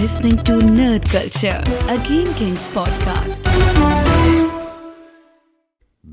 listening to Nerd Culture, a Game Kings podcast.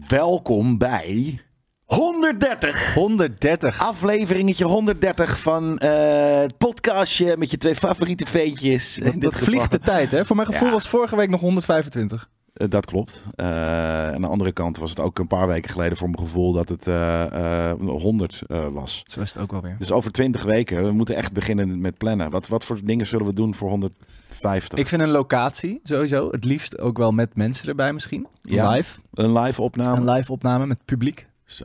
Welkom bij 130. 130. Afleveringetje 130 van eh, het podcastje met je twee favoriete veetjes. In Dat, dit dat geval. vliegt de tijd, hè? Voor mijn gevoel Ja. was vorige week nog 125. Eh, dat klopt. Eh, aan de andere kant was het ook een paar weken geleden voor mijn gevoel dat het eh, eh, 100 eh, was. Zo is het ook wel weer. Dus over 20 weken, we moeten echt beginnen met plannen. Wat, wat voor dingen zullen we doen voor 150? Ik vind een locatie sowieso. Het liefst ook wel met mensen erbij misschien. Ja. Live. Een live opname. Een live opname met publiek. Zo.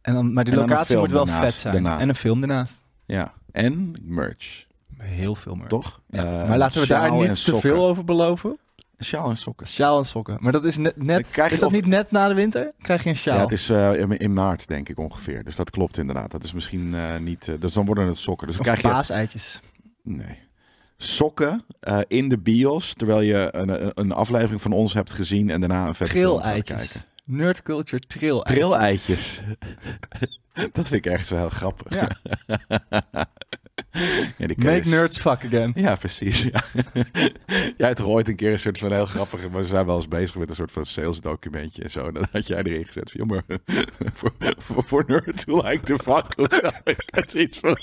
En dan, maar die En locatie moet wel daarnaast, vet zijn. daarna. En een film ernaast. Ja. En merch, Heel veel meer. toch? Ja. Maar laten we daar niet te veel over beloven. Sjaal en sokken. Sjaal en sokken. Maar dat is net, net krijg je is dat of- niet net na de winter? Krijg je een sjaal? Ja, het is eh, in- in maart denk ik ongeveer. Dus dat klopt inderdaad. Dat is misschien eh, niet... eh, dus dan worden het sokken. Dus dan of krijg je... paaseitjes. Nee. Sokken in de bios, terwijl je een, een- aflevering van ons hebt gezien en daarna een vette film gaat kijken. Nerd culture trill Trill-eitjes. dat vind ik ergens wel heel grappig. Ja. Ja, die Make nerds fuck again. Ja, precies. Ja. jij had ooit een keer een soort van heel grappig... Maar we zijn wel eens bezig met een soort van sales documentje en zo. En dan had jij erin gezet van... Maar voor, nerds who like to fuck van...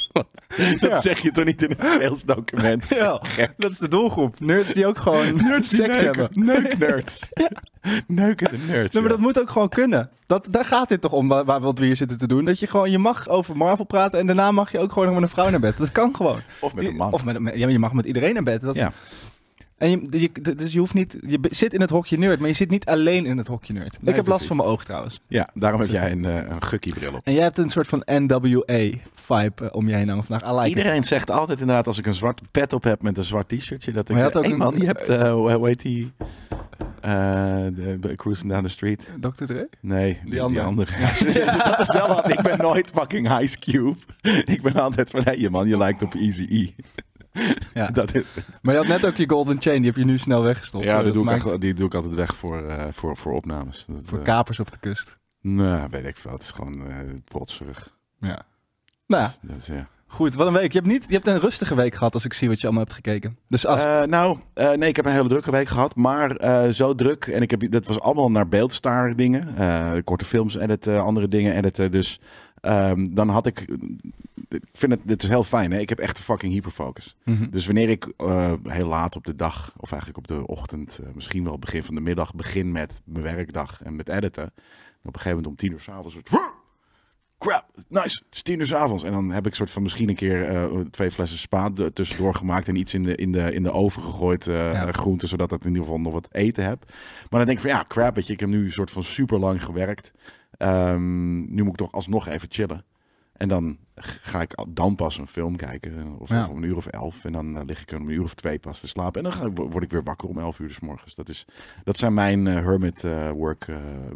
Dat Ja. zeg je toch niet in een sales document? Ja, dat is de doelgroep. Nerds die ook gewoon Nerds seks neuken. hebben. Neuknerds. Neukende nerds. Nee, maar dat moet ook gewoon kunnen. Dat, daar gaat dit toch om, waar, waar wat we hier zitten te doen. Dat je gewoon, je mag over Marvel praten en daarna mag je ook gewoon nog met een vrouw naar bed. Dat kan gewoon. Of met een man. Of met, ja, je mag met iedereen naar bed. Dat is- Ja. En je, je- dus je hoeft niet, je zit in het hokje nerd, maar je zit niet alleen in het hokje nerd. ik heb last van mijn oog trouwens. ja, daarom heb jij een, eh, een gukkie-bril op. En jij hebt een soort van NWA-vibe om je heen hangen vandaag. I like it. Iedereen zegt altijd inderdaad als ik een zwart pet op heb met een zwart t-shirtje. Dat ik, Maar je had ook hey een- man, je hebt, eh, hoe heet die? Eh, de, Cruising Down the Street. Dr. Dre? Nee, die, die andere. andere. Ja, dat is wel wat. Ik ben nooit fucking Ice Cube. Ik ben altijd van, hé hey, man, je lijkt op Easy E. Ja. Dat is, Maar je had net ook je golden chain, die heb je nu snel weggestopt. ja, Eh, dat doe, ik maakt- die doe ik altijd weg voor, eh, voor, voor opnames. Dat, Voor eh, kapers op de kust. Nou, weet ik veel. Het is gewoon eh potserig. Ja. Nou, Dus dat, ja. goed. Wat een week. Je hebt, niet, je hebt een rustige week gehad als ik zie wat je allemaal hebt gekeken. Dus als, nou, nee, ik heb een hele drukke week gehad. Maar zo druk. En ik heb, dat was allemaal naar beeldstar dingen. Korte films editen, andere dingen editen. Dus ehm, dan had ik... Ik vind het, dit is heel fijn. Hè? Ik heb echt een fucking hyperfocus. Mhm. Dus wanneer ik eh, heel laat op de dag, of eigenlijk op de ochtend, eh, misschien wel begin van de middag, begin met mijn werkdag en met editen. En op een gegeven moment om tien uur s'avonds. Crap, nice, het is tien uur s'avonds. En dan heb ik soort van misschien een keer eh, twee flessen spa tussendoor gemaakt en iets in de, in de, in de oven gegooid, Ja. groenten, zodat ik in ieder geval nog wat eten heb. Maar dan denk ik van ja, crap, weet je, ik heb nu een soort van super lang gewerkt. Ehm, nu moet ik toch alsnog even chillen. En dan ga ik dan pas een film kijken. Of, Ja. of om een uur of elf. En dan eh, lig ik om een uur of twee pas te slapen. En dan ga ik, word ik weer wakker om elf uur s morgens. Dat, is, dat zijn mijn eh, hermit eh, work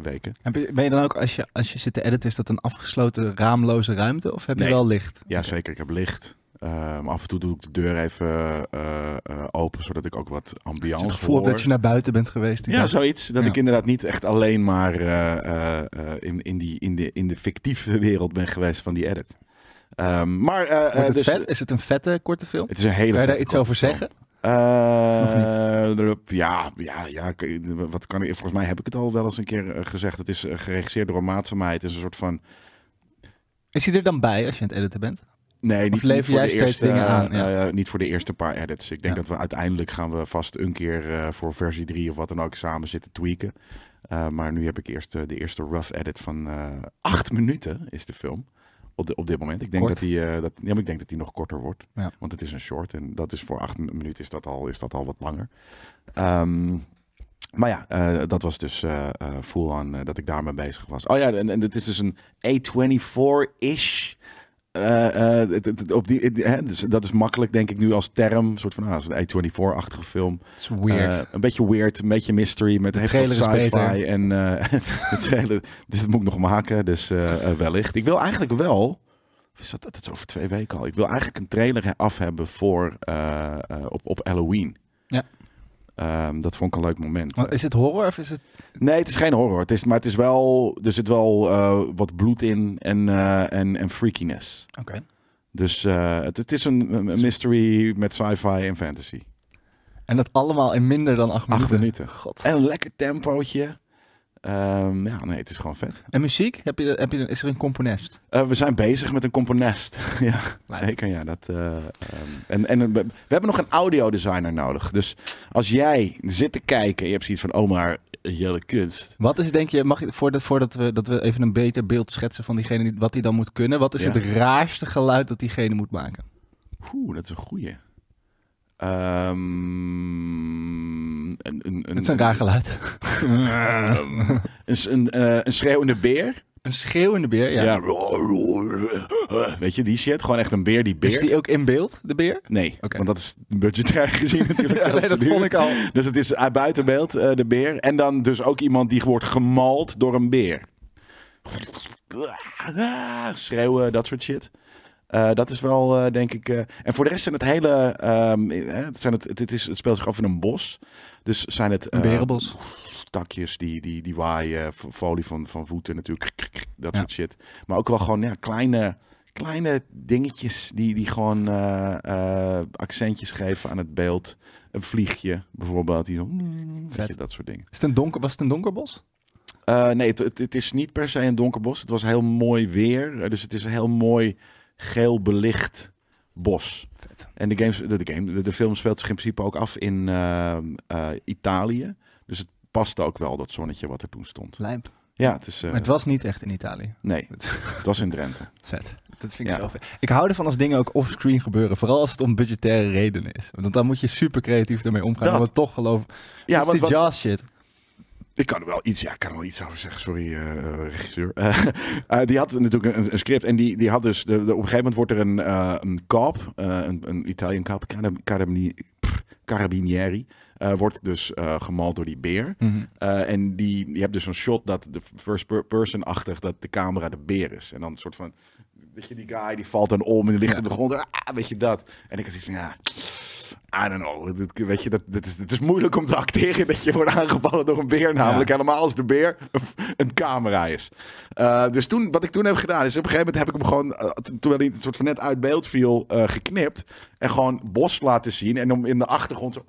weken. Je, ben je dan ook, als je, als je zit te editen, is dat een afgesloten raamloze ruimte? Of heb je Nee. wel licht? Ja, zeker. Ik heb licht. Ehm, af en toe doe ik de deur even eh, eh, open. Zodat ik ook wat ambiance het gevoel hoor. dat je naar buiten bent geweest. Ja, dag. zoiets. Dat Ja. ik inderdaad niet echt alleen maar eh, in, in, die, in, de, in de fictieve wereld ben geweest van die edit. Ehm, maar het dus, vet? Is het een vette korte film? het is een hele Kan je daar iets over zeggen? Ja, ja, ja. Wat kan ik? Volgens mij heb ik het al wel eens een keer gezegd. Het is geregisseerd door een maat van mij. Het is een soort van. Is hij er dan bij als je aan het editen bent? Nee, niet, voor jij de steeds eerste, dingen aan? eh, Ja. eh, niet voor de eerste paar edits. Ik denk Ja. dat we uiteindelijk gaan we vast een keer eh, voor versie 3 of wat dan ook samen zitten tweaken. Maar nu heb ik eerst de eerste rough edit van acht minuten is de film. Op, de, op dit moment. Ik denk Kort. dat die, dat, ja, ik denk dat die nog korter wordt. Ja. Want het is een short en dat is voor acht minuten is dat al, is dat al wat langer. Ehm, maar ja, dat was dus full on eh, dat ik daarmee bezig was. Oh ja, en, en het is dus een A24-ish. Eh, eh, op die, dus dat is makkelijk, denk ik, nu als term. Een soort van, ah, het is een A24-achtige film. Het is weird. Eh, een beetje weird, een beetje mystery. Met heeft wat trailer is sci-fi. En de trailer, dit moet ik nog maken, dus wellicht. Ik wil eigenlijk wel, is dat, dat is over twee weken al. Ik wil eigenlijk een trailer af hebben voor op, op Halloween. Ja. Ehm, dat vond ik een leuk moment. Maar is het horror of is het... Nee, het is geen horror. Het is, maar het is wel, er zit wel eh, wat bloed in en, eh, en, en freakiness. Oké. Dus eh, het, het is een, een mystery met sci-fi en fantasy. En dat allemaal in minder dan acht Acht minuten. minuten. God. En een lekker tempootje. Ehm, ja, nee, het is gewoon vet. En muziek? Heb je, heb je, is er een componist? Eh, we zijn bezig met een componist. ja, zeker. Ja, dat, eh, ehm, en en we, we hebben nog een audiodesigner nodig. Dus als jij zit te kijken en je hebt zoiets van... Oh, maar Jelle Kunst. Wat is, denk je, mag je voordat, voordat we, dat we even een beter beeld schetsen van diegene, die, wat hij dan moet kunnen. Wat is Ja. het raarste geluid dat diegene moet maken? Oeh, dat is een goeie. Ehm, een, een, een, Het is een raar geluid. Een, s- een, eh, een schreeuwende beer. Een schreeuwende beer, ja. Ja. Weet je, die shit. Gewoon echt een beer die Is beert. die ook in beeld, de beer? Nee, want dat is budgetair gezien natuurlijk. Ja, nee, dat vond ik al. Dus het is uit buiten beeld, eh, de beer. En dan dus ook iemand die wordt gemald door een beer. Schreeuwen, dat soort shit. Eh, dat is wel, eh, denk ik... eh, en voor de rest zijn het hele... ehm, eh, het, zijn het, het, is, het speelt zich af in een bos. Dus zijn het... Een berenbos. takjes die, die, die waaien, folie van, van voeten natuurlijk, dat Ja. soort shit. Maar ook wel gewoon ja, kleine, kleine dingetjes die, die gewoon accentjes geven aan het beeld. Een vliegje bijvoorbeeld, die zo, je, dat soort dingen. Is het een donker, was het een donker bos? Eh, nee, het, het, het is niet per se een donker bos. Het was heel mooi weer, dus het is een heel mooi geel belicht bos. Vet. En de, games, de, de, game, de, de film speelt zich in principe ook af in eh, eh, Italië. Dus het paste ook wel, dat zonnetje wat er toen stond. Lijp. Ja, het is... eh, Maar het was niet echt in Italië. Nee, het was in Drenthe. Vet. Dat vind ik Ja. zo vet. Ik hou ervan als dingen ook offscreen gebeuren. Vooral als het om budgettaire redenen is. Want dan moet je super creatief ermee omgaan. Dat. Want toch geloven. Ja, want, Jaws shit. Ik kan er wel iets, ja, ik kan er wel iets over zeggen. Sorry, eh, eh, regisseur. Eh, die had natuurlijk een, een script en die, die had dus, de, de- op een gegeven moment wordt er een, een eh, een, een Italian pff, carabinieri, wordt dus gemald door die beer. Mhm. En die, je hebt dus een shot dat de first per- person-achtig dat de camera de beer is. En dan een soort van, weet je, die guy die valt dan om en die ligt Ja. op de grond. Ah, weet je dat. En ik had iets van, ja, I don't know. Weet je, dat, dit is, het is moeilijk om te acteren dat je wordt aangevallen door een beer. Namelijk helemaal als de beer een, camera is. Eh, dus toen, wat ik toen heb gedaan is op een gegeven moment heb ik hem gewoon, t- terwijl hij een soort van net uit beeld viel, eh, geknipt. En gewoon bos laten zien. En om in de achtergrond zo...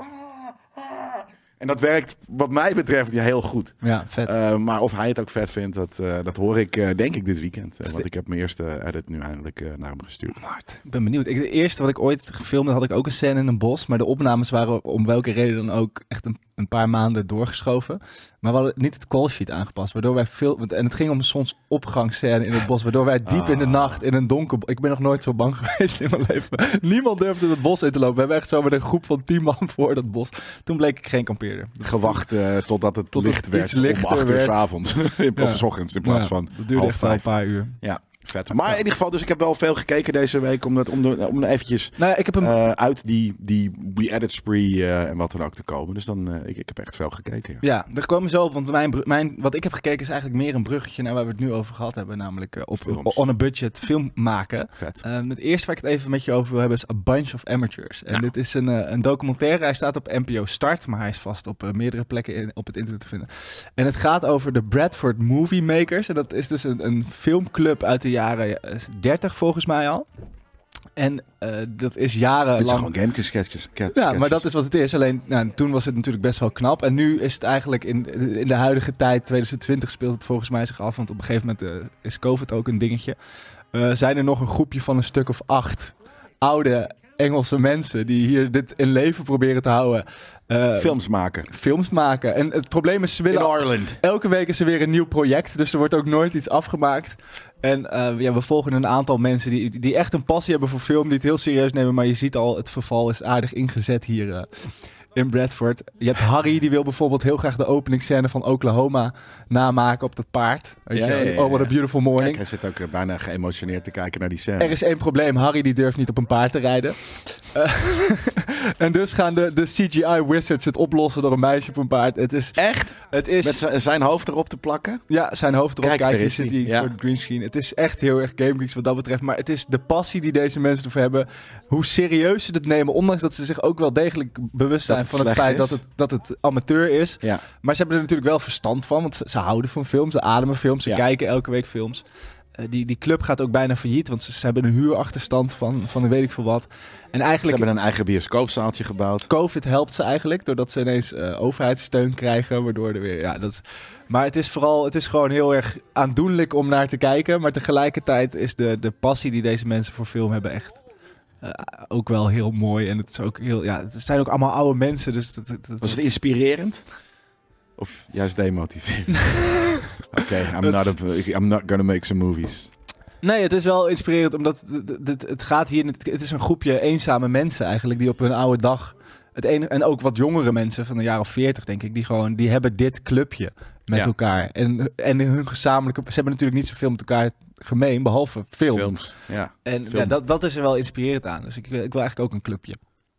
En dat werkt wat mij betreft ja, heel goed. Ja, vet. Eh, maar of hij het ook vet vindt, dat, eh, dat hoor ik eh, denk ik dit weekend. Want ik heb mijn eerste edit nu eindelijk naar hem gestuurd. Hard. Ik ben benieuwd. Ik, de eerste wat ik ooit gefilmd had, had ik ook een scène in een bos. Maar de opnames waren om welke reden dan ook echt een, een paar maanden doorgeschoven. Maar we hadden niet het call sheet aangepast. Waardoor wij veel. want- En het ging om een zonsopgangsscène in het bos. Waardoor wij diep in de Ah. nacht in een donker. Ik ben nog nooit zo bang geweest in mijn leven. Niemand durfde het bos in te lopen. We hebben echt zo met een groep van tien man voor dat bos. Toen bleek ik geen kampeerder. Dus Gewacht eh, totdat het Tot licht werd om acht uur s avonds. Of s ochtends in plaats Ja, van Dat duurde half echt wel een paar uur. Ja, vet. Maar in ieder geval, dus ik heb wel veel gekeken deze week om, dat, om, de, om eventjes Nou, ja, ik heb hem. eh, uit die, die, die edit spree eh, en wat dan ook te komen. Dus dan, eh, ik, ik heb echt veel gekeken. Ja. Ja, daar komen we zo op. Want mijn, mijn, wat ik heb gekeken is eigenlijk meer een bruggetje naar waar we het nu over gehad hebben. Namelijk op Films. on a budget film maken. Vet. Eh, het eerste waar ik het even met je over wil hebben is A Bunch of Amateurs. En Ja. dit is een, een documentaire. Hij staat op NPO Start, maar hij is vast op eh, meerdere plekken in, op het internet te vinden. En het gaat over de Bradford Movie Makers. En dat is dus een, een filmclub uit de jaren eh, 30 volgens mij al. En eh, dat is zijn jarenlang... gewoon gamekes sketches. Ja, maar dat is wat het is. Alleen nou, toen was het natuurlijk best wel knap. En nu is het eigenlijk in, in de huidige tijd, 2020, speelt het volgens mij zich af. Want op een gegeven moment eh, is COVID ook een dingetje. Eh, zijn er nog een groepje van een stuk of acht oude Engelse mensen die hier dit in leven proberen te houden. eh, Films maken. films maken. En het probleem is, ze In willen Ireland. Elke week is er weer een nieuw project, dus er wordt ook nooit iets afgemaakt. En eh, ja, we volgen een aantal mensen die, die echt een passie hebben voor film, die het heel serieus nemen. Maar je ziet al, het verval is aardig ingezet hier eh, in Bradford. Je hebt Harry, die wil bijvoorbeeld heel graag de openingsscène van Oklahoma namaken op dat paard. Weet Ja, je? ja, ja, Oh, what a beautiful morning. Kijk, hij zit ook eh, bijna geëmotioneerd te kijken naar die scène. Er is één probleem. Harry die durft niet op een paard te rijden. Eh, en dus gaan de, de CGI-wizards het oplossen door een meisje op een paard. Het is... Echt? Het is Met zi- zijn hoofd erop te plakken? Ja, zijn hoofd erop. Kijk, Kijk, daar hier is zit hij. voor het greenscreen. Het is echt heel erg Game Geeks wat dat betreft. Maar het is de passie die deze mensen ervoor hebben. Hoe serieus ze het nemen. Ondanks dat ze zich ook wel degelijk bewust zijn van het feit is. dat het, dat het amateur is. Ja. Maar ze hebben er natuurlijk wel verstand van. Want ze- ze houden van films. Ze ademen films. Ze Ja. kijken elke week films. eh, die, die club gaat ook bijna failliet, want ze, ze hebben een huurachterstand van, van weet ik veel wat. En Ze eigenlijk, hebben een eigen bioscoopzaaltje gebouwd. COVID helpt ze eigenlijk, doordat ze ineens eh, overheidssteun krijgen, waardoor er weer, ja, dat is... Maar het is vooral, het is gewoon heel erg aandoenlijk om naar te kijken, maar tegelijkertijd is de, de passie die deze mensen voor film hebben echt... eh, ook wel heel mooi en het is ook heel ja het zijn ook allemaal oude mensen dus dat, dat- dat- Was het inspirerend? Of juist demotiverend? Oké, I'm, not a- I'm not gonna make some movies. Nee, het is wel inspirerend, omdat het, het- gaat hier... Het, is een groepje eenzame mensen eigenlijk, die op hun oude dag... Het ene, en ook wat jongere mensen van de jaren of 40, denk ik, die gewoon... Die hebben dit clubje met Ja. elkaar. En, en hun gezamenlijke... Ze hebben natuurlijk niet zoveel met elkaar gemeen, behalve film. Films, ja. En Film. Ja, dat, dat is er wel inspirerend aan. Dus ik, ik wil eigenlijk ook een clubje.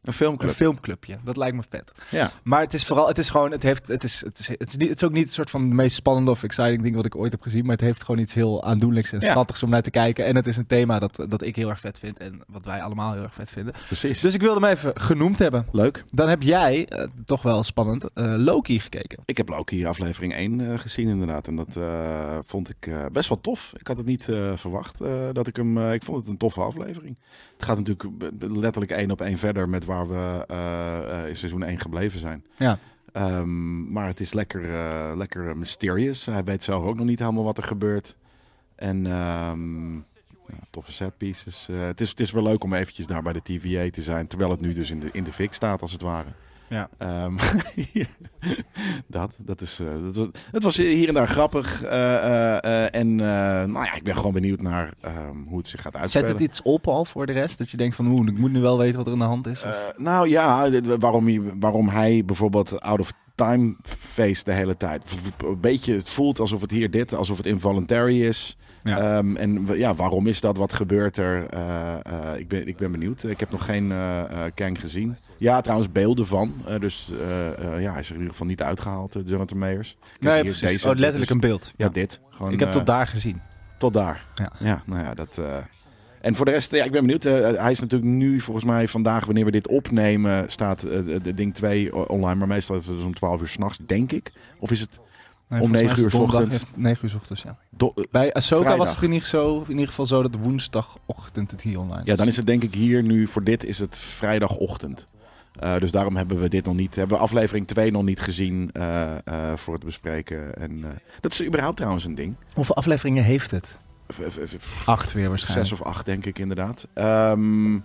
Een filmclub. Een filmclubje. Dat lijkt me vet. Ja. Maar het is vooral, het is gewoon, het heeft, het is, het is, het is, niet, het is ook niet een soort van de meest spannende of exciting ding wat ik ooit heb gezien. Maar het heeft gewoon iets heel aandoenlijks en Ja. schattigs om naar te kijken. En het is een thema dat, dat ik heel erg vet vind en wat wij allemaal heel erg vet vinden. Precies. Dus ik wilde hem even genoemd hebben. Leuk. Dan heb jij, eh, toch wel spannend, eh, Loki gekeken. Ik heb Loki aflevering 1 eh, gezien inderdaad. En dat vond ik best wel tof. Ik had het niet verwacht dat ik hem... ik vond het een toffe aflevering. Het gaat natuurlijk letterlijk één op één verder met waar we eh, eh, in seizoen 1 gebleven zijn. Ja. Ehm, maar het is lekker, eh, lekker mysterious. Hij weet zelf ook nog niet helemaal wat er gebeurt. En ehm, ja, toffe set pieces. Het, is, het is wel leuk om eventjes daar bij de TVA te zijn. Terwijl het nu dus in de, in de fik staat als het ware. Ja. Ehm, dat, dat is, eh, dat was, het was hier en daar grappig. eh, eh, en eh, nou ja, ik ben gewoon benieuwd naar ehm, hoe het zich gaat Zet uitspelen. het iets op al voor de rest? Dat je denkt van, oeh, ik moet nu wel weten wat er aan de hand is. Eh, nou ja, waarom hij, waarom hij bijvoorbeeld out of time face de hele tijd. Een beetje, het voelt alsof het hier dit, alsof het involuntary is. Ja. Ehm, en ja, waarom is dat? Wat gebeurt er? Eh, eh, ik, ben, ik ben benieuwd. Ik heb nog geen eh Kang gezien. Ja, trouwens beelden van. Dus ja, hij is er in ieder geval niet uitgehaald, eh, Jonathan heb nee, precies. deze, oh, letterlijk een beeld. Ja, dit. Gewoon, ik heb tot daar gezien. tot daar. Ja. Ja, nou ja, dat. En voor de rest, ja, ik ben benieuwd. Hij is natuurlijk nu, volgens mij, vandaag, wanneer we dit opnemen, staat de, de ding 2 online. Maar meestal is het dus om 12 uur s'nachts, denk ik. Of is het Nee, Om volgens mij 9 is uur ochtends. heeft- 9 uur 's ochtends, ja. do- Bij Ahsoka Vrijdag. was het in ieder, zo, in ieder geval zo dat woensdagochtend het hier online Ja, dan is het denk ik hier nu, voor dit is het vrijdagochtend. Eh, dus daarom hebben we dit nog niet, hebben we aflevering 2 nog niet gezien eh, eh, voor het bespreken. En eh, dat is überhaupt trouwens een ding. Hoeveel afleveringen heeft het? V- Acht weer waarschijnlijk. Zes of acht, denk ik inderdaad. Ehm,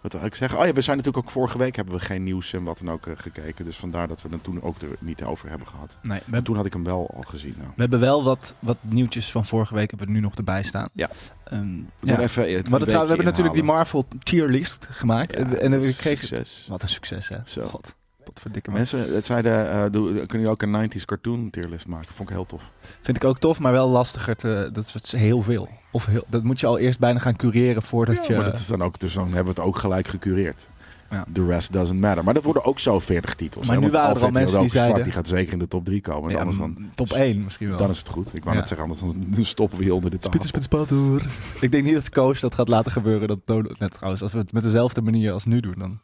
wat wil ik zeggen? Oh ja, we zijn natuurlijk ook vorige week hebben we geen nieuws en wat dan ook eh, gekeken. Dus vandaar dat we het toen ook er niet over hebben gehad. Nee, we, toen had ik hem wel al gezien. Nou. we hebben wel wat, wat nieuwtjes van vorige week hebben we nu nog erbij staan. Ja. We ja. even dat, we weekje hebben natuurlijk die. Marvel tierlist gemaakt. Ja, en, en we kregen... succes. Wat een succes, hè? Zo. God, wat verdikke mensen. Mensen, het zeiden, eh, doe, kunnen jullie ook een 90s cartoon tierlist maken? Vond ik heel tof. Vind ik ook tof, maar wel lastiger. Te, dat is heel veel. Of heel, dat moet je al eerst bijna gaan cureren voordat je... Maar dat is dan ook, dus dan hebben we het ook gelijk gecureerd. Ja. The rest doesn't matter. Maar dat worden ook zo 40 titels. Maar hè? nu Want waren er al mensen die zeiden- Die gaat zeker in de top 3 komen. Ja, anders dan, top 1 misschien wel. dan is het goed. Ik wou Ja. net zeggen, anders dan stoppen we hier onder de tafel. Spieter, spatter. Ik denk niet dat Koos dat gaat laten gebeuren. Dat Dodo, net trouwens, als we het met dezelfde manier als nu doen, dan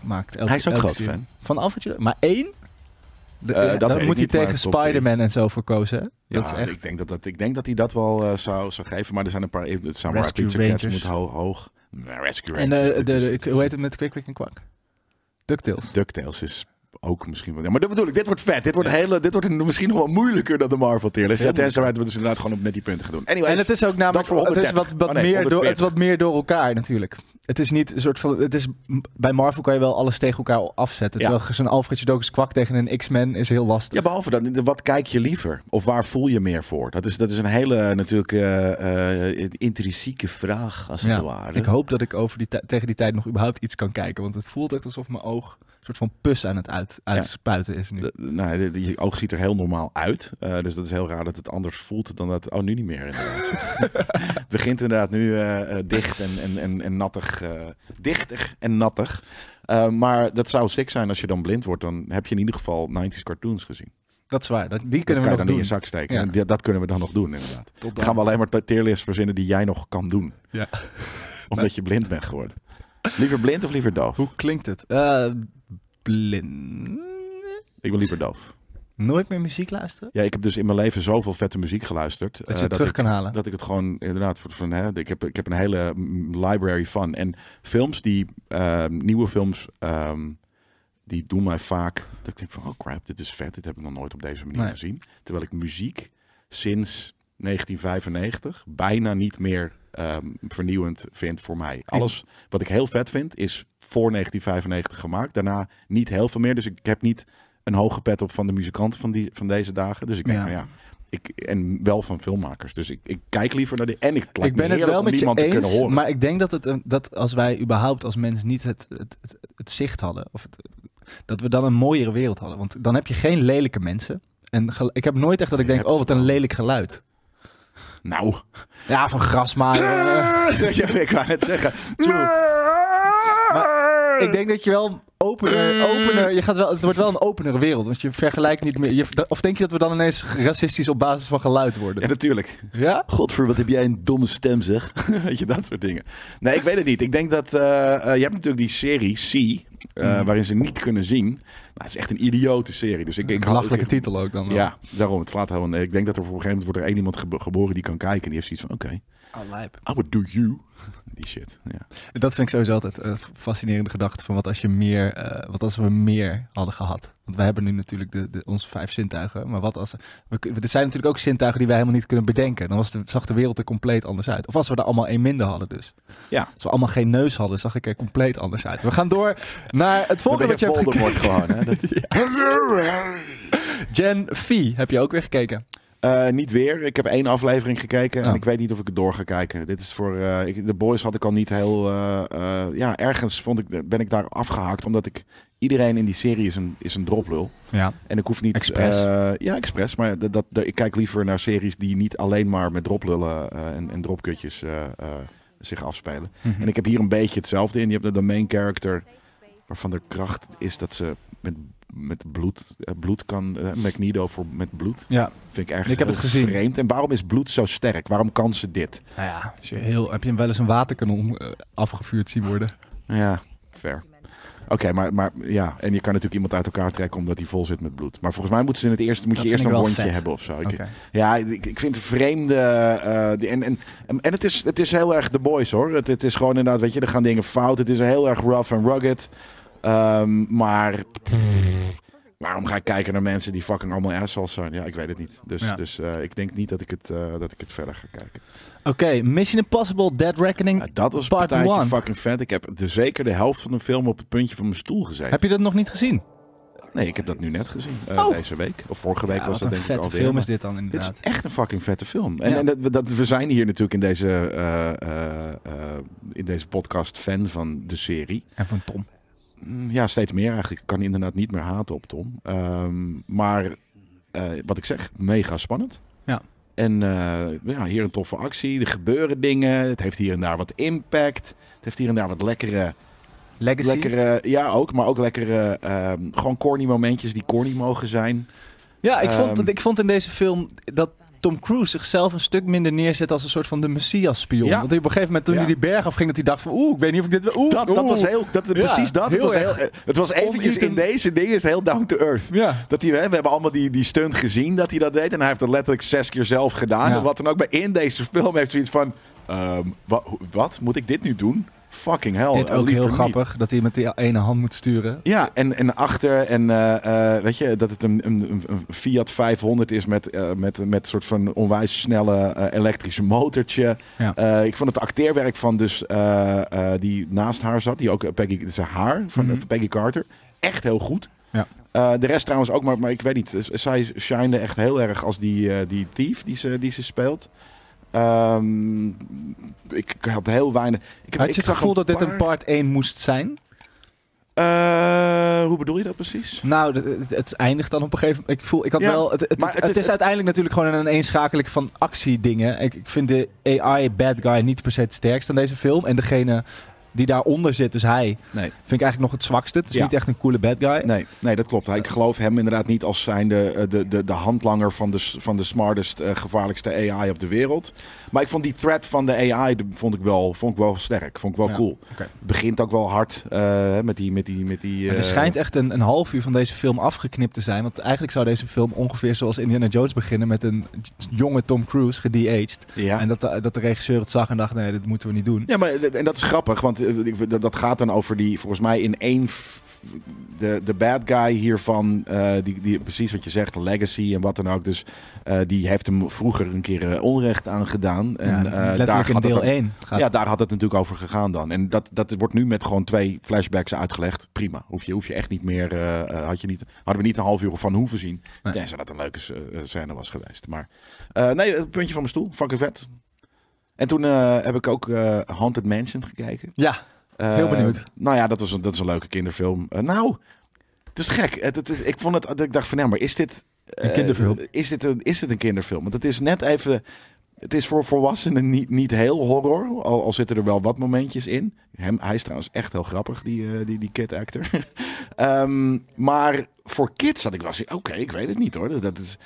maakt elke Hij is ook elke groot fan. Van Alfred? Maar één? De- Eh, dat dan moet hij tegen. Spider-Man en zo voor kozen. hè? Ja, dat is echt... ik, denk dat dat, ik denk dat hij dat wel eh, zou, zou geven. Maar er zijn een paar... Het Samurai Pizza Cats Rangers. moet ho- hoog. Nee, Rescue En Rangers. eh, de, is- de- hoe heet het met Quick, Quick en Quack? DuckTales. DuckTales is ook misschien wel... Ja, maar dat bedoel ik, dit wordt vet. Dit wordt, hele, dit wordt misschien nog wel moeilijker dan de Marvel tier list. Ja, tenzij het dus inderdaad gewoon op met die punten gaan doen. Anyways, En het is ook namelijk voor het is wat, 130. wat, Oh nee, meer door, het is 140. wat meer door elkaar natuurlijk. Het is niet een soort van. Het is, bij Marvel kan je wel alles tegen elkaar afzetten. Terwijl zo'n Alfred Jodokus kwak tegen een X-Men is heel lastig. Ja, behalve dat, wat kijk je liever? Of waar voel je meer voor? Dat is, dat is een hele natuurlijk eh, eh, intrinsieke vraag, als het ware. Ik hoop dat ik over die tegen die tijd nog überhaupt iets kan kijken. Want het voelt echt alsof mijn oog soort van pus aan het uit, uitspuiten is nu. De- nou, je oog ziet er heel normaal uit. Eh, dus dat is heel raar dat het anders voelt dan dat... Oh, nu niet meer inderdaad. het begint inderdaad nu eh, eh, dicht en, en, en, en nattig. eh, dichter en nattig. Maar dat zou sick zijn als je dan blind wordt. Dan heb je in ieder geval 90s cartoons gezien. Dat is waar. Dat, die kunnen kan we je nog dan in doen. je zak steken. Ja. En die- dat kunnen we dan nog doen inderdaad. Tot Dan gaan we alleen maar t- tierlists verzinnen die jij nog kan doen. Ja. Omdat je blind bent geworden. Liever blind of liever doof? Hoe klinkt het? Eh, blind. Ik ben liever doof. Nooit meer muziek luisteren? Ja, ik heb dus in mijn leven zoveel vette muziek geluisterd. Dat eh, je het terug ik, kan halen? Dat ik het gewoon inderdaad voor- van hè, ik heb ik heb een hele library van en films die ehm, nieuwe films ehm, die doen mij vaak dat ik denk van oh crap dit is vet dit heb ik nog nooit op deze manier Nee. gezien terwijl ik muziek sinds 1995 bijna niet meer ehm, vernieuwend vind voor mij. Alles wat ik heel vet vind is voor 1995 gemaakt. Daarna niet heel veel meer. Dus ik heb niet een hoge pet op van de muzikanten van, die, van deze dagen. Dus ik denk Ja. van ja, ik, en wel van filmmakers. Dus ik, ik kijk liever naar die. En ik, ik ben het wel met je te kunnen horen. maar ik denk dat, het, dat als wij überhaupt als mens niet het, het, het, het zicht hadden, of het, dat we dan een mooiere wereld hadden. Want dan heb je geen lelijke mensen. En ik heb nooit echt dat ik denk, oh wat een lelijk geluid. Nou, Ja, van grasmaaien. ja, ik wou net zeggen. ik denk dat je wel opener, opener je gaat wel, het wordt wel een openere wereld. Want je vergelijkt niet meer. Je, of denk je dat we dan ineens racistisch op basis van geluid Ja, worden? natuurlijk. Ja? Godver, wat heb jij een domme stem, zeg. weet je, dat soort dingen. Nee, ik weet het niet. Ik denk dat... eh, eh, je hebt natuurlijk die serie C, eh, Mm. waarin ze niet kunnen zien. Nou, het is echt een idiote serie. Dus ik, ik Een ik- titel ook dan. wel. Ja, daarom. Het slaat helemaal... Ik denk dat er voor een gegeven moment wordt er één iemand gebo- geboren die kan kijken. En die heeft zoiets van, oké, Oh, lijp. I would do you. Die shit, ja. Dat vind ik sowieso altijd een fascinerende gedachte. Van wat als je meer, eh, wat als we meer hadden gehad. Want wij hebben nu natuurlijk de, de, onze vijf zintuigen. Maar wat als. We, dit zijn natuurlijk ook zintuigen die wij helemaal niet kunnen bedenken. Dan was de, zag de wereld er compleet anders uit. Of als we er allemaal één minder hadden, dus. Ja. Als we allemaal geen neus hadden, zag ik er compleet anders uit. We gaan door naar het volgende wat je hebt gekeken. Gewoon, hè. Dat- Gen V heb je ook weer gekeken. Eh, niet weer. Ik heb één aflevering gekeken en Oh. ik weet niet of ik het door ga kijken. Dit is voor eh, de boys had ik al niet heel. eh, ja, ergens vond ik, ben ik daar afgehaakt omdat ik iedereen in die serie is een, is een droplul. Ja. En ik hoef niet. Expres. eh, ja, expres. Maar dat, dat, ik kijk liever naar series die niet alleen maar met droplullen eh, en, en dropkutjes eh, zich afspelen. Mhm. En ik heb hier een beetje hetzelfde in. Je hebt de main character waarvan de kracht is dat ze met, met bloed, bloed kan. Magneto voor met bloed. Ja, Vind ik erg Ik heb het gezien. vreemd. En waarom is bloed zo sterk? Waarom kan ze dit? nou ja. Als je heel, heb je wel eens een waterkanon afgevuurd zien worden? Ja, fair. Oké, maar, maar ja, en je kan natuurlijk iemand uit elkaar trekken omdat hij vol zit met bloed. Maar volgens mij moeten ze in het eerste moet Dat je eerst een rondje vet. hebben of zo. Ik-. Ja, ik, ik vind vreemde. eh, die- en, en, en het is, het is heel erg de boys hoor. Het, het is gewoon inderdaad, weet je, er gaan dingen fout. Het is heel erg rough en rugged. Ehm, maar waarom ga ik kijken naar mensen die fucking allemaal assholes zijn? Ja, ik weet het niet. Dus, Ja. dus eh, ik denk niet dat ik, het, eh, dat ik het verder ga kijken. Oké, Mission Impossible Dead Reckoning. Ja, dat was een Part partijtje one. fucking vet. Ik heb de, zeker de helft van de film op het puntje van mijn stoel gezeten. Heb je dat nog niet gezien? Nee, ik heb dat nu net gezien. eh, Oh. deze week. Of vorige week Ja, was wat dat een denk ik vette alweer. film maar is dit dan inderdaad. is echt een fucking vette film. En, Ja. en dat, we- dat, we zijn hier natuurlijk in deze, eh, eh, in deze podcast fan van de serie. En van Tom. Mm, Ja, steeds meer eigenlijk. Ik kan inderdaad niet meer haten op Tom. Ehm, maar wat ik zeg, mega spannend. En eh, ja, hier een toffe actie. Er gebeuren dingen. Het heeft hier en daar wat impact. Het heeft hier en daar wat lekkere Legacy. Lekkere, ja ook, maar ook lekkere, ehm, gewoon corny momentjes die corny mogen zijn. Ja, ik vond, Ehm, ik vond in deze film dat Tom Cruise zichzelf een stuk minder neerzet als een soort van de Messias-spion. Ja. Want op een gegeven moment toen Ja. hij die berg afging, dat hij dacht van oeh, ik weet niet of ik dit wil. Oeh, Dat, was heel, dat, Ja, precies dat. Het was, heel, eh, het was eventjes in deze dingen is het heel down to earth. Dat hij, we hebben allemaal die, die stunt gezien dat hij dat deed. En hij heeft dat letterlijk zes keer zelf gedaan. En wat dan ook bij in deze film heeft zoiets van... ehm, wa- hoe- wat? Moet ik dit nu doen? Fucking hell. Dit ook heel niet. grappig, dat hij met die ene hand moet sturen. Ja, en, en achter en eh, eh, weet je dat het een, een, een- Fiat 500 is met, eh, met, met een soort van onwijs snelle elektrische motortje. Ja. Ik vond het acteerwerk van dus die naast haar zat, die ook Peggy, is haar van Mhm. Peggy Carter, echt heel goed. Ja. De rest trouwens ook, maar, maar ik weet niet. Zij shinede echt heel erg als die, die thief die ze, die ze speelt. Ehm, ik had heel weinig. Ik, heb, Had je het gevoel dat dit een part 1 moest zijn? Eh, hoe bedoel je dat precies? Nou, het, eindigt dan op een gegeven moment. Ik voel, ik had Ja, wel. Het, het, maar is uiteindelijk natuurlijk gewoon een eenschakeling van actiedingen. Ik, ik vind de AI bad guy niet per se het sterkst aan deze film. En degene die daaronder zit, dus hij, Nee. vind ik eigenlijk nog het zwakste. Het is Ja. niet echt een coole bad guy. Nee, nee, dat klopt. Ik geloof hem inderdaad niet als zijnde eh, de, de, de handlanger van de, van de smartest, eh, gevaarlijkste AI op de wereld. Maar ik vond die threat van de AI vond ik wel, vond ik wel sterk. Vond ik wel Ja, cool. begint ook wel hard eh, met die... Met die, met die Maar er schijnt echt een, een half uur van deze film afgeknipt te zijn. Want eigenlijk zou deze film ongeveer zoals Indiana Jones beginnen met een jonge Tom Cruise, gede-aged. Ja. En dat de, dat de regisseur het zag en dacht, nee, dit moeten we niet doen. Ja, maar en dat is grappig, want dat- dat gaat dan over die, volgens mij in één, de, de bad guy hiervan, eh, die, die, precies wat je zegt, legacy en wat dan ook. Dus eh, die heeft hem vroeger een keer eh, onrecht aangedaan. En Ja, eh, daar in het deel dan- 1. Gaat, Ja, daar had het natuurlijk over gegaan dan. En dat, dat wordt nu met gewoon twee flashbacks uitgelegd. Prima. Hoef je, hoef je echt niet meer. eh, eh, had je niet, hadden we niet een half uur van hoeven zien. Nee. Tenzij dat een leuke eh, scène was geweest. Maar eh, nee, het puntje van mijn stoel. Fucking vet. En toen eh, heb ik ook eh, Haunted Mansion gekeken. ja, Eh, Heel benieuwd. Nou ja, dat was een, dat is een leuke kinderfilm. Eh, nou, het is gek. Het, het is, ik vond het. dat Ik dacht van, nou, maar is dit Een eh, kinderfilm? is dit een, is dit een kinderfilm? Want het is net even. Het is voor volwassenen niet, niet heel horror. Al, al zitten er wel wat momentjes in. Hem, hij is trouwens echt heel grappig, die, eh, die, die kid actor. Ehm, maar voor kids had ik wel. Oké, ik weet het niet hoor. Dat is,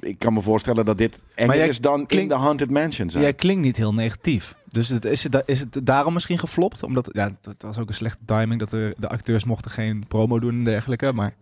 ik kan me voorstellen dat dit enger jij is dan in de Haunted Mansion zijn. jij klinkt niet heel negatief. Dus het, is, het, is het daarom misschien geflopt? Omdat, ja, het was ook een slechte timing dat de, de acteurs mochten geen promo doen en dergelijke. Maar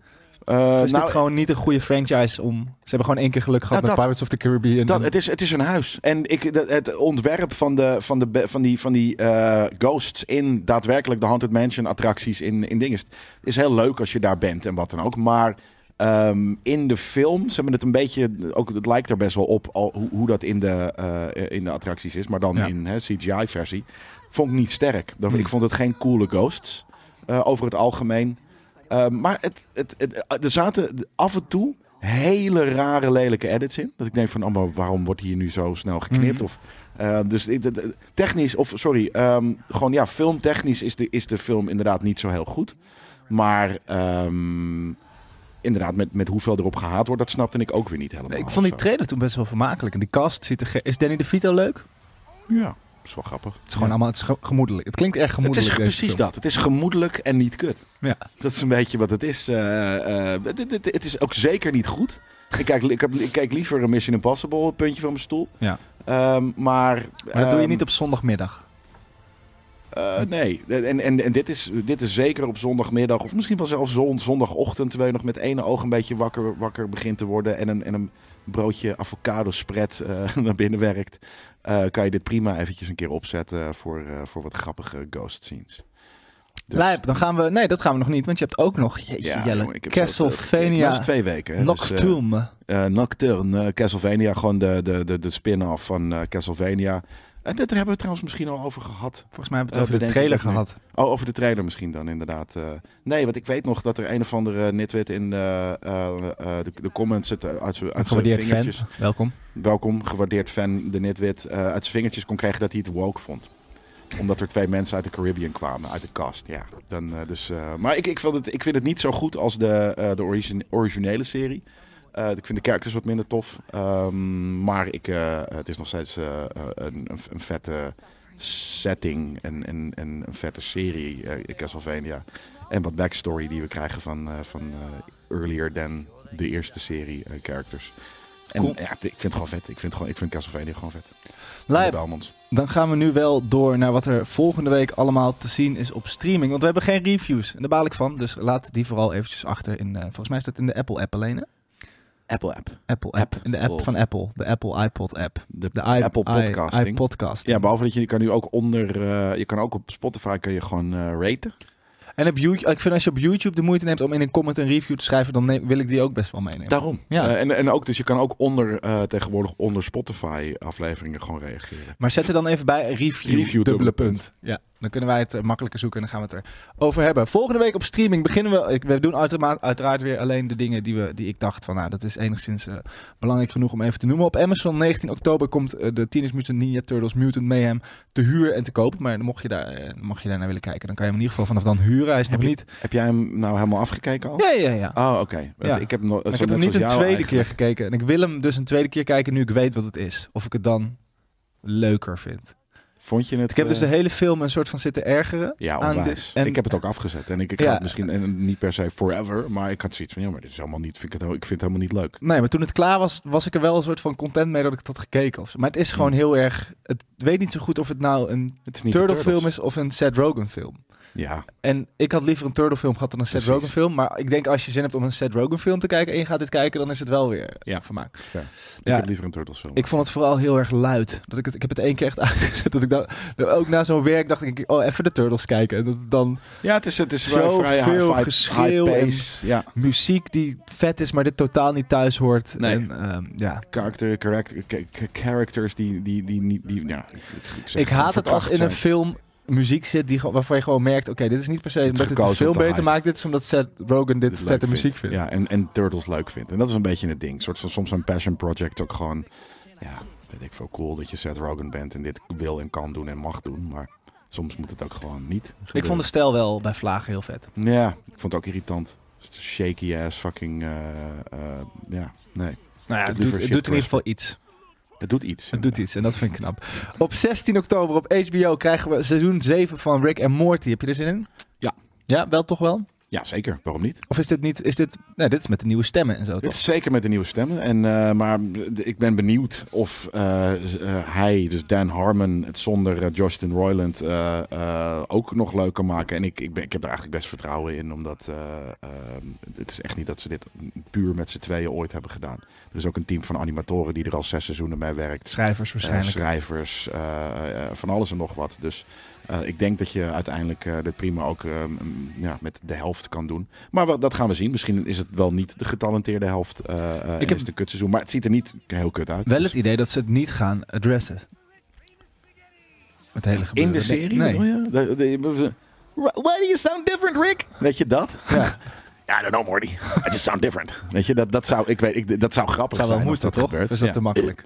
Eh, is nou, dit gewoon niet een goede franchise om... Ze hebben gewoon één keer geluk gehad Nou, met dat- Pirates of the Caribbean. Dat, en- het, is, het is een huis. En ik, dat- het ontwerp van, de, van, de, van die, van die eh, ghosts in daadwerkelijk de Haunted Mansion attracties in, in dingen is heel leuk als je daar bent en wat dan ook. Maar ehm, in de film, ze hebben het een beetje, ook, het lijkt er best wel op al, hoe, hoe dat in de, eh, in de attracties is, maar dan Ja. in CGI-versie. Vond ik niet sterk. Dat- Hmm. Ik vond het geen coole ghosts eh, over het algemeen. Ehm, maar het, het, het, er zaten af en toe hele rare, lelijke edits in. Dat ik denk van, oh, maar waarom wordt hier nu zo snel geknipt? Mhm. Of, eh, dus technisch, of sorry, ehm, gewoon ja, filmtechnisch is de, is de film inderdaad niet zo heel goed. Maar inderdaad, met, met hoeveel erop gehaat wordt, dat snapte ik ook weer niet helemaal. ik vond die trailer toen best wel vermakelijk. En die cast ziet er... Is Danny DeVito leuk? Ja, is wel grappig. Het is gewoon allemaal het is ge- gemoedelijk. Het klinkt erg Het gemoedelijk. is deze precies film. dat. Het is gemoedelijk en niet kut. Ja. Dat is een beetje wat het is. Eh, eh, het, het- het is ook zeker niet goed. Ik kijk, ik, heb, ik kijk liever een Mission Impossible, het puntje van mijn stoel. Ja. Ehm, maar Maar dat doe je ehm, niet op zondagmiddag. Eh, nee, en, en, en dit, is, dit is zeker op zondagmiddag, of misschien wel zelfs zon, zondagochtend, terwijl je nog met ene oog een beetje wakker, wakker begint te worden en een, en een broodje avocado spread eh, naar binnen werkt, eh, kan je dit prima eventjes een keer opzetten voor, voor wat grappige ghost scenes. Dus- Lijp, dan gaan we... Nee, dat gaan we nog niet. Want je hebt ook nog... Jeetje, Ja, Jelle, jongen, ik heb zo- Castlevania. Dat is twee weken. Dus, Nocturne. Nocturne, Castlevania, gewoon de, de, de, de spin-off van Castlevania. En dat hebben we trouwens misschien al over gehad. Volgens mij hebben we eh, het over de trailer gehad. Oh, over de trailer misschien dan inderdaad. eh. nee, want ik weet nog dat er een of andere nitwit in de, eh, eh, de, de comments het, eh, uit zijn uit zijn Gewaardeerd vingertjes... fan. Welkom. Welkom, gewaardeerd fan, de nitwit. eh, uit zijn vingertjes kon krijgen dat hij het woke vond omdat er twee mensen uit de Caribbean kwamen, uit de cast. Ja, dan, eh, dus, eh, maar ik, ik, vind het, ik vind het niet zo goed als de, eh, de origin- originele serie. Eh, ik vind de characters wat minder tof. Ehm, maar ik, eh, het is nog steeds eh, een, een, vette setting en, en, en een vette serie, eh Castlevania. En wat backstory die we krijgen van, van earlier than de eerste serie characters. En Cool. ja, ik vind het gewoon vet. Ik vind, gewoon, ik vind Castlevania gewoon vet. Lijp. Dan gaan we nu wel door naar wat er volgende week allemaal te zien is op streaming. Want we hebben geen reviews. En daar baal ik van. Dus laat die vooral eventjes achter. In, volgens mij is dat in de Apple app alleen. Hè? Apple app. Apple app. App. In de app van Apple. De Apple iPod app. De, De i- Apple i- podcasting. Ja, behalve dat je, je kan nu ook onder, eh, je kan ook op Spotify kun je gewoon eh, raten. En op YouTube, ik vind als je op YouTube de moeite neemt om in een comment een review te schrijven, dan neem- wil ik die ook best wel meenemen. Daarom. Ja. Eh, en, en ook, dus je kan ook onder, tegenwoordig onder Spotify afleveringen gewoon reageren. Maar zet er dan even bij review, Review, dubbele dubbele punt. Ja, dan kunnen wij het eh, makkelijker zoeken en dan gaan we het erover hebben. Volgende week op streaming beginnen we. We doen uiteraard, weer alleen de dingen die, we, die ik dacht van, nou, dat is enigszins eh, belangrijk genoeg om even te noemen. Op Amazon 19 oktober komt eh, de Teenage Mutant Ninja Turtles Mutant Mayhem te huur en te kopen. Maar mocht je, daar, eh, mocht je daar naar willen kijken, dan kan je hem in ieder geval vanaf dan huren. Hij is nog je- niet... Heb jij hem nou helemaal afgekeken al? Ja, ja, ja. Oh, oké. Ja. Ik heb, nog, ik heb hem niet een tweede keer gekeken. En ik wil hem dus een tweede keer kijken nu ik weet wat het is. Of ik het dan leuker vind. Vond je het? Ik heb dus de eh, hele film een soort van zitten ergeren. Ja, aan onwijs. de- en- ik heb het ook afgezet. En ik, ik Ja. het misschien en niet per se forever, maar ik had zoiets van, ja, maar dit is helemaal niet, vind ik, het, ik vind het helemaal niet leuk. Nee, maar toen het klaar was, was ik er wel een soort van content mee dat ik het had gekeken. Of. Maar het is gewoon Hmm. heel erg... Het weet niet zo goed of het nou een Het is niet Turtle film is of een Seth Rogen film. Ja, En ik had liever een Turtle film gehad dan een Seth. Rogen film. Maar ik denk als je zin hebt om een Seth Rogen film te kijken en je gaat dit kijken, dan is het wel weer Ja. vermaak. fair. Ik Ja. heb liever een Turtles film. Ik vond het vooral heel erg luid. Dat ik, het, ik heb het één keer echt uitgezet. Dat ik dan, ook na zo'n werk dacht ik, oh, even de Turtles kijken. En dat dan ja, het is, het is Zo vrij veel geschreeuw en-. Ja, muziek die vet is, maar dit totaal niet thuis hoort. Nee. En, ehm, ja. character, character, characters die, die, die niet, die, ja, ik, haat het als in een film muziek zit die, gewoon- waarvan je gewoon merkt, oké, dit is niet per se omdat het op de beter hype. maakt. Dit is omdat Seth Rogen dit vette muziek vindt. Ja, en, en Turtles leuk vindt. En dat is een beetje het ding. Een soort van soms een passion project ook gewoon, ja, weet ik veel cool dat je Seth Rogen bent en dit wil en kan doen en mag doen, maar soms moet het ook gewoon niet. Ik vond de stijl wel bij Vlagen heel vet. Ja, ik vond het ook irritant. Shaky ass fucking, eh, eh, ja, nee. Nou ja, het doet, het doet in ieder geval iets. Het doet iets. Het doet iets en dat vind ik knap. Op 16 oktober op HBO krijgen we seizoen 7 van Rick en Morty. Heb je er zin in? Ja. Ja, wel toch wel? Ja, zeker. Waarom niet? Of is dit niet... Is dit, nee, dit is met de nieuwe stemmen en zo, Dit toch? is zeker met de nieuwe stemmen. En, eh, maar ik ben benieuwd of eh, eh, hij, dus Dan Harmon, het zonder Justin Roiland, ook nog leuk kan maken. En ik, ik, ben, ik heb er eigenlijk best vertrouwen in, omdat eh, eh, het is echt niet dat ze dit puur met z'n tweeën ooit hebben gedaan. Er is ook een team van animatoren die er al zes seizoenen mee werkt. Schrijvers waarschijnlijk. schrijvers, van alles en nog wat. Dus eh, ik denk dat je uiteindelijk eh, dit prima ook eh, m- ja, met de helft kan doen. Maar wel, dat gaan we zien. Misschien is het wel niet de getalenteerde helft. eh eh, en heb- is het een kutseizoen. Maar het ziet er niet heel kut uit. Wel Dus het idee dat ze het niet gaan adressen. Het hele in de serie? Nee. bedoel je? De- de- Why do you sound different, Rick? Weet je dat? Ja. Ja, I don't know, Morty. I just sound different. Weet je, dat, dat, zou, ik weet, ik, dat zou grappig zou zijn moeten, als dat toch? gebeurt. Is dat Ja. te makkelijk?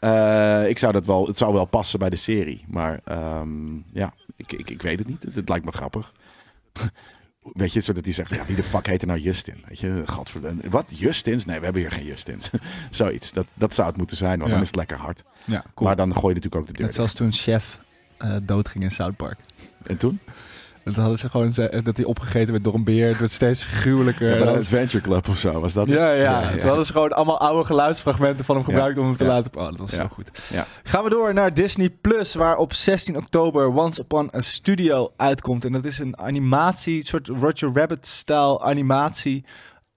Eh, ik zou dat wel, het zou wel passen bij de serie. Maar ehm, ja, ik, ik, ik weet het niet. Het, het lijkt me grappig. Weet je, zodat hij zegt, ja, wie de fuck heet er nou Justin? Weet je, godverdomme. Wat, Justins? Nee, we hebben hier geen Justins. Zoiets, dat, dat zou het moeten zijn, want Ja. dan is het lekker hard. Ja, cool. Maar dan gooi je natuurlijk ook de deur Net zoals toen Chef eh doodging in South Park. En toen? Dat hadden ze gewoon dat hij opgegeten werd door een beer. Het werd steeds gruwelijker. Ja, bij de Adventure Club of zo, was dat? ja, ja, ja, Toen hadden ze gewoon allemaal oude geluidsfragmenten van hem gebruikt om hem te laten... Oh, dat was zo goed. Ja. Gaan we door naar Disney Plus, waar op 16 oktober Once Upon a Studio uitkomt. En dat is een animatie, een soort Roger Rabbit-stijl animatie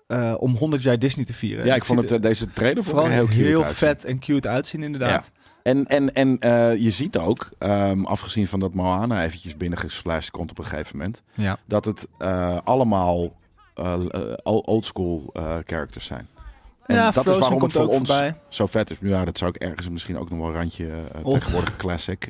eh, om 100 jaar Disney te vieren. Ja, ik vond het, eh, deze trailer vooral heel, heel, vet en cute uitzien inderdaad. En, en, en eh, je ziet ook, ehm, afgezien van dat Moana eventjes binnengesplashed komt op een gegeven moment, Ja. dat het eh, allemaal eh, eh, oldschool characters zijn. En ja, dat is Frozen waarom komt het voor ons voorbij. zo vet is. Nu ja, dat zou ik ergens misschien ook nog wel een randje tegenwoordig classic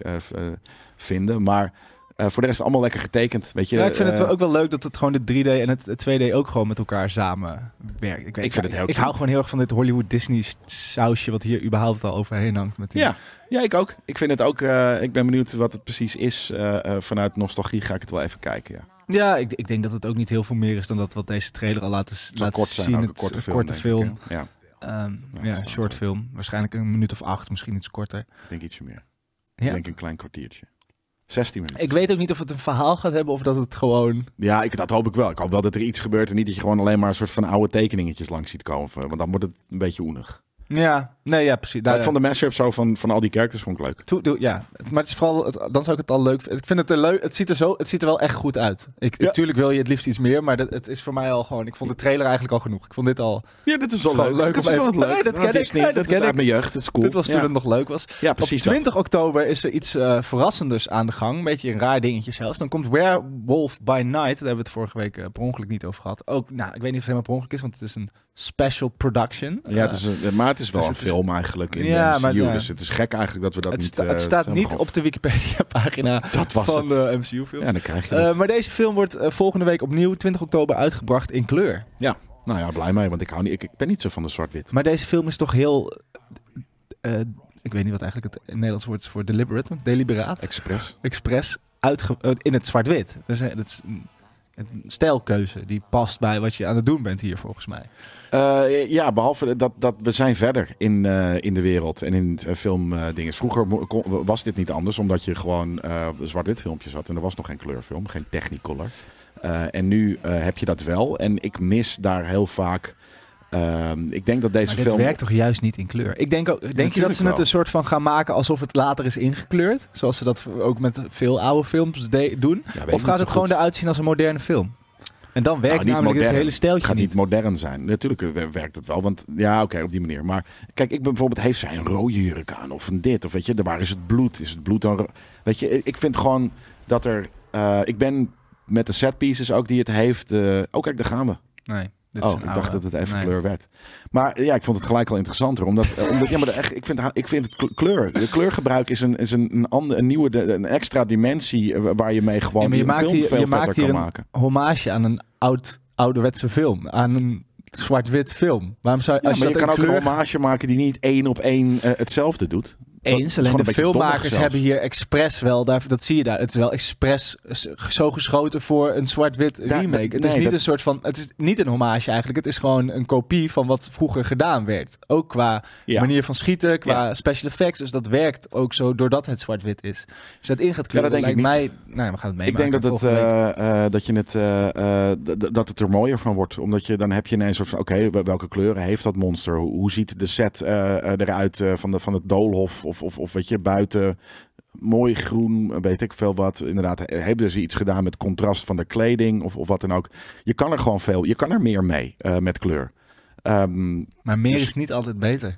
vinden. Maar eh, voor de rest allemaal lekker getekend. Weet je, Ja, ik vind het eh, ook wel leuk dat het gewoon de 3D en het, het 2D ook gewoon met elkaar samen werkt. Ik, weet, Ik vind het heel Ik hou gewoon heel erg van dit Hollywood Disney sausje wat hier überhaupt al overheen hangt. Met die, Ja, ja, ik ook. Ik vind het ook. eh, ik ben benieuwd wat het precies is. Vanuit nostalgie ga ik het wel even kijken. Ja. Ja, ik, ik denk dat het ook niet heel veel meer is dan dat wat deze trailer al laten, laat kort zijn, zien. ook een korte film. korte ik, film. ja, Ehm, Ja, short film. Waarschijnlijk een minuut of acht, misschien iets korter. ik denk ietsje meer. Ja. Ik denk een klein kwartiertje. 16 minuten. Ik weet ook niet of het een verhaal gaat hebben of dat het gewoon... Ja, ik, dat hoop ik wel. Ik hoop wel dat er iets gebeurt en niet dat je gewoon alleen maar een soort van oude tekeningetjes langs ziet komen. Want dan wordt het een beetje oenig. Ja, nee, ja, precies. Daar, ik vond de mashup zo van, van al die characters vond ik leuk. Ja, maar het is vooral, het- dan zou ik het al leuk vinden. Ik vind het er leuk, het ziet er, zo, het ziet er wel echt goed uit. Ik, Ja. Natuurlijk wil je het liefst iets meer, maar dat, het is voor mij al gewoon, ik vond de trailer eigenlijk al genoeg. Ik vond dit al, Ja, dit is wel leuk. Dat is wel leuk. Nee, dat ken ik. Nee, dat dat ken is uit mijn jeugd. Dat is cool. dit was toen ja. het nog leuk was. Ja, Op precies. dat. 20 oktober is er iets eh, verrassenders aan de gang. Een beetje een raar dingetje zelfs. Dan komt Werewolf by Night. Daar hebben we het vorige week eh, per ongeluk niet over gehad. Ook, nou, ik weet niet of het helemaal per ongeluk is, want het is een special production. Ja, het is een, maar het is wel dus een is- film eigenlijk in Ja, de maar MCU. ja. Dus het is gek eigenlijk dat we dat het, niet... sta- eh, het staat hebben niet gehad. op de Wikipedia-pagina van de MCU-film. Ja, dan krijg je Eh, maar deze film wordt eh, volgende week opnieuw, 20 oktober, uitgebracht in kleur. Nou ja, blij mee, want ik, hou niet, ik, ik ben niet zo van de zwart-wit. Maar deze film is toch heel... eh, ik weet niet wat eigenlijk het Nederlands woord is voor deliberate, deliberaat, Express. expres, uitge- eh, in het zwart-wit. Dus, eh, dat is, Een stijlkeuze die past bij wat je aan het doen bent hier volgens mij. Eh, ja, behalve dat, dat we zijn verder in, eh, in de wereld en in het filmdingen. Vroeger was dit niet anders, omdat je gewoon eh, zwart-wit filmpjes had. En er was nog geen kleurfilm, geen Technicolor. Eh, en nu eh, heb je dat wel. En ik mis daar heel vaak... ehm, ik denk dat deze Maar film... werkt toch juist niet in kleur? Ik denk ook, denk je dat ze het wel. een soort van gaan maken alsof het later is ingekleurd? Zoals ze dat ook met veel oude films de- doen? Ja, of gaat het gewoon goed. eruit zien als een moderne film? En dan werkt Nou, namelijk het modern. hele steltje Het gaat niet. niet modern zijn. Natuurlijk eh, werkt het wel. Want ja, oké, op die manier. Maar kijk, ik ben bijvoorbeeld, heeft zij een rode jurk aan? Of een dit? Of weet je, waar is het bloed? Is het bloed dan... ro- Weet je, ik vind gewoon dat er... eh, ik ben met de set pieces ook die het heeft... oh, kijk, daar gaan we. Nee, dit Oh, ik oude. dacht dat het even Nee. kleur werd. Maar ja, ik vond het gelijk al interessanter. Omdat, eh, omdat ja, maar echt, ik, vind, ik vind het kle- kleur. De kleurgebruik is een, is een, een, ander, een nieuwe, een extra dimensie eh, waar je mee gewoon Ja, je een maakt film hier- veel je maakt kan hier een- maken. Hommage aan een oud, ouderwetse film. Aan een zwart-wit film. Waarom zou Ja, als maar je kan ook kleur... een hommage maken die niet één op één eh, hetzelfde doet. Eens, alleen een de filmmakers hebben hier expres wel, daar, dat zie je daar, het is wel expres zo geschoten voor een zwart-wit remake. da- het is nee, niet dat- een soort van, het is niet een hommage eigenlijk, het is gewoon een kopie van wat vroeger gedaan werd. Ook qua Ja. manier van schieten, qua special effects, dus dat werkt ook zo doordat het zwart-wit is. Je dat in gaat kleuren, dat denk ik mij, nou, we gaan het meemaken. Ik denk dat het, eh, eh, dat, je het, eh, dat het er mooier van wordt. Omdat je dan heb je ineens een soort van: oké, wel- welke kleuren heeft dat monster? Hoe, hoe ziet de set eruit van, de, van het doolhof? Of, of, of weet je, buiten mooi groen, weet ik veel wat. Inderdaad, hebben ze iets gedaan met contrast van de kleding of, of wat dan ook. Je kan er gewoon veel, je kan er meer mee eh, met kleur. Ehm, maar meer dus- is niet altijd beter.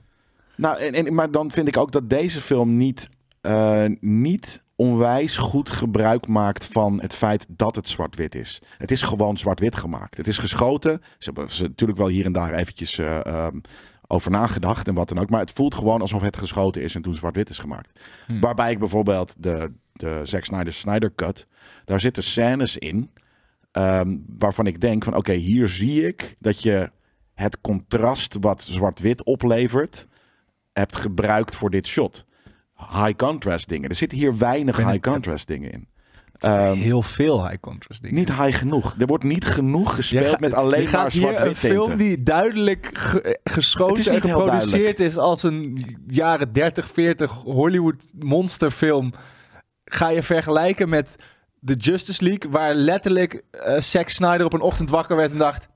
nou, en, en, maar dan vind ik ook dat deze film niet, eh, niet onwijs goed gebruik maakt van het feit dat het zwart-wit is. Het is gewoon zwart-wit gemaakt. Het is geschoten. Ze hebben ze natuurlijk wel hier en daar eventjes eh, ehm, over nagedacht en wat dan ook. Maar het voelt gewoon alsof het geschoten is en toen zwart-wit is gemaakt. Hmm. Waarbij ik bijvoorbeeld de, de Zack Snyder Snyder Cut, daar zitten scènes in ehm, waarvan ik denk van oké, hier zie ik dat je het contrast wat zwart-wit oplevert hebt gebruikt voor dit shot. High contrast dingen. Er zitten hier weinig high contrast dingen in. Ehm, Heel veel high contrast dingen. niet high genoeg. Er wordt niet genoeg gespeeld gaat- met alleen maar hier een zwart-wit film die duidelijk ge- geschoten is en geproduceerd is als een jaren 30, 40 Hollywood monsterfilm. Ga je vergelijken met de Justice League, waar letterlijk eh Zack Snyder op een ochtend wakker werd en dacht...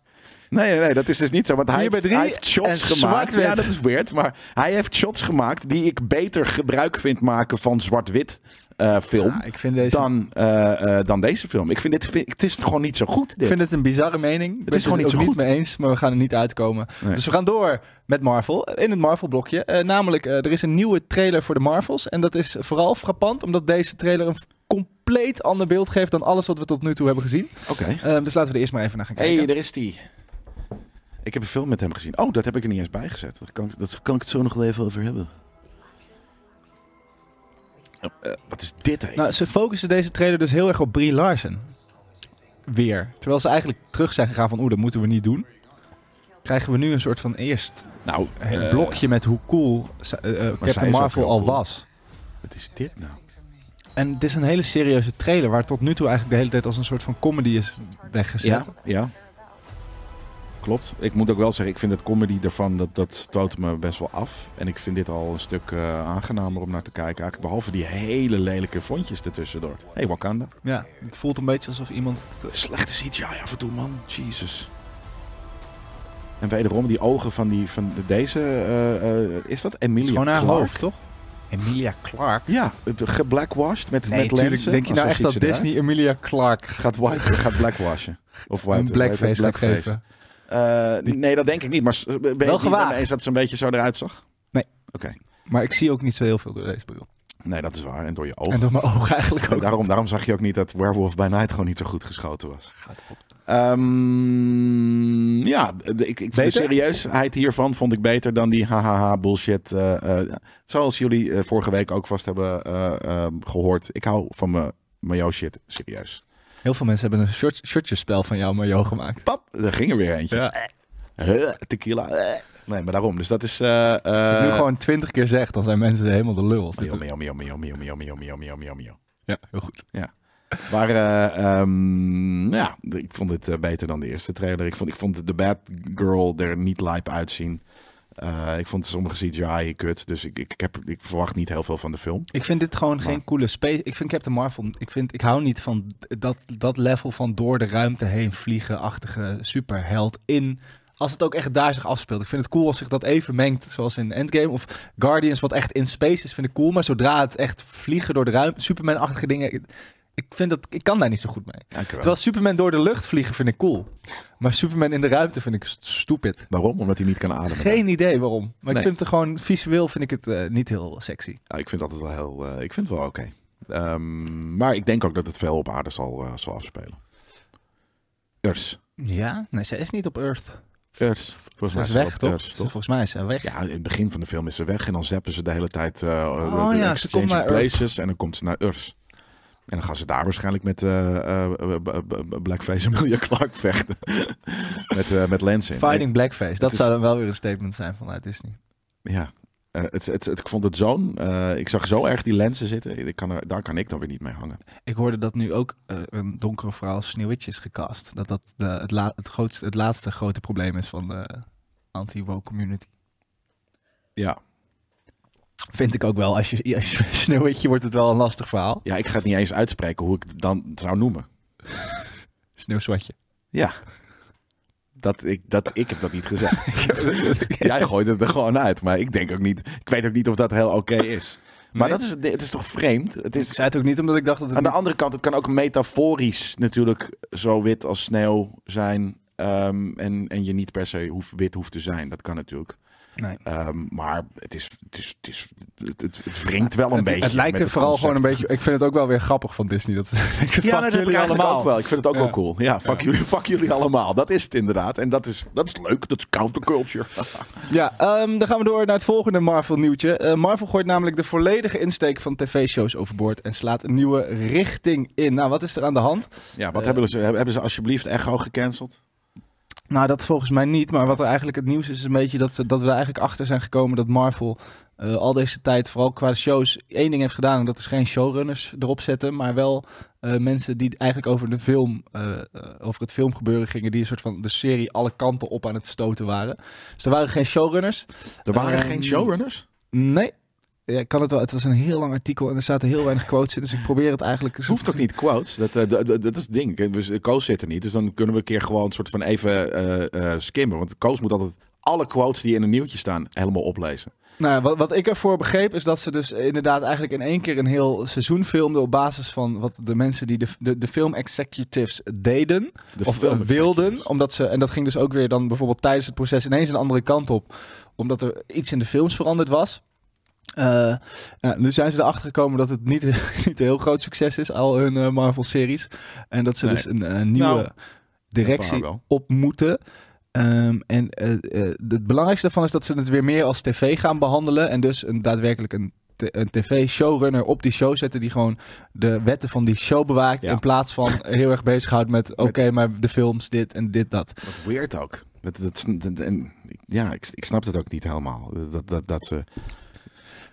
Nee, nee, dat is dus niet zo. Want hij heeft, drie hij heeft shots gemaakt. zwart-wit. Ja, dat is weird. Maar hij heeft shots gemaakt die ik beter gebruik vind maken van zwart-wit eh, film. Ja, ik vind deze... dan, eh, eh, dan deze film. Ik vind dit, vind- het is gewoon niet zo goed. Dit. Ik vind het een bizarre mening. Het is gewoon niet zo niet goed. mee eens, maar we gaan er niet uitkomen. Nee. Dus we gaan door met Marvel. In het Marvel-blokje. Namelijk, er is een nieuwe trailer voor de Marvels. En dat is vooral frappant, omdat deze trailer een compleet ander beeld geeft dan alles wat we tot nu toe hebben gezien. Oké. Eh, dus laten we er eerst maar even naar gaan Hé, kijken. hey, daar is die. Ik heb een film met hem gezien. Oh, dat heb ik er niet eens bij gezet. Dat kan, dat kan ik het zo nog wel even over hebben. Eh, wat is dit? Nou, ze focussen deze trailer dus heel erg op Brie Larson. Weer. Terwijl ze eigenlijk terug zijn gegaan van, oeh, dat moeten we niet doen. Krijgen we nu een soort van eerst nou, een eh, blokje met hoe cool eh, Captain Marvel al cool. was. Wat is dit nou? En het is een hele serieuze trailer, waar tot nu toe eigenlijk de hele tijd als een soort van comedy is weggezet. Ja, ja. Klopt. Ik moet ook wel zeggen, ik vind het comedy ervan, dat, dat stoot me best wel af. En ik vind dit al een stuk eh, aangenamer om naar te kijken. Eigenlijk behalve die hele lelijke vondjes ertussendoor. Hé, hey, Wakanda. Ja, het voelt een beetje alsof iemand... het- Slechte CGI af en toe, man. Jesus. En wederom die ogen van, die, van deze, eh, eh, is dat Emilia gewoon haar hoofd, toch? Emilia Clarke? Ja, geblakwashed met, Nee, met tuurlijk. lenzen. Denk je nou Alsof echt dat eruit. Disney Emilia Clarke gaat, gaat blackwashen? Of white, een blackface gaat blackface. geven? Eh, nee, dat denk ik niet. Maar ben je gewaagd. me eens dat ze een beetje zo eruit zag? Nee. Oké. Maar ik zie ook niet zo heel veel door deze bril. Nee, dat is waar. En door je ogen. En door mijn ogen eigenlijk ook. daarom, daarom zag je ook niet dat Werewolf by Night gewoon niet zo goed geschoten was. Gaat op. Ehm, ja, de, ik, ik, de serieusheid hiervan vond ik beter dan die hahaha bullshit. eh, eh, zoals jullie vorige week ook vast hebben eh, eh, gehoord. Ik hou van mijn shit serieus. Heel veel mensen hebben een short, shortjespel van jou Mario gemaakt. Pap, er ging er weer eentje. Ja. Huh, tequila. eh. Nee, maar daarom. Dus dat is... eh Als je nu eh, gewoon twintig keer zegt, dan zijn mensen helemaal de lul. Mio, mio, mio, mio, mio, mio, mio, mio, mio, mio. Ja, heel goed. Maar eh, ehm, ja, ik vond het eh, beter dan de eerste trailer. Ik vond, ik vond de Bad Girl er niet lijp uitzien. Eh, ik vond sommige CGI kut, dus ik, ik, ik, heb, ik verwacht niet heel veel van de film. Ik vind dit gewoon Maar- geen coole space. Ik vind Captain Marvel. Ik, vind, ik hou niet van dat, dat level van door de ruimte heen vliegen-achtige superheld in. Als het ook echt daar zich afspeelt. Ik vind het cool als zich dat even mengt, zoals in Endgame. Of Guardians, wat echt in space is, vind ik cool. Maar zodra het echt vliegen door de ruimte, Superman-achtige dingen. Ik, vind dat, ik kan daar niet zo goed mee. Terwijl Superman door de lucht vliegen vind ik cool. Maar Superman in de ruimte vind ik st- stupid. Waarom? Omdat hij niet kan ademen. Geen idee waarom. Maar Nee. ik vind het gewoon visueel vind ik het eh, niet heel sexy. Ja, ik vind het altijd wel heel. eh, ik vind het wel oké. Ehm, maar ik denk ook dat het veel op aarde zal, eh, zal afspelen. Urs. Ja? Nee, ze is niet op Earth. Urs. Volgens Ze mij is ze weg, toch? Volgens mij is ze weg. Ja, in het begin van de film is ze weg en dan zappen ze de hele tijd uh, Oh ja, ze komt naar places en dan komt ze naar Urs. En dan gaan ze daar waarschijnlijk met eh, eh, eh, Blackface Emilia Clark vechten. met, met Lansing. Fighting Blackface. Dat zou dan wel weer een statement zijn vanuit Disney. Ja. Het, het, het- ik vond het zo'n... ik zag zo erg die lenzen zitten. Ik kan er, daar kan ik dan weer niet mee hangen. Ik hoorde dat nu ook een donkere vrouw als Sneeuwwitje is gecast. Dat dat de, het, la- het, grootste, het laatste grote probleem is van de anti-woke community. Ja. Vind ik ook wel. Als je, als je Sneeuwwitje wordt het wel een lastig verhaal. ja, ik ga het niet eens uitspreken hoe ik het dan zou noemen. Sneeuwzwatje. Ja. Dat, ik, dat, ik heb dat niet gezegd. Jij gooit het er gewoon uit. Maar ik denk ook niet... Ik weet ook niet of dat heel oké is. Maar Nee? dat is, het het is toch vreemd? Het Ik is, zei het ook niet omdat ik dacht dat het Aan de niet- andere kant, het kan ook metaforisch natuurlijk zo wit als sneeuw zijn. ehm, en, en je niet per se hoef, wit hoeft te zijn. Dat kan natuurlijk. Nee. Ehm, maar het is, het is, het is, het, het, het wringt wel een het, beetje. Het lijkt er vooral gewoon een beetje... Ik vind het ook wel weer grappig van Disney. Dat ze denken, Ja, fuck nee, dat ik jullie allemaal. ook wel. Ik vind het ook Ja. wel cool. Ja, fuck, Jullie, fuck jullie allemaal. Dat is het inderdaad. En dat is, dat is leuk. Dat is counterculture. Ja, ehm, dan gaan we door naar het volgende Marvel nieuwtje. Eh, Marvel gooit namelijk de volledige insteek van tv-shows overboord en slaat een nieuwe richting in. Nou, wat is er aan de hand? ja, wat hebben ze? Hebben ze alsjeblieft Echo gecanceld? Nou, dat volgens mij niet. Maar wat er eigenlijk het nieuws is, is een beetje dat, ze, dat we eigenlijk achter zijn gekomen dat Marvel eh, al deze tijd, vooral qua shows, één ding heeft gedaan. En dat is geen showrunners erop zetten, maar wel eh, mensen die eigenlijk over de film, eh, over het filmgebeuren gingen, die een soort van de serie alle kanten op aan het stoten waren. Dus er waren geen showrunners. Er waren Ehm, geen showrunners? Nee. Ja, ik kan het wel. Het was een heel lang artikel en er zaten heel weinig quotes in. Dus ik probeer het eigenlijk... Het hoeft ook niet quotes. Dat, eh, dat, dat- dat is het ding. Dus Koos zit er niet. Dus dan kunnen we een keer gewoon een soort van even eh, eh, skimmen. Want Koos moet altijd alle quotes die in een nieuwtje staan helemaal oplezen. Nou, wat, wat ik ervoor begreep is dat ze dus inderdaad eigenlijk in één keer een heel seizoen filmden op basis van wat de mensen die de, de, de film executives deden De of eh, wilden, omdat ze en dat ging dus ook weer dan bijvoorbeeld tijdens het proces ineens een andere kant op, omdat er iets in de films veranderd was. Eh, nu zijn ze erachter gekomen dat het niet, niet een heel groot succes is, al hun eh, Marvel-series. En dat ze Nee. dus een, eh, nieuwe Nou, directie op moeten. Ehm, en het belangrijkste daarvan is dat ze het weer meer als tv gaan behandelen. En dus een, daadwerkelijk een, een tv-showrunner op die show zetten... die gewoon de wetten van die show bewaakt... Ja. in plaats van heel erg bezighoudt met... oké, maar de films, dit en dit, dat. Wat weird ook. Dat, dat, dat- en, ja, ik, ik snap het ook niet helemaal. Dat, dat, dat ze...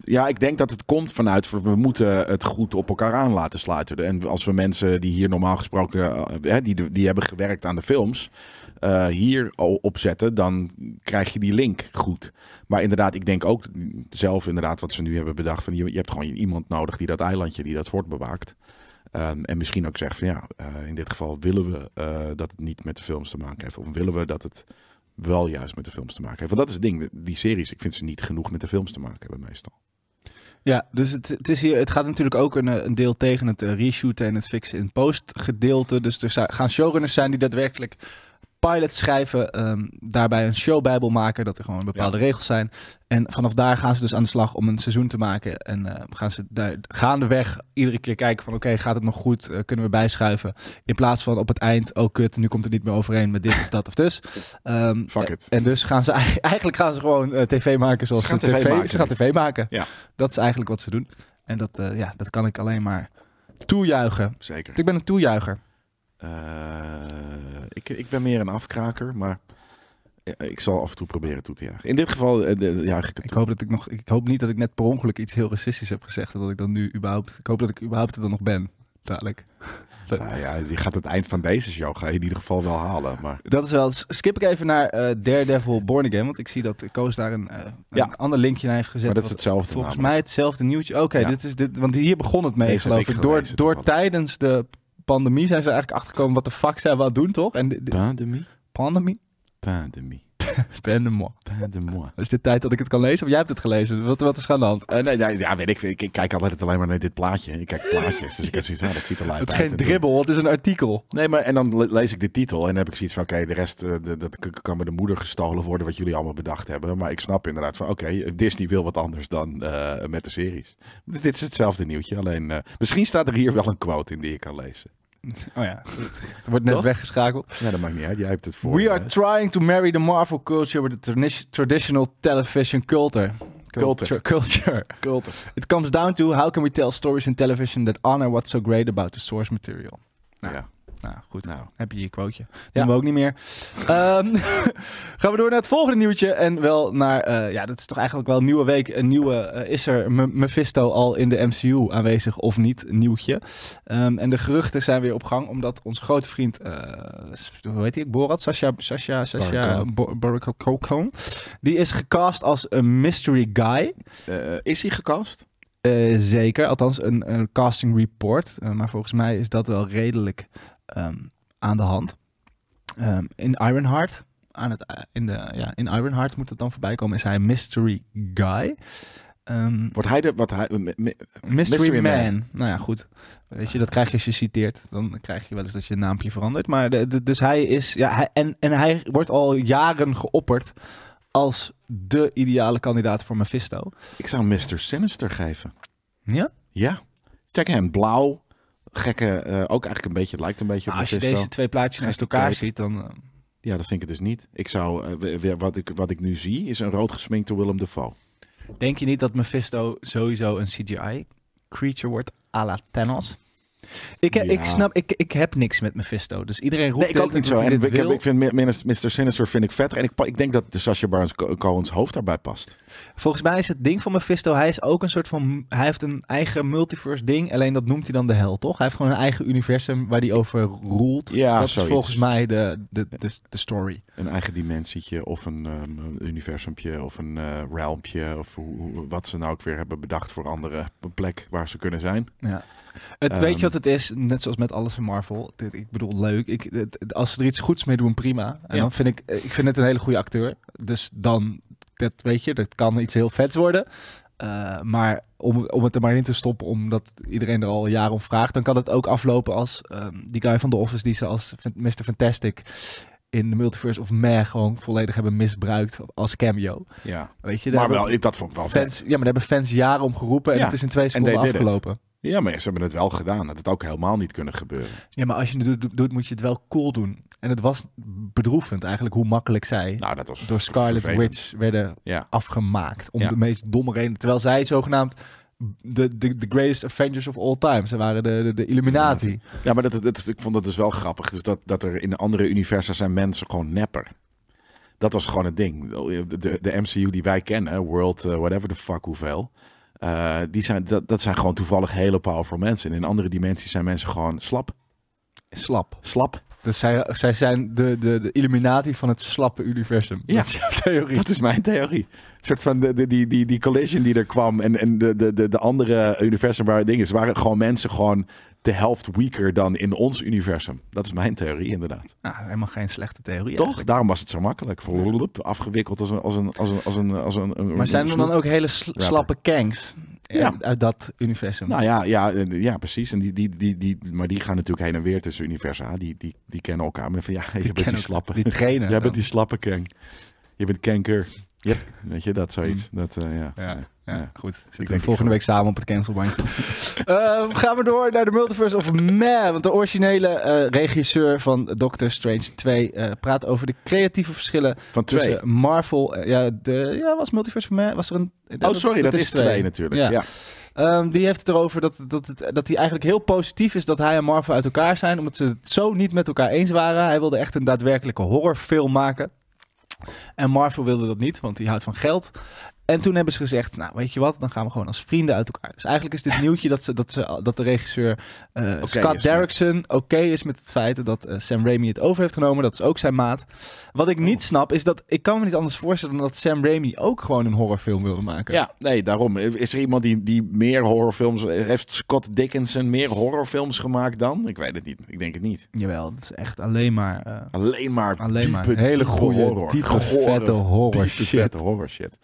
Ja, ik denk dat het komt vanuit... we moeten het goed op elkaar aan laten sluiten. En als we mensen die hier normaal gesproken... eh, die, die hebben gewerkt aan de films... eh, hier opzetten, dan krijg je die link goed. Maar inderdaad, ik denk ook zelf inderdaad wat ze nu hebben bedacht. Van je, je hebt gewoon iemand nodig die dat eilandje, die dat fort bewaakt. Ehm, en misschien ook zegt van ja, eh, in dit geval willen we dat het niet met de films te maken heeft. Of willen we dat het wel juist met de films te maken heeft. Want dat is het ding, die series, ik vind ze niet genoeg met de films te maken hebben meestal. Ja, dus het, het, is hier, het gaat natuurlijk ook een, een deel tegen het eh, reshooten en het fixen in post gedeelte. Dus er gaan showrunners zijn die daadwerkelijk pilots schrijven, ehm, daarbij een showbijbel maken, dat er gewoon bepaalde regels zijn. En vanaf daar gaan ze dus aan de slag om een seizoen te maken. En eh, gaan ze daar gaandeweg iedere keer kijken van oké, gaat het nog goed? Eh, kunnen we bijschuiven? In plaats van op het eind, oh kut, nu komt het niet meer overeen met dit of dat of dus. Ehm, Fuck it. En dus gaan ze eigenlijk, gaan ze gewoon eh, tv maken zoals Ze TV tv, maken ze gaan tv maken. Ja. Dat is eigenlijk wat ze doen. En dat, ja, dat kan ik alleen maar toejuichen. Zeker. Ik ben een toejuicher. Eh, ik, ik ben meer een afkraker, maar eh, ik zal af en toe proberen toe te jagen. In dit geval eh, de- juich ik het Ik toe. hoop, dat ik, nog, ik hoop niet dat ik net per ongeluk iets heel racistisch heb gezegd. En dat ik dan nu überhaupt. Ik hoop dat ik überhaupt er dan nog ben. dadelijk. Nou ja, die gaat het eind van deze show ga je in ieder geval wel halen. Maar Dat is wel. Skip ik even naar eh, Daredevil Born Again, want ik zie dat Koos daar een, eh, een Ja. ander linkje naar heeft gezet. Maar dat is hetzelfde Volgens namelijk. mij hetzelfde nieuwtje. Oké, Ja. dit is dit, want hier begon het mee, Deze geloof ik. Door, door tijdens de pandemie zijn ze eigenlijk achtergekomen wat de fuck zijn we aan het doen, toch? En de, de- Pandemie? pandemie? Pandemie. Pandemie. Pandemie. Is dit tijd dat ik het kan lezen? Of jij hebt het gelezen? Wat, wat is aan de hand? Eh, nee, nee, ja, weet ik, ik. Kijk altijd alleen maar naar dit plaatje. Ik kijk plaatjes, dus ik heb zoiets van, dat ziet er lijp Het is uit. geen dribbel, het is een artikel. Nee, maar en dan le- lees ik de titel en dan heb ik zoiets van, oké, de rest, eh, de- dat kan bij de moeder gestolen worden, wat jullie allemaal bedacht hebben. Maar ik snap inderdaad van, oké, Disney wil wat anders dan eh, met de series. Dit is hetzelfde nieuwtje, alleen misschien staat er hier wel een quote in die ik kan lezen. Oh ja, het wordt net Toch? weggeschakeld. Ja, dat maakt niet uit, jij hebt het voor. We are trying to marry the Marvel culture with the tradi- traditional television culture. Culture. Culture. Culten. It comes down to how can we tell stories in television that honor what's so great about the source material. Nou, Ja, Nou, goed. nou. Heb je je quoteje. Ja. Doen we ook niet meer. Ehm, gaan we door naar het volgende nieuwtje. En wel naar, eh, ja, dat is toch eigenlijk wel een nieuwe week. Een nieuwe, eh, is er M- Mephisto al in de MCU aanwezig of niet? Nieuwtje. Ehm, en de geruchten zijn weer op gang, omdat onze grote vriend, eh, hoe heet hij? Borat? Sasha, Sasha, Sasha Cohen. Die is gecast als een mystery guy. Is hij gecast? Zeker, althans een, een casting report. Maar volgens mij is dat wel redelijk ehm, aan de hand. Ehm, in Ironheart, aan het, eh, in, de, ja, in Ironheart moet het dan voorbij komen, is hij mystery guy. Ehm, Wordt hij de, wat hij, mystery, Mystery man. Man. Nou ja, goed. Weet je, dat krijg je als je citeert. Dan krijg je wel eens dat je naampje verandert. Maar de, de- dus hij is, ja, hij, en, en hij wordt al jaren geopperd als de ideale kandidaat voor Mephisto. ik zou Mr. Sinister geven. Ja? Ja. Check hem, blauw. Gekke, eh, ook eigenlijk een beetje, het lijkt een beetje op Nou, als je deze twee plaatjes naast elkaar ziet, dan... eh, Ja, dat vind ik het dus niet. Ik zou, eh, wat, ik, wat ik nu zie, is een rood gesminkte Willem Dafoe. Denk je niet dat Mephisto sowieso een CGI-creature wordt à la Thanos? Ik, ik Ja. snap, ik, ik heb niks met Mephisto. Dus iedereen roept Nee, ik ook niet zo. En ik, heb- wil. ik vind Mr. Sinister vind ik vetter. En ik, ik denk dat de Sacha Baron Co- Cohen's hoofd daarbij past. Volgens mij is het ding van Mephisto, hij is ook een soort van... Hij heeft een eigen multiverse ding, alleen dat noemt hij dan de hel, toch? Hij heeft gewoon een eigen universum waar hij over roelt. Ja, dat zoiets. is volgens mij de, de, de, de story. Een eigen dimensietje of een, um, een universumpje of een eh realmpje. Of hoe- wat ze nou ook weer hebben bedacht voor andere plek waar ze kunnen zijn. Ja. Het, Ehm. weet je wat het is? Net zoals met alles van Marvel. Dit- Ik bedoel, leuk. Ik, als ze er iets goeds mee doen, prima. En Ja. dan vind ik, ik vind het een hele goede acteur. Dus dan, dat weet je, dat kan iets heel vets worden. Eh, maar om, om het er maar in te stoppen, omdat iedereen er al jaren om vraagt, dan kan het ook aflopen als ehm, die guy van The Office die ze als Mr. Fantastic in de Multiverse of Meh gewoon volledig hebben misbruikt als cameo. Ja. Weet je, daar Maar hebben wel, dat vond ik wel vet. fans, ja, maar daar hebben fans jaren om geroepen en Ja, het is in twee seconden it. Ja, maar ze hebben het wel gedaan. Dat het ook helemaal niet kunnen gebeuren. Ja, maar als je het doet, doet, moet je het wel cool doen. En het was bedroevend eigenlijk hoe makkelijk zij Nou, dat was door Scarlet. Witch werden Ja. afgemaakt. Om Ja. de meest domme reden. Terwijl zij zogenaamd de, de, de greatest Avengers of all time. Ze waren de, de, de Illuminati. Ja, maar dat, dat, ik vond dat dus wel grappig. Dus dat, dat er in andere universa zijn mensen gewoon nepper. Dat was gewoon het ding. De, de, de MCU die wij kennen, World, eh, whatever the fuck hoeveel. Eh, die zijn, dat, dat zijn gewoon toevallig hele powerful mensen. En in andere dimensies zijn mensen gewoon slap. Slap. Slap. Dus zij, zij zijn de, de, de Illuminati van het slappe universum. Ja. Dat is jouw theorie. Dat is mijn theorie. Een soort van de, de, die, die, die collision die er kwam. En, en de, de, de, de andere universum waar het ding is. Waren gewoon mensen gewoon de helft weaker dan in ons universum. Dat is mijn theorie inderdaad. Nou, helemaal geen slechte theorie. Toch? eigenlijk. Daarom was het zo makkelijk. Afgewikkeld als een... Als een, als een, als een, als een, een- Maar zijn er dan ook hele sl- slappe kanks Ja. uit, dat universum? Nou ja, ja, eh, ja precies. En die, die, die, die, maar die gaan natuurlijk heen en weer tussen universa. Die, die, die kennen elkaar. Maar van, ja, je bent die slappe. Die trainen. Jij bent die slappe ken. Je bent kanker. Je hebt, weet je, dat zoiets. Dat, eh, ja. Ja, ja, goed. Zitten we volgende week samen op het cancelbandje. Eh, gaan we door naar de Multiverse of Meh. Want de originele eh, regisseur van Doctor Strange 2 eh, praat over de creatieve verschillen Van twee. tussen Marvel... eh, ja, de, ja, was Multiverse of Meh? Was er een... Oh, sorry, dat, is twee, natuurlijk. Ja. Ja. Ehm, die heeft het erover dat, dat, het, dat hij eigenlijk heel positief is dat hij en Marvel uit elkaar zijn. Omdat ze het zo niet met elkaar eens waren. Hij wilde echt een daadwerkelijke horrorfilm maken. En Marvel wilde dat niet, want die houdt van geld. En toen hebben ze gezegd, nou weet je wat, dan gaan we gewoon als vrienden uit elkaar. Dus eigenlijk is dit nieuwtje dat, ze, dat, ze, dat de regisseur eh, Scott Derrickson oké is met het feit dat eh, Sam Raimi het over heeft genomen. Dat is ook zijn maat. Wat ik niet snap is dat, ik kan me niet anders voorstellen dan dat Sam Raimi ook gewoon een horrorfilm wilde maken. Ja, nee, daarom. Is er iemand die, die meer horrorfilms... Heeft Scott Dickinson meer horrorfilms gemaakt dan? Ik weet het niet. Ik denk het niet. Jawel, dat is echt alleen maar... eh, Alleen maar Alleen maar diepe, hele goede, horror. diepe, vette horror diepe, shit. vette horror shit.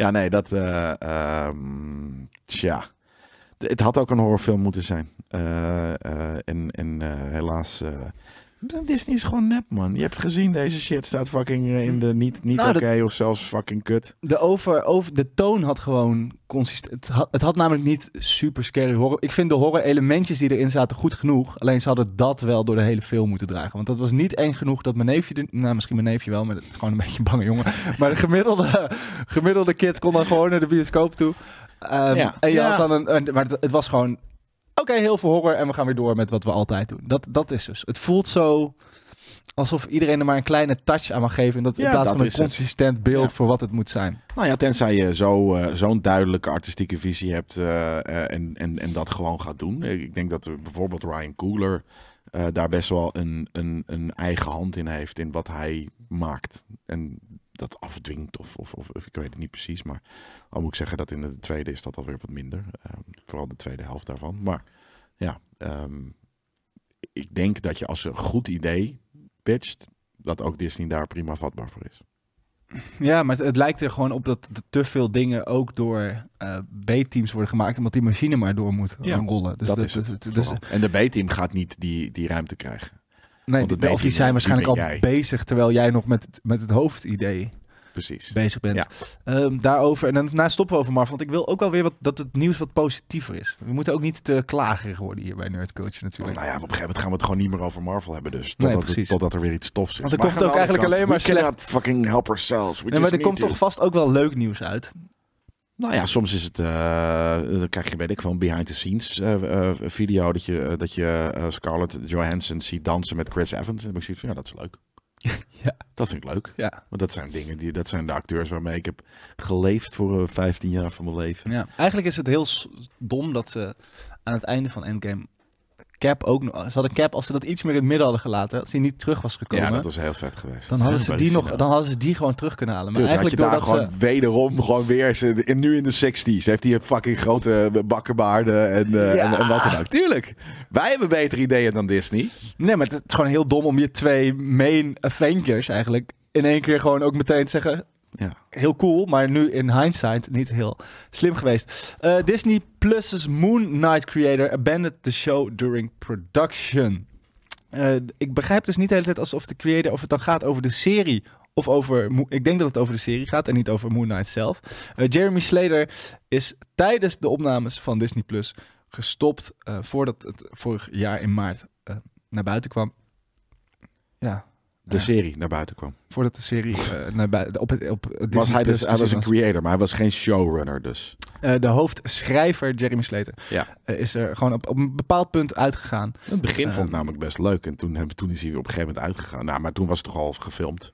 Ja, nee, dat... ehm, tja. Het had ook een horrorfilm moeten zijn. Eh, eh, en en helaas... Disney is gewoon nep, man. Je hebt gezien, deze shit staat fucking eh, in de niet, niet Nou, oké of zelfs fucking kut. De, over, over, de toon had gewoon consistent. Het had, het had namelijk niet super scary horror. Ik vind de horror elementjes die erin zaten goed genoeg. Alleen ze hadden dat wel door de hele film moeten dragen. Want dat was niet eng genoeg dat mijn neefje. de- nou, misschien mijn neefje wel, maar dat is gewoon een beetje een bange jongen. Maar de gemiddelde, gemiddelde kid kon dan gewoon naar de bioscoop toe. Ehm, Ja. En je Ja. had dan een. een- maar het, het was gewoon. Oké, heel veel horror en we gaan weer door met wat we altijd doen. Dat, dat is dus. Het voelt zo alsof iedereen er maar een kleine touch aan mag geven. Dat, in Ja, plaats dat van een het. consistent beeld Ja. voor wat het moet zijn. Nou ja, tenzij je zo, eh, zo'n duidelijke artistieke visie hebt eh, eh, en, en, en dat gewoon gaat doen. Ik denk dat er bijvoorbeeld Ryan Coogler eh, daar best wel een, een, een eigen hand in heeft in wat hij maakt. En dat afdwingt of, of, of, ik weet het niet precies. Maar al moet ik zeggen dat in de tweede is dat alweer wat minder. Eh, vooral de tweede helft daarvan. Maar ja, ehm, ik denk dat je als een goed idee pitcht, dat ook Disney daar prima vatbaar voor is. Ja, maar het, het lijkt er gewoon op dat te veel dingen ook door eh, B-teams worden gemaakt, omdat die machine maar door moet Ja, rollen. Dus dat dat- is het. dat- dus, en de B-team gaat niet die, die ruimte krijgen. Nee, het die- of die zijn waarschijnlijk al jij? bezig terwijl jij nog met, het- met het hoofdidee Precies. bezig bent. Ja. Ehm, daarover, en dan daarna stoppen we over Marvel, want ik wil ook wel weer wat, dat het nieuws wat positiever is. We moeten ook niet te klagerig worden hier bij Nerd Culture natuurlijk. Nou ja, op een gegeven moment gaan we het gewoon niet meer over Marvel hebben. Dus Nee, totdat, het- precies. totdat er weer iets tofs is. Want er Maar komt ook eigenlijk alleen maar we fucking help ourselves. We Nee, maar er komt to. toch vast ook wel leuk nieuws uit. Nou ja, soms is het... eh, dan krijg je, weet ik, van behind the scenes eh, eh, video... dat je, dat je Scarlett Johansson ziet dansen met Chris Evans. En dan zoiets van, ja, dat is leuk. Ja. Dat vind ik leuk. Ja. Want dat zijn dingen, die, dat zijn de acteurs waarmee ik heb geleefd voor eh, 15 jaar van mijn leven. Ja. Eigenlijk is het heel dom dat ze aan het einde van Endgame Cap ook nog... Ze hadden Cap, als ze dat iets meer in het midden hadden gelaten, als hij niet terug was gekomen... Ja, dat was heel vet geweest. Dan hadden, ze die nog, dan hadden ze die gewoon terug kunnen halen. Maar Tuurlijk, had je eigenlijk daar doordat gewoon ze... wederom gewoon weer ze, in, nu in de 60s heeft hij een fucking grote bakkenbaarden en, eh, Ja. en, en wat dan ook. Tuurlijk, wij hebben betere ideeën dan Disney. Nee, maar het is gewoon heel dom om je twee main Avengers eigenlijk in één keer gewoon ook meteen te zeggen... Ja. Heel cool, maar nu in hindsight niet heel slim geweest. Eh, Disney Plus's Moon Knight creator abandoned the show during production. Eh, ik begrijp dus niet de hele tijd alsof de creator, of het dan gaat over de serie of over. Ik denk dat het over de serie gaat en niet over Moon Knight zelf. Eh, Jeremy Slater is tijdens de opnames van Disney Plus gestopt voordat het vorig jaar in maart naar buiten kwam. Ja, De Ja. serie naar buiten kwam. voordat de serie eh, naar buiten op het op Was Disney hij, dus, hij was een creator, maar hij was geen showrunner dus. Eh, de hoofdschrijver Jeremy Slater Ja. eh, is er gewoon op, op een bepaald punt uitgegaan. Het begin vond ik namelijk best leuk en toen, hebben- toen is hij weer op een gegeven moment uitgegaan. Nou, maar toen was het toch al gefilmd.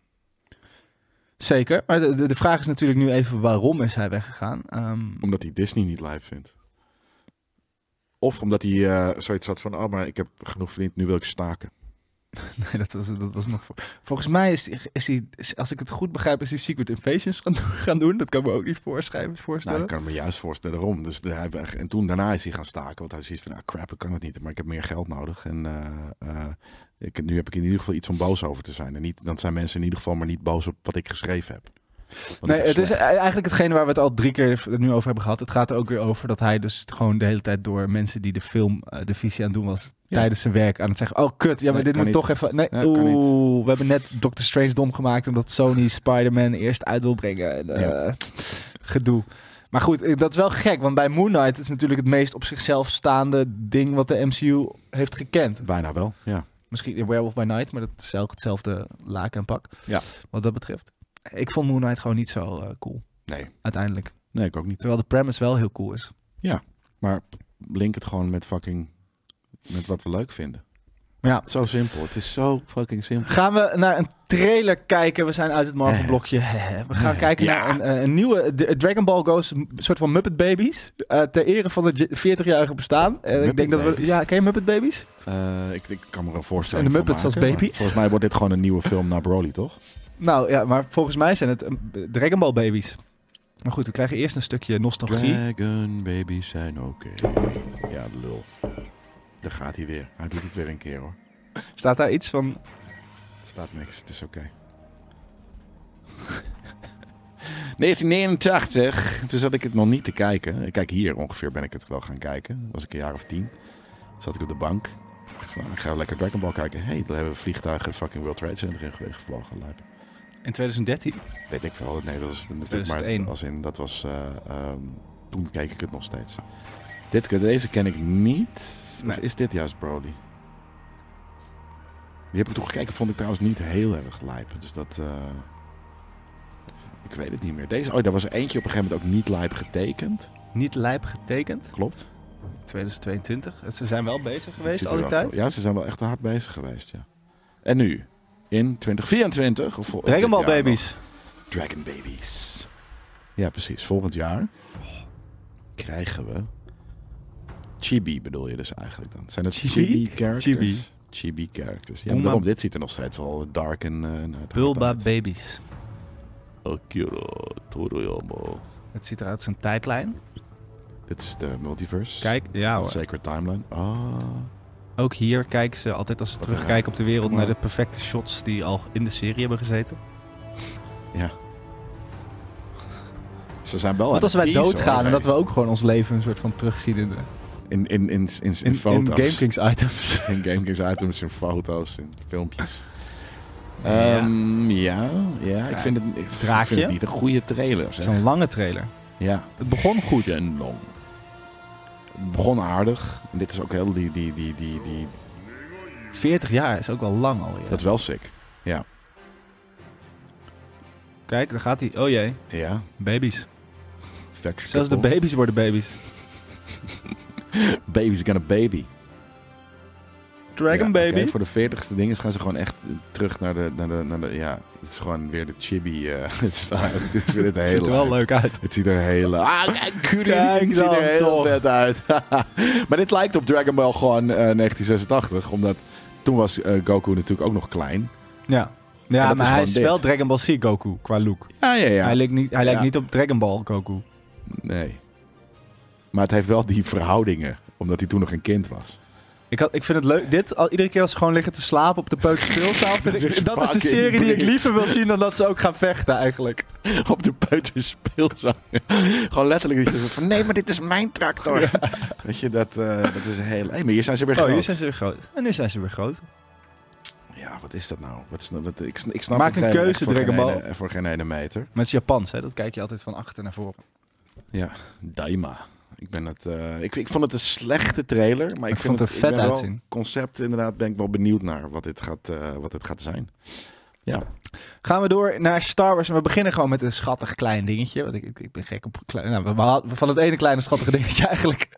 Zeker, maar de, de, vraag is natuurlijk nu even waarom is hij weggegaan? Ehm, Omdat hij Disney niet live vindt. Of omdat hij eh, zoiets had van, oh maar ik heb genoeg verdiend, nu wil ik staken. nee, dat was, dat was nog voor. Volgens mij is, is hij, als ik het goed begrijp, is hij Secret Invasions gaan, doen-. Dat kan me ook niet voorschrijven, Nou, voorstellen. ik kan me juist voorstellen daarom. Dus en toen daarna is hij gaan staken. Want hij ziet van, nou crap, ik kan het niet. Maar ik heb meer geld nodig. En eh, eh, ik, nu heb ik in ieder geval iets om boos over te zijn. En niet, dan zijn mensen in ieder geval maar niet boos op wat ik geschreven heb. Want Nee, het is slecht. eigenlijk hetgene waar we het al drie keer nu over hebben gehad. Het gaat er ook weer over dat hij dus gewoon de hele tijd door mensen die de film, eh, de visie aan het doen was, Ja. tijdens zijn werk aan het zeggen, oh kut, ja maar Nee, dit moet niet. toch even... Nee, oeh, we hebben net Doctor Strange dom gemaakt omdat Sony Spider-Man eerst uit wil brengen. En, eh, Gedoe. Maar goed, eh, dat is wel gek, want bij Moon Knight is natuurlijk het meest op zichzelf staande ding wat de MCU heeft gekend. Bijna wel, ja. Misschien Werewolf by Night, maar dat is hetzelfde laken en pak. Ja. Wat dat betreft. Ik vond Moon Knight gewoon niet zo eh, cool, Nee, uiteindelijk. nee, ik ook niet. Terwijl de premise wel heel cool is. Maar link het gewoon met fucking... Met wat we leuk vinden. Ja. Zo simpel. Het is zo fucking simpel. Gaan we naar een trailer kijken. We zijn uit het Marvel-blokje. We gaan kijken Ja. naar een, eh, een nieuwe D- Dragon Ball Goes, een soort van Muppet Babies. eh, ter ere van het 40-jarige bestaan. En ik denk dat we, ja, ken je Muppet Babies? Eh, ik, ik kan me er een voorstelling En de Muppets als maken, baby's? Volgens mij wordt dit gewoon een nieuwe film naar Broly, toch? Nou ja, maar volgens mij zijn het eh, Dragon Ball Babies. Maar goed, we krijgen eerst een stukje nostalgie. Dragon babies zijn oké. Ja, de lul. Daar gaat hij weer. Hij doet het weer een keer hoor. Staat daar iets van... Er staat niks, het is oké. 1989, toen zat ik het nog niet te kijken. Kijk, hier ongeveer ben ik het wel gaan kijken. Was ik een jaar of tien. Zat ik op de bank. Ik dacht van, ik ga lekker Dragon Ball kijken. Hé, hey, daar hebben we vliegtuigen het fucking World Trade Center in ge- gevlogen. Lijp. In 2013? Weet ik wel. Nee, dat was natuurlijk 2001. maar als in, dat was, eh, ehm, toen keek ik het nog steeds. Dit, deze ken ik niet. Nee. Is dit juist Broly? Die heb ik toen gekeken, vond ik trouwens niet heel erg lijp. Dus dat, eh, ik weet het niet meer. Deze, oh, daar was er eentje op een gegeven moment ook niet lijp getekend. Niet lijp getekend. Klopt. 2022. Ze zijn wel bezig geweest al die wel- tijd. Ja, ze zijn wel echt hard bezig geweest, ja. En nu, in 2024, of, Dragon Ball nog, Babies. Dragon Babies. Ja, precies. Volgend jaar krijgen we Chibi bedoel je dus eigenlijk dan. Zijn het Chibi? Chibi, characters? Chibi. Chibi characters. Ja, daarom, dit ziet er nog steeds wel dark en uh, uit- Bulba. Babies. Akira Toriyama. Het ziet eruit als een tijdlijn. Dit is de multiverse. Kijk, ja hoor. Sacred Timeline. Ah. Ook hier kijken ze altijd als ze Wat terugkijken op de wereld naar de perfecte shots die al in de serie hebben gezeten. Ja. Ze zijn wel Want als wij doodgaan en dat we ook gewoon ons leven een soort van terugzien in, de, In, in, in, in, in, in, in foto's. GameKings items. In GameKings items, in foto's, in filmpjes. Ja. Ehm, ja, ja, ik vind het, ik Draakje? vind het niet een goede trailer. Het is Zeg. een lange trailer. Ja, Het begon goed. Shenlong. Begon aardig. En dit is ook heel die, die, die, die, die... 40 jaar is ook wel lang alweer. Dat is wel sick. Ja. Kijk, daar gaat hij. Oh jee, Ja. baby's. Zelfs de baby's worden baby's. Baby's gonna baby. Dragon Ja, Baby. voor de veertigste dingen gaan ze gewoon echt terug naar de, naar de, naar de... Ja, het is gewoon weer de chibi. eh het is, wel- ik vind het ziet er wel leuk uit. Het ziet er heel... Ah, kijk, Kijk het ziet er heel toch. vet uit. maar dit lijkt op Dragon Ball gewoon eh, 1986. Omdat toen was eh, Goku natuurlijk ook nog klein. Ja, ja maar is hij is dit. wel Dragon Ball Z Goku qua look. Ja, ja, ja. Hij lijkt niet, hij lijkt niet op Dragon Ball Goku. Nee. Maar het heeft wel die verhoudingen. Omdat hij toen nog een kind was. Ik, had, ik vind het leuk. Dit, al, iedere keer als ze gewoon liggen te slapen op de peuterspeelzaal. vind ik- Dit is Dat is de serie die ik liever wil zien dan dat ze ook gaan vechten eigenlijk. Op de peuterspeelzaal. Gewoon letterlijk. van, nee, maar dit is mijn tractor. Weet je, dat, eh, dat is heel... Hé, maar hier zijn ze weer Oh, groot. hier zijn ze weer groot. En nu zijn ze weer groot. Ja, wat is dat nou? Wat is, wat, ik, ik snap Maak een keuze, Dragon geen Ball. Voor geen ene meter. Is Japans, hè? Dat kijk je altijd van achter naar voren. Ja, Daima. Ik, ben het, eh, ik, ik vond het een slechte trailer, maar ik, Ik vind vond het het, vet uitzien. Concept inderdaad, ben ik wel benieuwd naar wat dit gaat, eh, wat dit gaat zijn. Ja, Gaan we door naar Star Wars. En we beginnen gewoon met een schattig klein dingetje. Want ik, ik, ik ben gek op klein. Nou, we- hadden van het ene kleine schattige dingetje eigenlijk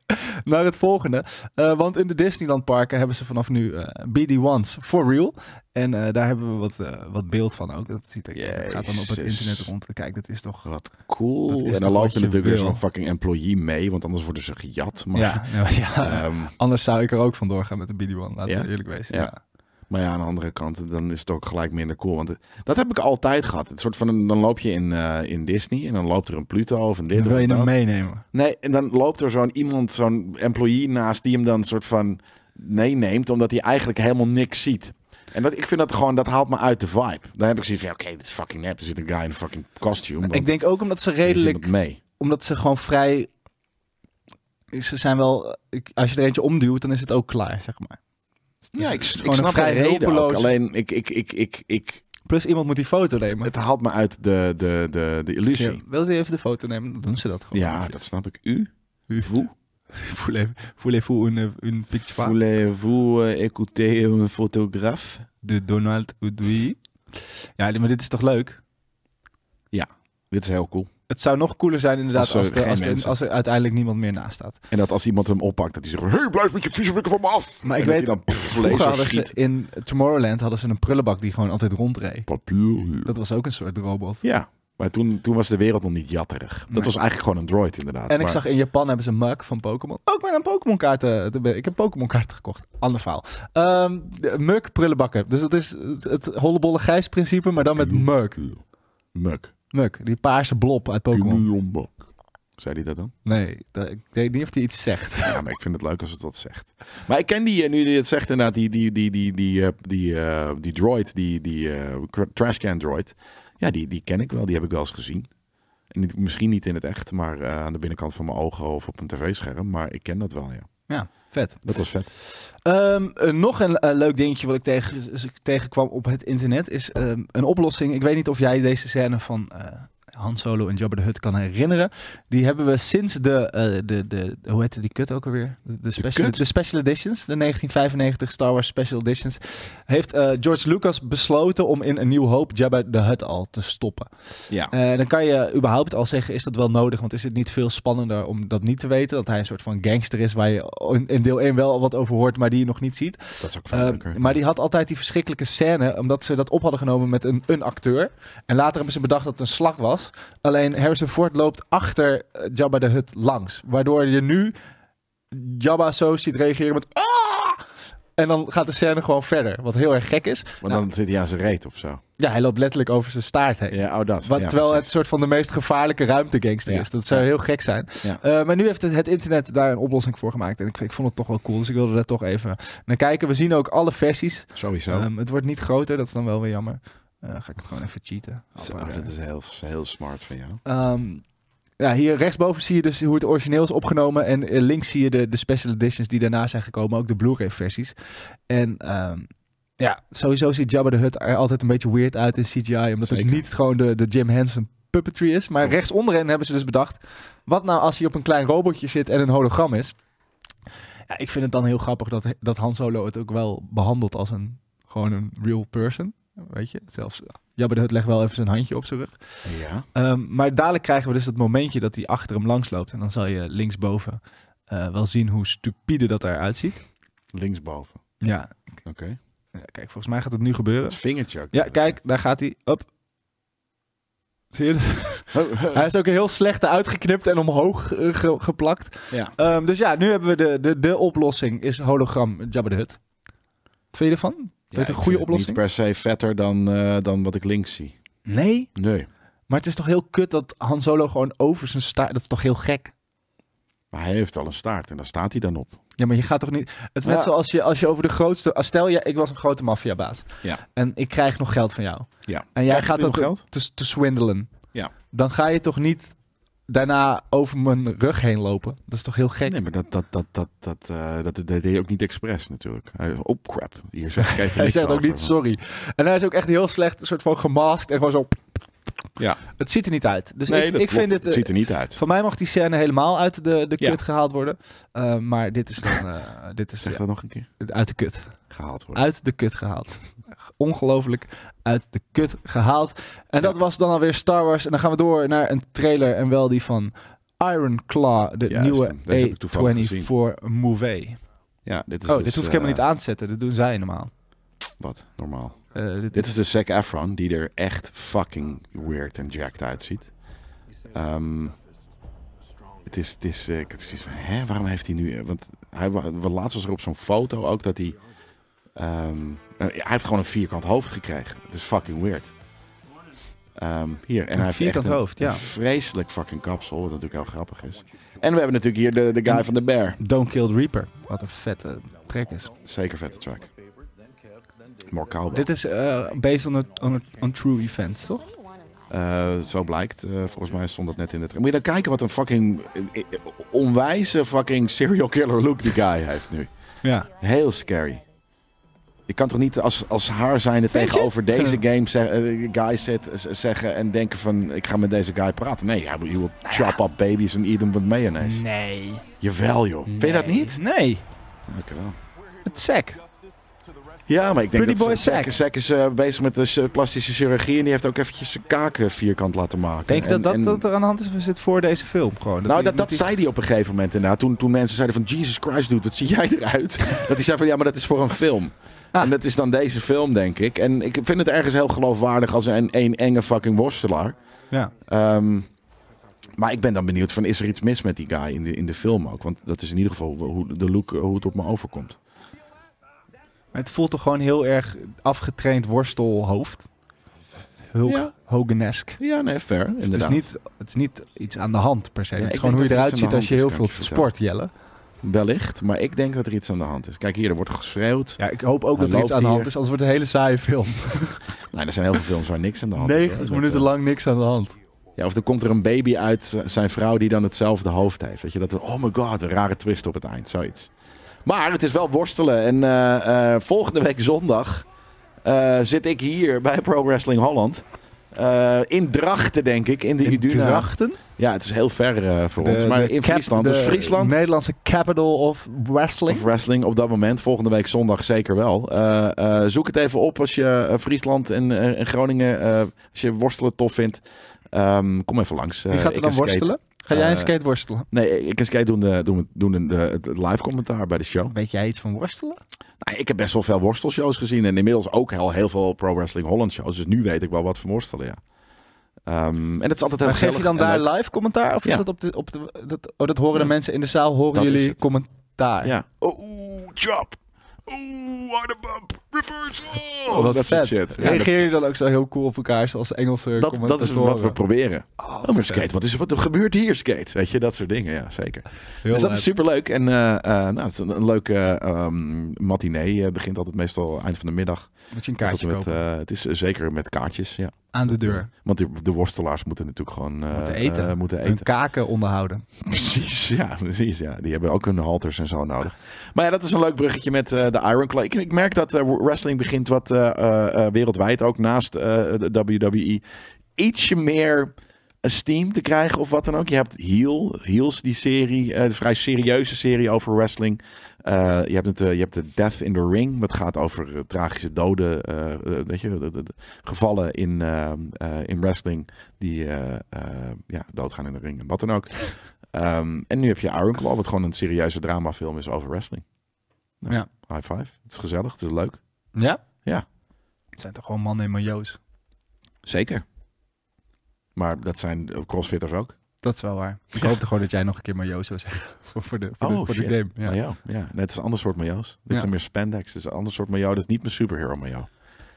naar het volgende. Eh, want in de Disneyland parken hebben ze vanaf nu eh BD-1's for real. En eh, daar hebben we wat, wat beeld van ook. Dat, ziet er, gaat dan op het internet rond. Kijk, dat is toch... wat cool. En dan loopt er je natuurlijk weer zo'n fucking employee mee, want anders worden ze gejat. Maar, ja, ja, ja. ehm, anders zou ik er ook vandoor gaan met de BD-1. Laten Ja? we eerlijk wezen. Ja. Ja. Maar ja, aan de andere kant, dan is het ook gelijk minder cool. Want het- dat heb ik altijd gehad. Het soort van, een- dan loop je in, eh, in Disney en dan loopt er een Pluto of een dit Dan wil je hem meenemen. Nee, en dan loopt er zo'n iemand, zo'n employee naast die hem dan soort van meeneemt, omdat hij eigenlijk helemaal niks ziet. En dat, ik vind dat gewoon, dat haalt me uit de vibe. Dan heb ik zoiets van, oké, dit is fucking nep. Er zit een guy in een fucking costume. Ik denk ook omdat ze redelijk... mee. omdat ze gewoon vrij. Ze zijn wel. Als je er eentje omduwt, dan is het ook klaar, zeg maar. Dus Ja, ik, een snap vrij de reden ook. Alleen, ik, ik, ik, ik, ik, Plus iemand moet die foto nemen. het haalt me uit de, de, de, de illusie. Ja, wil je even de foto nemen? Dan doen ze dat gewoon. Ja, dat snap ik. U? U Vous? Voulez- Voulez-vous une, une picture Voulez-vous euh, écouter un photographe? de Donald Udui? Ja, maar dit is toch leuk? Dit is heel cool. Het zou nog cooler zijn inderdaad Als als, er als, er, als er uiteindelijk niemand meer naast staat. En dat als iemand hem oppakt, dat hij zegt... Hey, blijf met je vieze wikken van me af! Maar ik en weet, dan pff, Vroeger schiet. in Tomorrowland hadden ze een prullenbak die gewoon altijd rondreed. Papier. Dat was ook een soort robot. Ja, maar toen, toen was de wereld nog niet jatterig. Dat Nee. was eigenlijk gewoon een droid inderdaad. En ik zag in Japan hebben ze Muk van Pokémon. Ook met een Pokémon kaart. eh, ik heb Pokémon kaarten gekocht. Ander verhaal. Ehm de Muk prullenbakken. Dus dat is het, het hollebolle gijs principe, maar dan met Muk. Muk. Muk, die paarse blob uit Pokémon. Zei hij dat dan? Nee, dat- ik weet niet of hij iets zegt. Ja, maar ik vind het leuk als het wat zegt. Maar ik ken die, eh, nu je het zegt inderdaad, die, die, die, die, die, eh, die, eh, die droid, die, die cr- trashcan droid. Ja, die, die ken ik wel, die heb ik wel eens gezien. En niet, misschien niet in het echt, maar aan de binnenkant van mijn ogen of op een tv-scherm. Maar ik ken dat wel, ja. Ja, vet. Dat was vet. Ehm, eh, nog een eh, leuk dingetje wat ik tegen, tegenkwam op het internet is ehm, een oplossing. Ik weet niet of jij deze scène van eh, Han Solo en Jabba the Hutt kan herinneren. Die hebben we sinds de, eh, de, de hoe heette die kut ook alweer? De, de, special, de special editions, de 1995 Star Wars special editions. Heeft eh, George Lucas besloten om in een nieuw hoop Jabba the Hutt al te stoppen. Ja. Eh, dan kan je überhaupt al zeggen, is dat wel nodig? Want is het niet veel spannender om dat niet te weten? Dat hij een soort van gangster is waar je in- deel 1 wel wat over hoort, maar die je nog niet ziet. Dat is ook veel leuker. maar die had altijd die verschrikkelijke scène, omdat ze dat op hadden genomen met een, een acteur. En later hebben ze bedacht dat het een slag was. Alleen Harrison Ford loopt achter eh, Jabba de Hutt langs. Waardoor je nu Jabba zo ziet reageren met... "Ah!" En dan gaat de scène gewoon verder, wat heel erg gek is. Maar dan zit hij aan zijn reet of zo. Ja, hij loopt letterlijk over zijn staart heen. Ja, oh dat. Wat, ja, terwijl het precies. soort van de meest gevaarlijke ruimtegangster Ja. is. Dat zou heel gek zijn. Ja. Eh, maar nu heeft het, het internet daar een oplossing voor gemaakt. En ik, ik vond het toch wel cool. Dus ik wilde daar toch even naar kijken. We zien ook alle versies. Sowieso. Ehm, het wordt niet groter, dat is dan wel weer jammer. Eh, ga ik het gewoon even cheaten. Dat is heel, heel smart van jou. Ehm, ja, hier rechtsboven zie je dus hoe het origineel is opgenomen. En eh, links zie je de, de special editions die daarna zijn gekomen. Ook de Blu-ray versies. En ehm, ja, sowieso ziet Jabba de Hutt er altijd een beetje weird uit in CGI. Omdat Zeker. het niet gewoon de, de Jim Henson puppetry is. Maar Klopt. rechts onderin hebben ze dus bedacht... Wat nou als hij op een klein robotje zit en een hologram is? Ja, ik vind het dan heel grappig dat, dat Han Solo het ook wel behandelt als een... Gewoon een real person. Weet je, zelfs Jabba de Hutt legt wel even zijn handje op zijn rug. Ja. Ehm, maar dadelijk krijgen we dus dat momentje dat hij achter hem langs loopt. En dan zal je linksboven eh, wel zien hoe stupide dat eruit ziet. Linksboven. Ja. Oké. ja, kijk, volgens mij gaat het nu gebeuren. Het vingertje ook. Ja, kijk, daar gaat hij. Op. Zie je dat? Hij is ook heel slecht uitgeknipt en omhoog eh, ge- geplakt. Ja. Ehm, dus ja, nu hebben we de, de, de oplossing is hologram Jabba de Hutt. Wat vind een goede oplossing? Niet per se vetter dan, eh, dan wat ik links zie. Nee. Nee. Maar het is toch heel kut dat Han Solo gewoon over zijn staart... Dat is toch heel gek? Maar hij heeft al een staart en daar staat hij dan op. Ja, maar je gaat toch niet... Het is net zoals je, als je over de grootste... als Stel, je, ik was een grote maffiabaas. Ja. En ik krijg nog geld van jou. Ja. En jij Krijg gaat dat te, te swindelen. Ja. Dan ga je toch niet daarna over mijn rug heen lopen? Dat is toch heel gek? Nee, maar dat, dat, dat, dat, dat, eh, dat, dat deed hij ook niet expres natuurlijk. Hij oh crap, hier zeg ik even hij zegt ook niet sorry. En hij is ook echt heel slecht, een soort van gemasked en gewoon zo... Ja. Het ziet er niet uit. Dus nee, ik, ik vind het... het ziet er niet uit. Van mij mag die scène helemaal uit de, de Ja. kut gehaald worden. Uh, maar dit is dan... Uh, dit is Zeg dat nog een keer. uit de kut. Gehaald worden. Uit de kut gehaald. Ongelooflijk uit de kut gehaald. En dat was dan alweer Star Wars. En dan gaan we door naar een trailer. En wel die van Iron Claw. De Juist, nieuwe deze heb ik toevallig gezien. A24 Movie. Ja, dit is Oh, dus, dit hoef ik eh, helemaal niet aan te zetten. Dat doen zij normaal. Wat, normaal. Uh, dit, Dit is de Zac Efron, die er echt fucking weird en jacked uitziet. Ehm, het is, het is, eh, ik had zoiets van, hè, waarom heeft hij nu... Want hij, laatst was er op zo'n foto ook dat hij... ehm, eh, hij heeft gewoon een vierkant hoofd gekregen. Het is fucking weird. Ehm, hier, en Een hij heeft vierkant echt een, hoofd, ja. een vreselijk fucking kapsel, wat natuurlijk heel grappig is. En we hebben natuurlijk hier de, de guy van de Bear. Don't Kill the Reaper. Wat een vette track is. Zeker vette track. More cowbell. Dit is uh, based on, a, on, a, on true events, toch? Uh, zo blijkt. Uh, volgens mij stond dat net in de trailer. Moet je dan kijken wat een fucking onwijze fucking serial killer look die guy heeft nu. Ja. Heel scary. Je kan toch niet als, als haar zijnde tegenover deze game zeg, guy zet, zeggen en denken van ik ga met deze guy praten. Nee, hij wil chop up babies en eat them with mayonaise. Nee. Jawel joh. Nee. Vind je dat niet? Nee. Oké wel. Het is sec. Ja, maar ik denk Pretty dat Zack, Zack. Zack is eh, bezig met de plastische chirurgie en die heeft ook eventjes zijn kaken vierkant laten maken. Denk je dat En- dat, en- dat er aan de hand is of is het voor deze film gewoon? nou, dat, dat hij- zei hij op een gegeven moment inderdaad. Toen, toen mensen zeiden van, Jesus Christ, dude, wat zie jij eruit? dat hij zei van, ja, maar dat is voor een film. Ah. En dat is dan deze film, denk ik. En ik vind het ergens heel geloofwaardig als een, een enge fucking worstelaar. Ja. Ehm, maar ik ben dan benieuwd van, is er iets mis met die guy in de, in de film ook? Want dat is in ieder geval hoe, de look, hoe het op me overkomt. Maar het voelt toch gewoon heel erg afgetraind worstelhoofd. Hulk Ja. Hogan-esque. Ja, nee, fair. Dus het, is niet, het is niet iets aan de hand per se. Ja, het is gewoon hoe je eruit er ziet als je heel veel sport, Jelle. Wellicht, maar ik denk dat er iets aan de hand is. Kijk hier, er wordt geschreeuwd. Ja, ik hoop ook dat er iets aan de hand is, anders wordt het een hele saaie film. Nee, er zijn heel veel films waar niks aan de hand is. 90 hoor. minuten eh, lang niks aan de hand. Ja, of er komt er een baby uit eh, zijn vrouw die dan hetzelfde hoofd heeft. Dat je dat, oh my god, een rare twist op het eind, zoiets. Maar het is wel worstelen. En eh, volgende week zondag zit ik hier bij Pro Wrestling Holland. In Drachten, denk ik, in de In Iduna. Drachten? Ja, het is heel ver eh, voor De- ons. Maar in cap- Friesland. de Dus Friesland Nederlandse capital of wrestling. of wrestling op dat moment. Volgende week zondag zeker wel. Eh, eh, zoek het even op als je Friesland en, en Groningen, als je worstelen tof vindt. Ehm, kom even langs. Wie gaat er dan worstelen? Ga jij een skate worstelen? Nee, ik en Skate doen, de, doen, doen een, de, het live commentaar bij de show. Weet jij iets van worstelen? Nou, ik heb best wel veel worstelshows gezien. En inmiddels ook heel, heel veel Pro Wrestling Holland shows. Dus nu weet ik wel wat van worstelen, ja. Ehm, en het is altijd heel Maar geef je dan daar leuk. live commentaar? Of is Ja. dat op de... Op de dat, oh, dat horen Ja. de mensen in de zaal, horen Dat is jullie commentaar. Ja. Oeh, chop. Oeh, harde bump. Reversal. Oh, wat dat soort vet. shit. Ja, Reageer je dan ook zo heel cool op elkaar, zoals Engelse dat, dat, dat is wat we proberen. Oh, Oh, maar skate, wat, is, wat er gebeurt hier, skate? Weet je, dat soort dingen, ja, zeker. Heel dus dat is superleuk. En eh, eh, nou, het is een, een leuke ehm matinee. eh, begint altijd meestal eind van de middag. Moet je een kaartje met, kopen. eh, het is eh, zeker met kaartjes, ja. Aan de deur. Want de, de worstelaars moeten natuurlijk gewoon eh, Moeten eten. eh, moeten Hun kaken onderhouden. Precies, ja, precies. Ja. Die hebben ook hun halters en zo nodig. Maar ja, dat is een leuk bruggetje met eh, de Iron Claw. Ik, ik merk dat eh, wrestling begint wat eh, eh, eh, wereldwijd ook naast eh, de WWE ietsje meer esteem te krijgen of wat dan ook. Je hebt Heel, Heels, die serie, eh, een vrij serieuze serie over wrestling. Eh, je, hebt het, eh, je hebt de Death in the Ring, dat gaat over eh, tragische doden, eh, eh, weet je, de, de- de gevallen in, eh, eh, in wrestling die eh, eh, ja, doodgaan in de ring en wat dan ook. Ehm, en nu heb je Iron Claw, wat gewoon een serieuze dramafilm is over wrestling. Nou, Ja. High five. Het is gezellig, het is leuk. Ja? Ja. Het zijn toch gewoon mannen in majo's? Zeker. Maar dat zijn eh, crossfitters ook. Dat is wel waar. Ik hoopte gewoon dat jij nog een keer majo's zou zeggen. voor, de, voor, de, Oh, voor de shit. game. Ja. Ja. ja, nee, het is een ander soort majo's. Dit Ja. zijn meer spandex. Het is een ander soort mayo. Dat is niet mijn superhero mayo.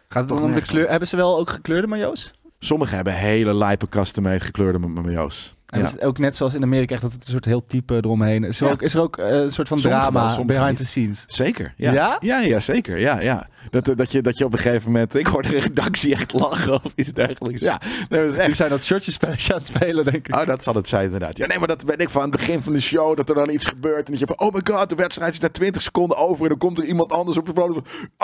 Gaat het dan om de kleur? Hebben ze wel ook gekleurde majo's? Sommigen hebben hele lijpe custom-made gekleurde ma- mayo's. En Ja. is ook net zoals in Amerika, echt dat het een soort heel type eromheen is. Er Ja. ook, is er ook eh, een soort van drama behind niet. the scenes? Zeker. Ja? Ja? Ja, ja, zeker. Ja, ja. Dat, eh, dat, je, dat je op een gegeven moment... Ik hoorde de redactie echt lachen of iets dergelijks. Ja, nee, echt Die zijn dat shortjespelletje aan het spelen, denk ik. Oh, dat zal het zijn inderdaad. Ja, nee, maar dat ben ik van het begin van de show. Dat er dan iets gebeurt. En dat je van, oh my god, de wedstrijd is na 20 seconden over. En dan komt er iemand anders op de foto van,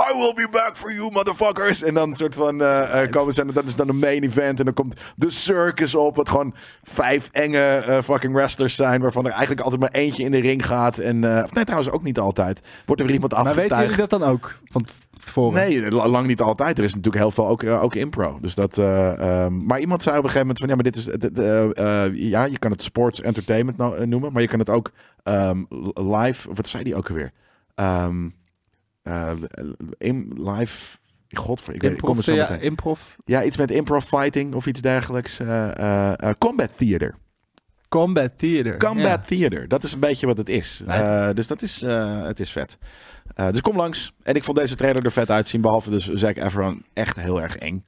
I will be back for you, motherfuckers. En dan een soort van, eh, komen ze, en dat is dan de main event. En dan komt de circus op. Wat gewoon vijf enge fucking wrestlers zijn. Waarvan er eigenlijk altijd maar eentje in de ring gaat. En, of nee, trouwens ook niet altijd. Wordt er weer iemand maar afgetuigd. weten jullie dat dan ook? Van Nee, la- lang niet altijd. Er is natuurlijk heel veel ook, eh, ook impro. Dus dat, eh, ehm, maar iemand zei op een gegeven moment van ja, maar dit is eh, eh, ja, je kan het sports entertainment noemen, maar je kan het ook ehm, live. Wat zei die ook alweer? Ehm eh, in live. God, ik, weet, ik kom er zo ja, improv, Ja, iets met improv fighting of iets dergelijks. Eh, eh, eh, combat theater. combat theater. Combat Ja. theater. Dat is een beetje wat het is. Eh, dus dat is, eh, het is vet. Eh, dus kom langs. En ik vond deze trailer er vet uitzien. Behalve dus Zac Efron echt heel erg eng.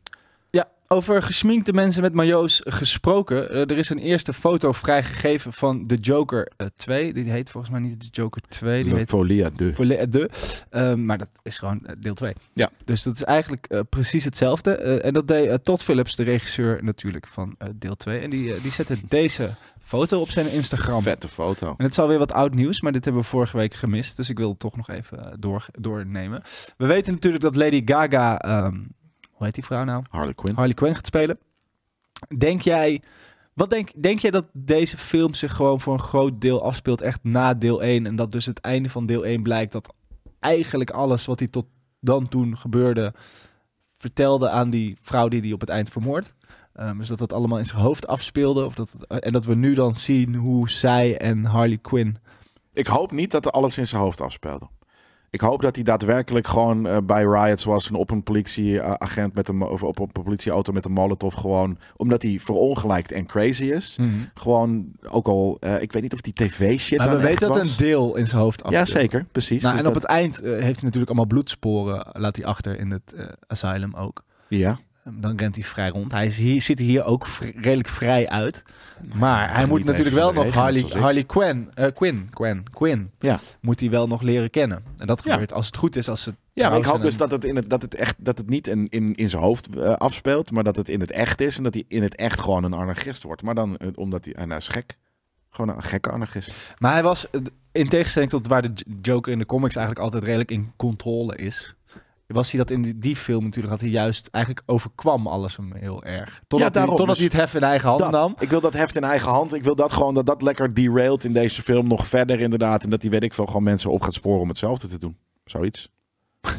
Ja, over gesminkte mensen met majo's gesproken. Eh, er is een eerste foto vrijgegeven van de Joker eh, 2. Die heet volgens mij niet de Joker 2. Die Le heet Folia de. Volle de. Ehm, maar dat is gewoon eh, deel 2. Ja. Dus dat is eigenlijk eh, precies hetzelfde. Eh, en dat deed eh, Todd Phillips, de regisseur natuurlijk van eh, deel 2. En die, eh, die zette deze foto op zijn Instagram. Vette foto. En het is alweer wat oud nieuws, maar dit hebben we vorige week gemist. Dus ik wil het toch nog even eh, door, doornemen. We weten natuurlijk dat Lady Gaga, ehm, hoe heet die vrouw nou? Harley Quinn. Harley Quinn gaat spelen. Denk jij, wat denk, denk jij dat deze film zich gewoon voor een groot deel afspeelt echt na deel 1? En dat dus het einde van deel 1 blijkt dat eigenlijk alles wat hij tot dan toen gebeurde vertelde aan die vrouw die die op het eind vermoordt. Um, dus dat dat allemaal in zijn hoofd afspeelde. Of dat het- en dat we nu dan zien hoe zij en Harley Quinn... Ik hoop niet dat er alles in zijn hoofd afspeelde. Ik hoop dat hij daadwerkelijk gewoon eh, bij riots was en op een politieagent met een of op een politieauto met een molotov gewoon, omdat hij verongelijkt en crazy is. Gewoon ook al, eh, ik weet niet of die tv shit Maar we weten dat was. een deel in zijn hoofd Ja, afspeelt. zeker, precies. Nou, Dus en op het eind eh, heeft hij natuurlijk allemaal bloedsporen, laat hij achter in het eh, asylum ook. Ja. Dan rent hij vrij rond. Hij hier, ziet er hier ook redelijk vrij uit. Maar hij moet natuurlijk wel nog regen, Harley. Harley Quinn, eh, Quinn, Quinn, Quinn, Ja. moet hij wel nog leren kennen. En dat Ja. gebeurt als het goed is, als het Ja, maar ik hoop dus dat het, in het, dat het, echt, dat het niet in, in, in zijn hoofd eh, afspeelt, maar dat het in het echt is. En dat hij in het echt gewoon een anarchist wordt. Maar dan, eh, omdat hij, en hij is gek. Gewoon een gekke anarchist. Maar hij was, in tegenstelling tot waar de Joker in de comics eigenlijk altijd redelijk in controle is... Was hij dat in die, die film natuurlijk, had hij juist eigenlijk overkwam alles hem heel erg. Totdat, hij, daarom. totdat Dus hij het hef in eigen handen Dat. nam. Ik wil dat heft in eigen hand. Ik wil dat gewoon dat dat lekker derailed in deze film nog verder inderdaad. En dat die weet ik veel gewoon mensen op gaat sporen om hetzelfde te doen. Zoiets.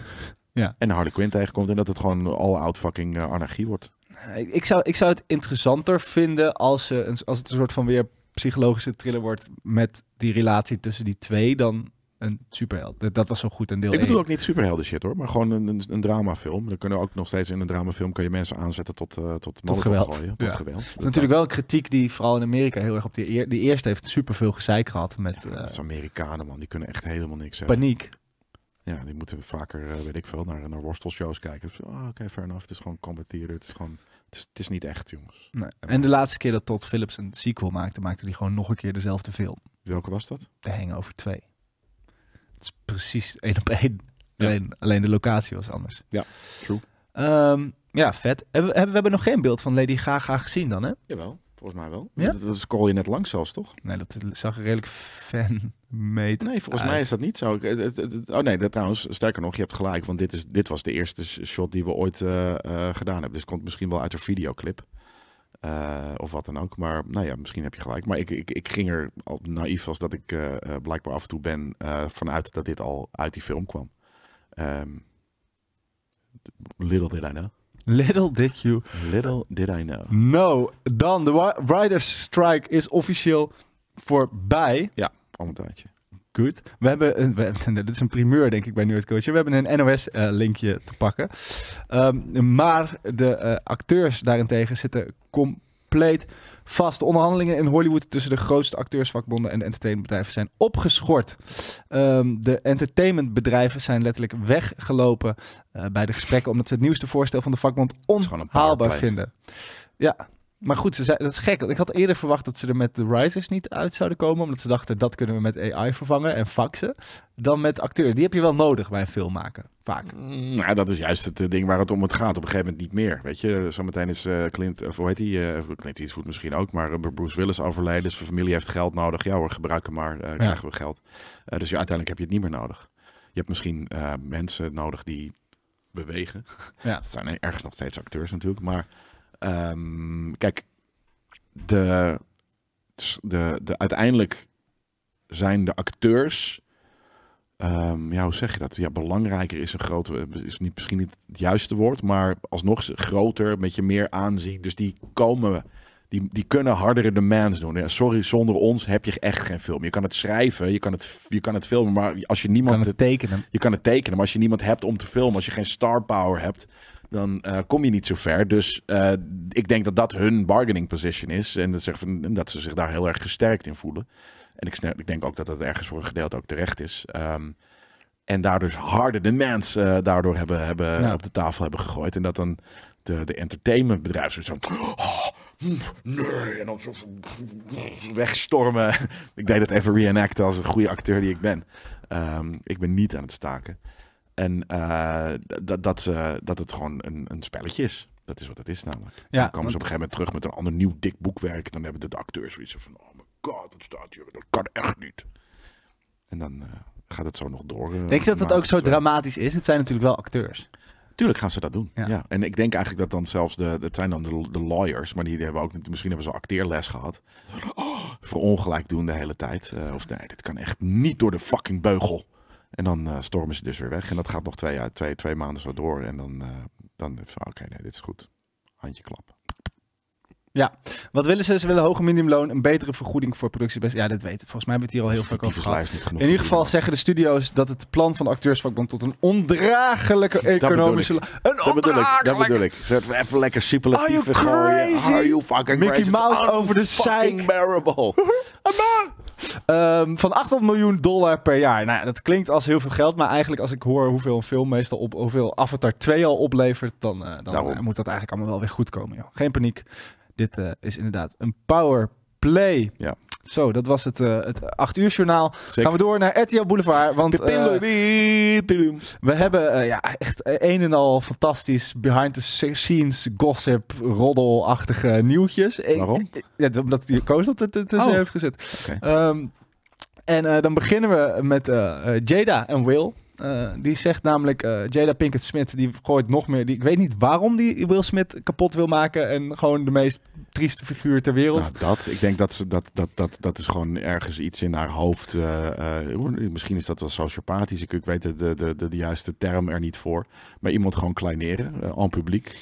Ja. En Harley Quinn tegenkomt en dat het gewoon all-out fucking eh, anarchie wordt. Ik, zou, ik zou het interessanter vinden als, een- als het een soort van weer psychologische thriller wordt met die relatie tussen die twee dan een superheld. Dat, dat was zo goed in deel Ik bedoel 1. ook niet superhelden shit hoor, maar gewoon een, een, een dramafilm. Dan kunnen ook nog steeds in een dramafilm kan je mensen aanzetten tot, eh tot, geweld. gooien. Tot Ja. geweld. Dat is natuurlijk wel een kritiek die vooral in Amerika heel erg op die, eer, die eerste heeft superveel gezeik gehad met Ja, eh, dat is Amerikanen man, die kunnen echt helemaal niks hebben. paniek. Ja, die moeten vaker, eh, weet ik veel, naar, naar worstelshows kijken. Oh, Oké, fair enough. Het is gewoon combat theater. Het is gewoon, het is, het is niet echt jongens. Nee. En de laatste keer dat Todd Phillips een sequel maakte, maakte hij gewoon nog een keer dezelfde film. Welke was dat? The Hangover 2. Het is precies één op één. Ja. Alleen, alleen de locatie was anders. Ja, true. Ehm, ja, vet. Hebben, we- hebben, we hebben nog geen beeld van Lady Gaga gezien dan, hè? Jawel, volgens mij wel. Ja? Dat, dat scroll je net langs zelfs, toch? Nee, dat zag er redelijk fan-made Nee, volgens uit. mij is dat niet zo. Oh nee, dat trouwens, sterker nog, je hebt gelijk. Want dit, is, dit was de eerste sh- shot die we ooit eh, eh, gedaan hebben. Dus het komt misschien wel uit een videoclip. Eh, of wat dan ook. Maar nou ja, misschien heb je gelijk. Maar ik, ik, ik ging er al naïef als dat ik eh, eh, blijkbaar af en toe ben vanuit dat dit al uit die film kwam. Ehm, little did I know. Little did you Little did I know. know. Dan, de Writers Strike is officieel voorbij. Al een tijdje. Goed. We hebben, een, we dit is een primeur denk ik bij Nerd Coach. We hebben een NOS-linkje te pakken. Ehm, maar de eh, acteurs daarentegen zitten compleet vast. De onderhandelingen in Hollywood tussen de grootste acteursvakbonden en de entertainmentbedrijven zijn opgeschort. Ehm, de entertainmentbedrijven zijn letterlijk weggelopen eh, bij de gesprekken omdat ze het nieuwste voorstel van de vakbond onhaalbaar vinden. Ja, maar goed, ze zei, dat is gek. Ik had eerder verwacht dat ze er met de Risers niet uit zouden komen. Omdat ze dachten, dat kunnen we met AI vervangen en faxen. Dan met acteurs. Die heb je wel nodig bij een film maken. Vaak. Mm, Nou, dat is juist het eh, ding waar het om het gaat. Op een gegeven moment niet meer. Weet je, zometeen is eh, Clint, of hoe heet hij? eh, Clint Eastwood misschien ook, maar eh, Bruce Willis overleden. Zijn familie heeft geld nodig. Ja hoor, gebruik hem maar, eh, krijgen we geld. Eh, dus ja, uiteindelijk heb je het niet meer nodig. Je hebt misschien eh, mensen nodig die bewegen. Ja. Het zijn ergens nog steeds acteurs natuurlijk. Maar ehm, kijk, de, de, de, uiteindelijk zijn de acteurs. ehm, ja, hoe zeg je dat? Ja, belangrijker is een grote, is niet, misschien niet het juiste woord, maar alsnog groter, met je meer aanzien. Dus die komen, die, die kunnen hardere demands doen. Ja, sorry, zonder ons heb je echt geen film. Je kan het schrijven, je kan het, je kan het filmen, maar als je niemand Kan het tekenen. je kan het tekenen, maar als je niemand hebt om te filmen, als je geen star power hebt, dan eh, kom je niet zo ver. Dus eh, ik denk dat dat hun bargaining position is. En dat, zegt van, en dat ze zich daar heel erg gesterkt in voelen. En ik, ik denk ook dat dat ergens voor een gedeelte ook terecht is. Ehm, en daardoor dus harde demands eh, daardoor hebben, hebben Ja. op de tafel hebben gegooid. En dat dan de, de entertainmentbedrijf zo van... "Oh, nee, en dan zo wegstormen. ik deed het even reenacten als een goede acteur die ik ben. Ehm, ik ben niet aan het staken. En eh, dat, dat, ze- dat het gewoon een, een spelletje is. Dat is wat het is namelijk. Ja, dan komen want- ze op een gegeven moment terug met een ander nieuw dik boekwerk. Dan hebben de, de acteurs zoiets van... Oh my god, dat staat hier. Dat kan echt niet. En dan eh, gaat het zo nog door. eh, Denk je dat het ook zo dramatisch is? Het zijn natuurlijk wel acteurs. Tuurlijk gaan ze dat doen. Ja. Ja. En ik denk eigenlijk dat dan zelfs de, het zijn dan de, de lawyers, maar die hebben ook misschien hebben ze acteerles gehad. Oh, verongelijk doen de hele tijd. Eh, of nee, dit kan echt niet door de fucking beugel. En dan eh, stormen ze dus weer weg. En dat gaat nog twee, jaar, twee, twee maanden zo door. En dan, eh dan oké, nee, dit is goed. Handje klap. Wat willen ze? Ze willen hoger minimumloon, een betere vergoeding voor productiebest. Ja, dat weten. Volgens mij hebben we het hier al heel vaak over gehad. Tyfuslijst niet genoeg In ieder geval zeggen de studio's dat het plan van de acteursvakbond tot een ondraaglijke economische... Een Dat bedoel ik, dat ondraaglijke... bedoel ik. Zet even lekker Are superlatieven you gooien. crazy? Are you fucking Mickey crazy? Mouse over de fucking bearable. Ehm, van 800 miljoen dollar per jaar. Nou ja, dat klinkt als heel veel geld. Maar eigenlijk als ik hoor hoeveel een film meestal op... hoeveel Avatar 2 al oplevert... dan, eh, dan eh, moet dat eigenlijk allemaal wel weer goed komen. Joh. Geen paniek. Dit eh, is inderdaad een power play. Ja. Zo, dat was het, eh het 8 uur journaal. Zeker. Gaan we door naar RTL Boulevard. Want eh, we hebben eh, ja, echt een en al fantastisch behind the scenes gossip roddelachtige nieuwtjes. Waarom? Ja, omdat die Koos dat er t- tussen Oh. heeft gezet. Ehm, en dan beginnen we met Jada en Will. Eh, die zegt namelijk, eh, Jada Pinkett Smith, die gooit nog meer. Die, ik weet niet waarom die Will Smith kapot wil maken. En gewoon de meest trieste figuur ter wereld. Nou, dat. Ik denk dat ze dat, dat, dat, dat is gewoon ergens iets in haar hoofd. eh, misschien is dat wel sociopathisch. Ik, ik weet de, de, de, de juiste term er niet voor. Maar iemand gewoon kleineren, uh, en publiek.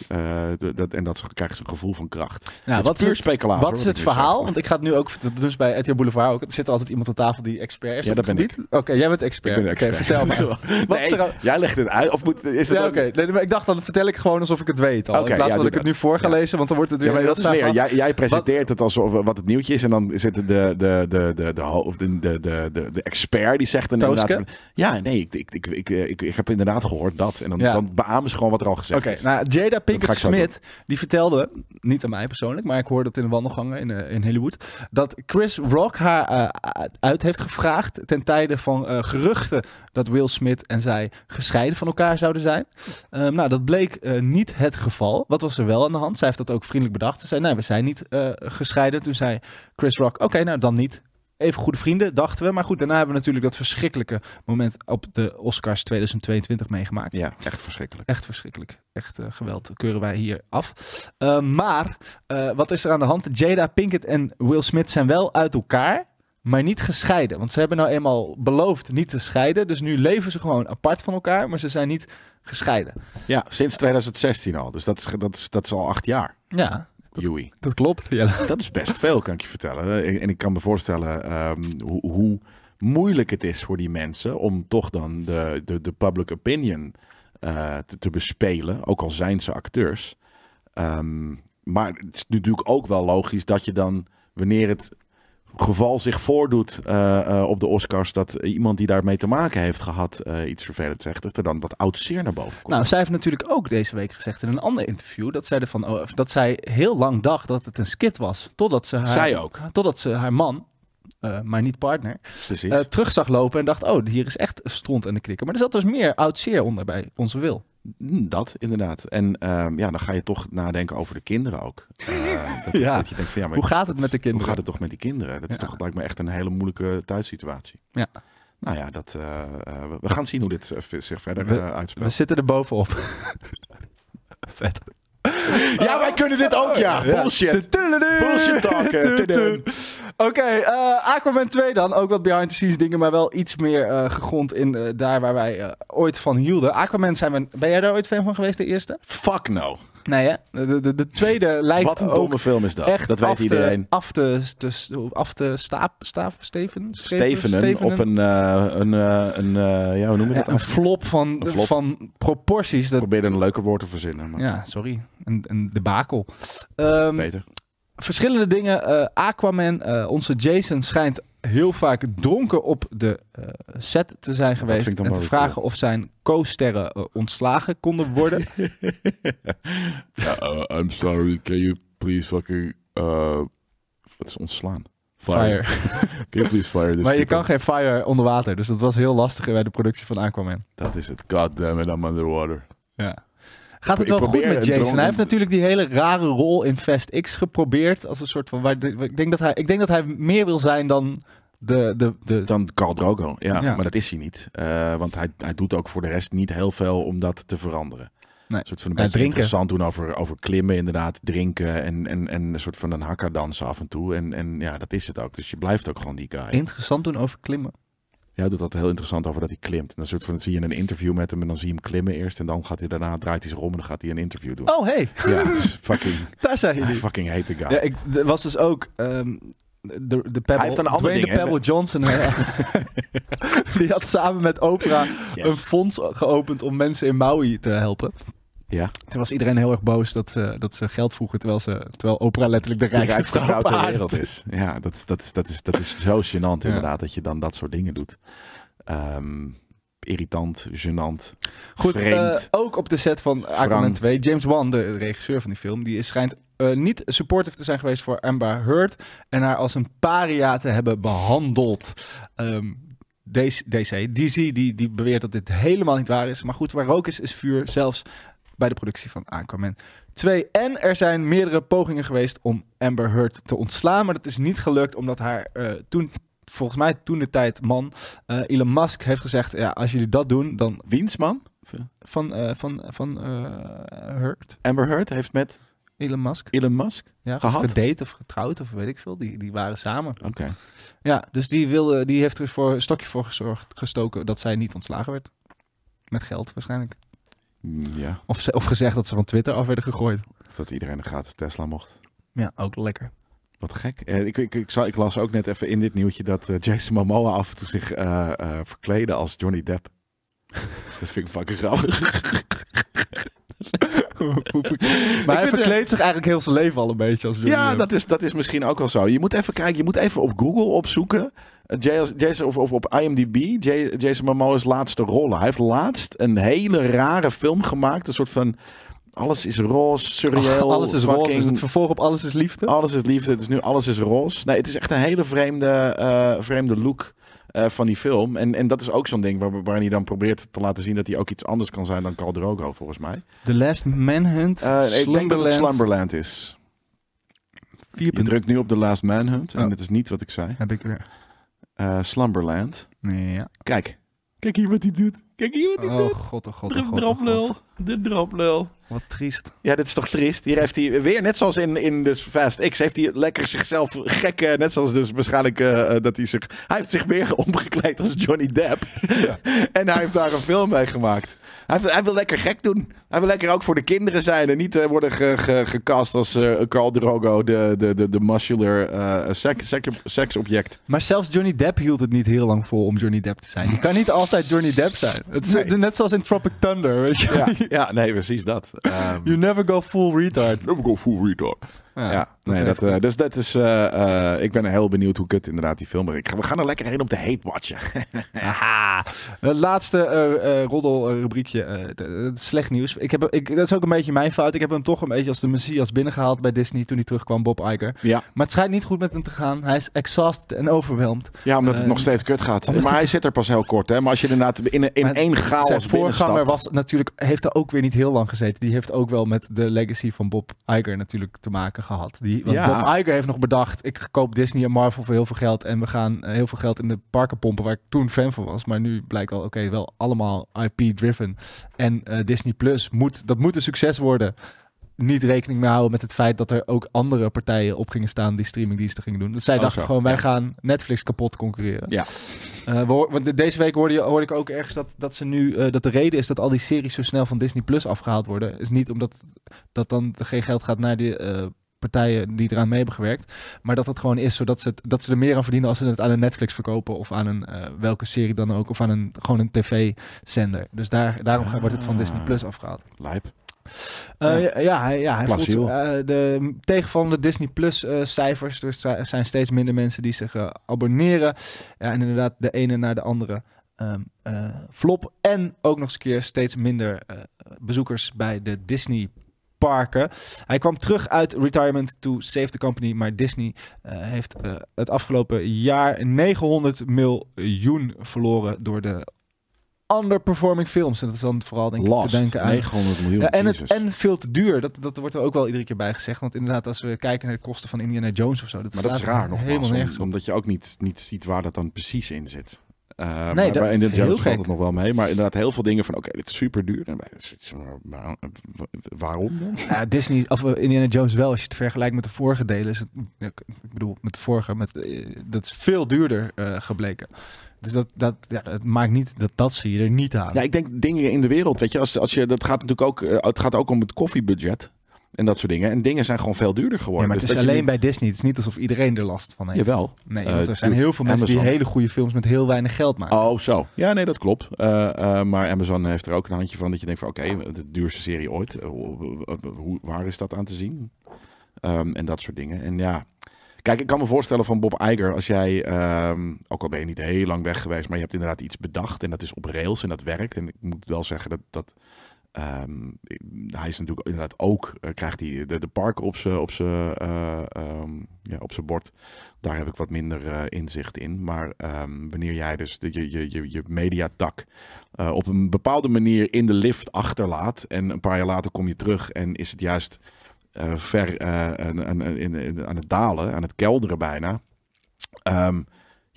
dat, en dat ze, krijgt ze een gevoel van kracht. Nou, wat is puur speculatie. wat hoor, is het ik verhaal? zeg. Want ik ga het nu ook, ze bij RTL Boulevard ook. Er zit altijd iemand aan tafel die expert is Ja, dat ben gebied. Oké, jij bent expert. Ik ben Oké, expert. vertel me. Wat is Nee, er... jij legt het uit. Of moet, is het Ja, oké. Nee, maar ik dacht, dan vertel ik gewoon alsof ik het weet al. Oké, in plaats ja, van dat ik het nu voor ga Ja. lezen, want dan wordt het weer... Ja, maar dat is meer. Jij, jij presenteert het alsof wat het nieuwtje is. En dan zit de, de, de, de, de, de, de, de, de, expert die zegt dan inderdaad... van, Ja, nee, ik, ik, ik, ik, ik, ik heb inderdaad gehoord dat. En dan, dan beamen ze gewoon wat er al gezegd Oké, is. nou, Jada ga Pinkett ik zo Smith, die vertelde, niet aan mij persoonlijk, maar ik hoorde het in de wandelgangen in, eh, in Hollywood, dat Chris Rock haar eh, uit heeft gevraagd ten tijde van eh, geruchten dat Will Smith en zij gescheiden van elkaar zouden zijn. Ehm, nou, dat bleek eh, niet het geval. Wat was er wel aan de hand? Zij heeft dat ook vriendelijk bedacht. Ze zei, nee, we zijn niet eh, gescheiden. Toen zei Chris Rock, oké, nou dan niet. Even goede vrienden, dachten we. Maar goed, daarna hebben we natuurlijk dat verschrikkelijke moment op de Oscars 2022 meegemaakt. Ja, echt verschrikkelijk. Echt verschrikkelijk. Echt eh, geweld keuren wij hier af. Eh, maar wat is er aan de hand? Jada Pinkett en Will Smith zijn wel uit elkaar, maar niet gescheiden. Want ze hebben nou eenmaal beloofd niet te scheiden. Dus nu leven ze gewoon apart van elkaar, maar ze zijn niet gescheiden. Ja, sinds 2016 al. Dus dat is, dat is, dat is al acht jaar. Ja, Joey. dat klopt. Dat is best veel, kan ik je vertellen. En en ik kan me voorstellen ehm, hoe, hoe moeilijk het is voor die mensen om toch dan de, de, de public opinion eh, te, te bespelen. Ook al zijn ze acteurs. Ehm, maar het is natuurlijk ook wel logisch dat je dan, wanneer het geval zich voordoet eh, eh, op de Oscars, dat iemand die daarmee te maken heeft gehad eh, iets vervelends zegt, dat er dan dat oud zeer naar boven komt. Nou, zij heeft natuurlijk ook deze week gezegd in een ander interview dat zij, ervan, oh, dat zij heel lang dacht dat het een skit was. Totdat ze haar, Zij ook. Totdat ze haar man, maar niet partner, terug zag lopen en dacht, oh, hier is echt stront en de knikker. Maar er zat dus meer oud zeer onder bij onze wil. Mm, Dat, inderdaad. En ehm, ja, dan ga je toch nadenken over de kinderen ook. Eh, dat, Ja. dat je denkt van, ja, maar Hoe gaat het met de kinderen? Hoe gaat het toch met die kinderen? Dat is Ja. toch, lijkt me echt een hele moeilijke thuissituatie. Ja. Nou ja, dat, eh, eh, we- gaan zien hoe dit zich verder We- eh, We zitten er bovenop. Vet. Ja, wij kunnen dit ook, ja. Bullshit. Bullshit talk, tudum. Oké, eh, Aquaman 2 dan. Ook wat behind the scenes dingen, maar wel iets meer eh, gegrond in eh, daar waar wij ooit van hielden. Aquaman zijn we... Ben jij daar ooit fan van geweest, de eerste? Fuck no. Nee hè? De, de, de tweede lijkt Wat een domme film is dat. echt dat weet af te, iedereen. Af te, te, af te staap, staaf, Steven? Stevenen, op een, eh, een, eh, een eh, ja, hoe noem je Ja, dat? een flop van, Een flop. van proporties. Ik Dat, probeerde een leuker woord te verzinnen, maar ja, sorry. Een, een debakel. Ehm, beter. verschillende dingen. Aquaman, onze Jason, schijnt heel vaak dronken op de eh, set te zijn geweest. En te vragen of zijn co-sterren eh, ontslagen konden worden. Uh, I'm sorry, can you please fucking... Uh, wat is ontslaan? Fire. Can you please fire this maar je people? kan geen fire onder water. Dus dat was heel lastig bij de productie van Aquaman. Dat is het. God damn it, I'm underwater. Ja. Gaat het wel goed met Jason? dronken- Hij heeft natuurlijk die hele rare rol in Fast X geprobeerd. Als een soort van. waar de- ik, denk dat hij, ik denk dat hij meer wil zijn dan de. de, de Dan Carl Drogo. Ja, Ja. maar dat is hij niet. Uh, want hij, hij doet ook voor de rest niet heel veel om dat te veranderen. Nee. Een soort van een beetje drinken. interessant doen over, over klimmen inderdaad. Drinken en, en, en een soort van een hakka dansen af en toe. En, en ja, dat is het ook. Dus je blijft ook gewoon die guy. interessant doen over klimmen. Ja, doet dat heel interessant over dat hij klimt. En dan soort van, zie je een interview met hem en dan zie je hem klimmen eerst. En dan gaat hij daarna, draait hij zich om en dan gaat hij een interview doen. Oh, hey, Ja, het is fucking, daar zijn I jullie. fucking hate the guy. Ja, ik er was dus ook ehm, de, de Pebble, Hij heeft een ander ding, de? Pebble Johnson. hè. die had samen met Oprah Yes. een fonds geopend om mensen in Maui te helpen. Ja, Toen was iedereen heel erg boos dat ze, dat ze geld vroegen, terwijl, ze, terwijl Oprah letterlijk de de rijkste, vrouw ter aarde wereld is. Ja, dat is, dat is, dat is, dat is zo gênant inderdaad, dat je dan dat soort dingen doet. Ehm, irritant, gênant, Goed, vreemd. eh, ook op de set van Aquaman Wrang. 2. James Wan, de regisseur van die film, die is, schijnt eh, niet supportive te zijn geweest voor Amber Heard en haar als een paria te hebben behandeld. Ehm, DC, DC, DC die, die beweert dat dit helemaal niet waar is. Maar goed, waar rook is, is vuur. Zelfs bij de productie van Aquaman 2. En er zijn meerdere pogingen geweest om Amber Heard te ontslaan. Maar dat is niet gelukt omdat haar eh, toen, volgens mij toen de tijd man, eh, Elon Musk heeft gezegd... Ja, als jullie dat doen, dan Wiens man? van, eh, van, van Heard, Amber Heard heeft met Elon Musk. Elon Musk? Ja, Gehad? gedate of getrouwd of weet ik veel. Die, die waren samen. Oké. Ja, dus die, wilde, die heeft er voor een stokje voor gezorgd, gestoken dat zij niet ontslagen werd. Met geld waarschijnlijk. Ja, Of, ze, of gezegd dat ze van Twitter af werden gegooid. of dat iedereen een gratis Tesla mocht. Ja, ook lekker. Wat gek. Eh, ik, ik, ik, zal- ik las ook net even in dit nieuwtje dat eh, Jason Momoa af en toe zich eh eh verkleden als Johnny Depp. dat vind ik fucking grappig. maar hij verkleedt zich eigenlijk heel zijn leven al een beetje als Johnny Ja, Depp. dat is, dat is misschien ook wel zo. Je moet even kijken, je moet even op Google opzoeken. Jas- Jason, of, of op IMDb, Jason Momoa's laatste rollen. Hij heeft laatst een hele rare film gemaakt. Een soort van, alles is roze, surreal. alles is roze. fucking- Is het vervolg op Alles is Liefde? Alles is liefde, het is nu alles is roze. Nee, het is echt een hele vreemde, eh, vreemde look eh, van die film. En, en dat is ook zo'n ding waar, waarin hij dan probeert te laten zien dat hij ook iets anders kan zijn dan Khal Drogo, volgens mij. The Last Manhunt. Eh, ik denk dat het Slumberland. Is. Je drukt nu op The Last Manhunt en Oh. dat is niet wat ik zei. Heb ik weer. Eh, Slumberland. Ja. Kijk. Kijk hier wat hij doet. Kijk hier wat hij Oh doet. god, oh god, oh oh droplul. god. De droplul. Wat triest. Ja, dit is toch triest. Hier heeft hij weer, net zoals in, in dus Fast X, heeft hij lekker zichzelf gek, net zoals dus waarschijnlijk eh, eh, dat hij zich, hij heeft zich weer omgekleed als Johnny Depp. en hij heeft daar een film mee gemaakt. Hij, wil- hij wil lekker gek doen. Hij wil lekker ook voor de kinderen zijn en niet eh, worden ge, ge- gecast als eh Carl Drogo, de, de, de, de muscular eh seks, seks, seksobject. Maar zelfs Johnny Depp hield het niet heel lang vol om Johnny Depp te zijn. Je kan niet altijd Johnny Depp zijn. Het is Nee. net zoals in Tropic Thunder, weet je. Ja, ja, nee, precies dat. Ehm, You never go full retard. Never go full retard. Ja, nee, dat, eh, dus dat is. eh, eh, ik ben heel benieuwd hoe kut inderdaad die film is. We gaan er lekker heen om te hate watchen. Aha. Het laatste eh, roddelrubriekje. slecht nieuws. Ik heb, ik, dat is ook een beetje mijn fout. Ik heb hem toch een beetje als de messias binnengehaald bij Disney toen hij terugkwam, Bob Iger. ja. Maar het schijnt niet goed met hem te gaan. Hij is exhausted en overwhelmed. ja, omdat het nog steeds kut gaat. Maar hij zit er pas heel kort, hè? Maar als je inderdaad in, in één Zijn chaos voorganger binnenstapt... was natuurlijk, heeft er ook weer niet heel lang gezeten. Die heeft ook wel met de legacy van Bob Iger natuurlijk te maken gehad. Die, want Ja. Bob Iger heeft nog bedacht, ik koop Disney en Marvel voor heel veel geld. En we gaan eh, heel veel geld in de parken pompen, waar ik toen fan van was. Maar nu blijkt wel, oké, wel allemaal IP-driven. En eh, Disney Plus, moet, dat moet een succes worden. Niet rekening mee houden met het feit dat er ook andere partijen op gingen staan die streamingdiensten gingen doen. Dus zij Oh, dachten zo. gewoon, wij Ja. gaan Netflix kapot concurreren. Ja. We hoor- want de- deze week hoorde, je, hoorde ik ook ergens dat, dat ze nu dat de reden is dat al die series zo snel van Disney Plus afgehaald worden. Is niet omdat dat dan geen geld gaat naar de eh, partijen die eraan mee hebben gewerkt. Maar dat het gewoon is zodat ze, het, dat ze er meer aan verdienen als ze het aan een Netflix verkopen. Of aan een eh, welke serie dan ook. Of aan een gewoon een tv-zender. Dus daar, daarom Ah. wordt het van Disney Plus afgehaald. Lijp. Eh, Ja. ja. ja, hij, ja, hij voelt eh, de tegenvallende Disney Plus eh, cijfers. Dus er zijn steeds minder mensen die zich eh, abonneren. Ja, en inderdaad de ene naar de andere ehm, eh, flop. En ook nog eens een keer steeds minder eh, bezoekers bij de Disney parken. Hij kwam terug uit retirement to save the company, maar Disney eh, heeft eh, het afgelopen jaar 900 miljoen verloren door de underperforming films. En dat is dan vooral denk ik Last. te denken aan 900 miljoen. ja, en, het, en veel te duur. Dat, dat wordt er ook wel iedere keer bij gezegd. Want inderdaad, als we kijken naar de kosten van Indiana Jones of zo. Dat maar dat is raar nogmaals. Helemaal nergens omdat je ook niet, niet ziet waar dat dan precies in zit. Eh, maar dat bij is Indiana heel Jones valt gek. het nog wel mee. Maar inderdaad heel veel dingen van... Oké, dit is super duur. En wij- maar- waarom dan? Ja, Disney, of eh, Indiana Jones wel. Als je het vergelijkt met de vorige delen. Is het, ik bedoel, met de vorige. Met, eh, dat is veel duurder eh, gebleken. Dus dat, dat, ja, het maakt niet, dat, dat zie je er niet aan. Ja, ik denk dingen in de wereld, weet je, als, als je, dat gaat natuurlijk ook, het gaat ook om het koffiebudget en dat soort dingen. En dingen zijn gewoon veel duurder Ja, geworden. maar het Dus is dat je alleen bij Disney. Het is niet alsof iedereen er last van heeft. Jawel. Nee, Eh, want er zijn heel veel mensen die hele goede films met heel weinig geld maken. Oh, zo. Ja, nee, dat klopt. Eh, eh, maar Amazon heeft er ook een handje van dat je denkt van, oké, de duurste serie ooit. Hoe, hoe- waar is dat aan te zien? Ehm, en dat soort dingen. En ja, kijk, ik kan me voorstellen van Bob Iger, als jij, ehm, ook al ben je niet heel lang weg geweest, maar je hebt inderdaad iets bedacht en dat is op rails en dat werkt. En ik moet wel zeggen dat, dat ehm, hij is natuurlijk inderdaad ook, eh, krijgt hij de, de parken op zijn op ehm, ja, op bord. Daar heb ik wat minder eh, inzicht in. Maar ehm, wanneer jij dus de, je, je, je, je mediatak op een bepaalde manier in de lift achterlaat en een paar jaar later kom je terug en is het juist ver aan, aan, in- aan het dalen, aan het kelderen bijna.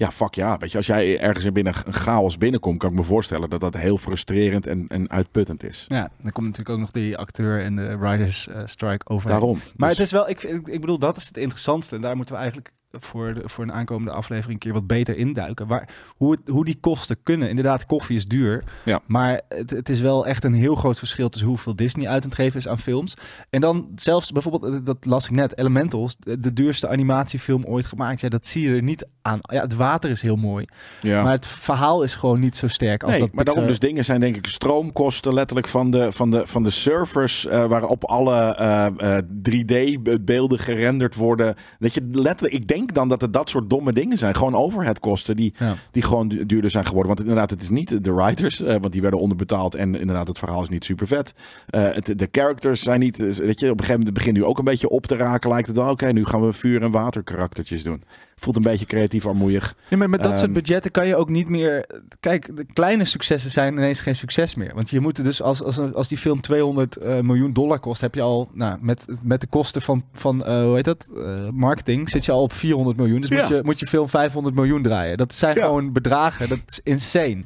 Ja, fuck ja. Weet je, als jij ergens in binnen een chaos binnenkomt, kan ik me voorstellen dat dat heel frustrerend en, en uitputtend is. Ja, dan komt natuurlijk ook nog die acteur en de writers eh, strike over. Daarom. Maar Dus- het is wel, ik, ik, ik bedoel, dat is het interessantste. En daar moeten we eigenlijk voor, de, voor een aankomende aflevering een keer wat beter induiken. Waar, hoe, het, hoe die kosten kunnen. Inderdaad, koffie is duur. Ja. Maar het, het is wel echt een heel groot verschil tussen hoeveel Disney uit geven is aan films. En dan zelfs bijvoorbeeld, eh, dat las ik net, Elementals, de, duurste animatiefilm ooit gemaakt. Ja, dat zie je er niet aan. Ja, het water is heel mooi. ja. Maar het verhaal is gewoon niet zo sterk als Nee, dat maar daarom dus dingen zijn denk ik stroomkosten letterlijk van de, van de, van de servers eh, waarop alle eh, eh, 3D-beelden gerenderd worden. Dat je letterlijk, ik denk dan dat het dat soort domme dingen zijn. Gewoon overheadkosten die, Ja. die gewoon du- duurder zijn geworden. Want inderdaad, het is niet de writers, eh, want die werden onderbetaald en inderdaad, het verhaal is niet super vet. Eh, het, de characters zijn niet, eh, weet je, op een gegeven moment begint nu ook een beetje op te raken. Lijkt het wel, oké, nu gaan we vuur- en water karaktertjes doen. Voelt een beetje creatief armoeig. Ja, maar met dat soort Ehm, budgetten kan je ook niet meer. Kijk, de kleine successen zijn ineens geen succes meer. Want je moet er dus, als, als, als die film 200 eh, miljoen dollar kost, heb je al, nou, met, met de kosten van, van eh, hoe heet dat, Eh, marketing, zit je al op 400 miljoen. Dus Ja. moet, je, moet je film 500 miljoen draaien. Dat zijn Ja. gewoon bedragen, dat is insane.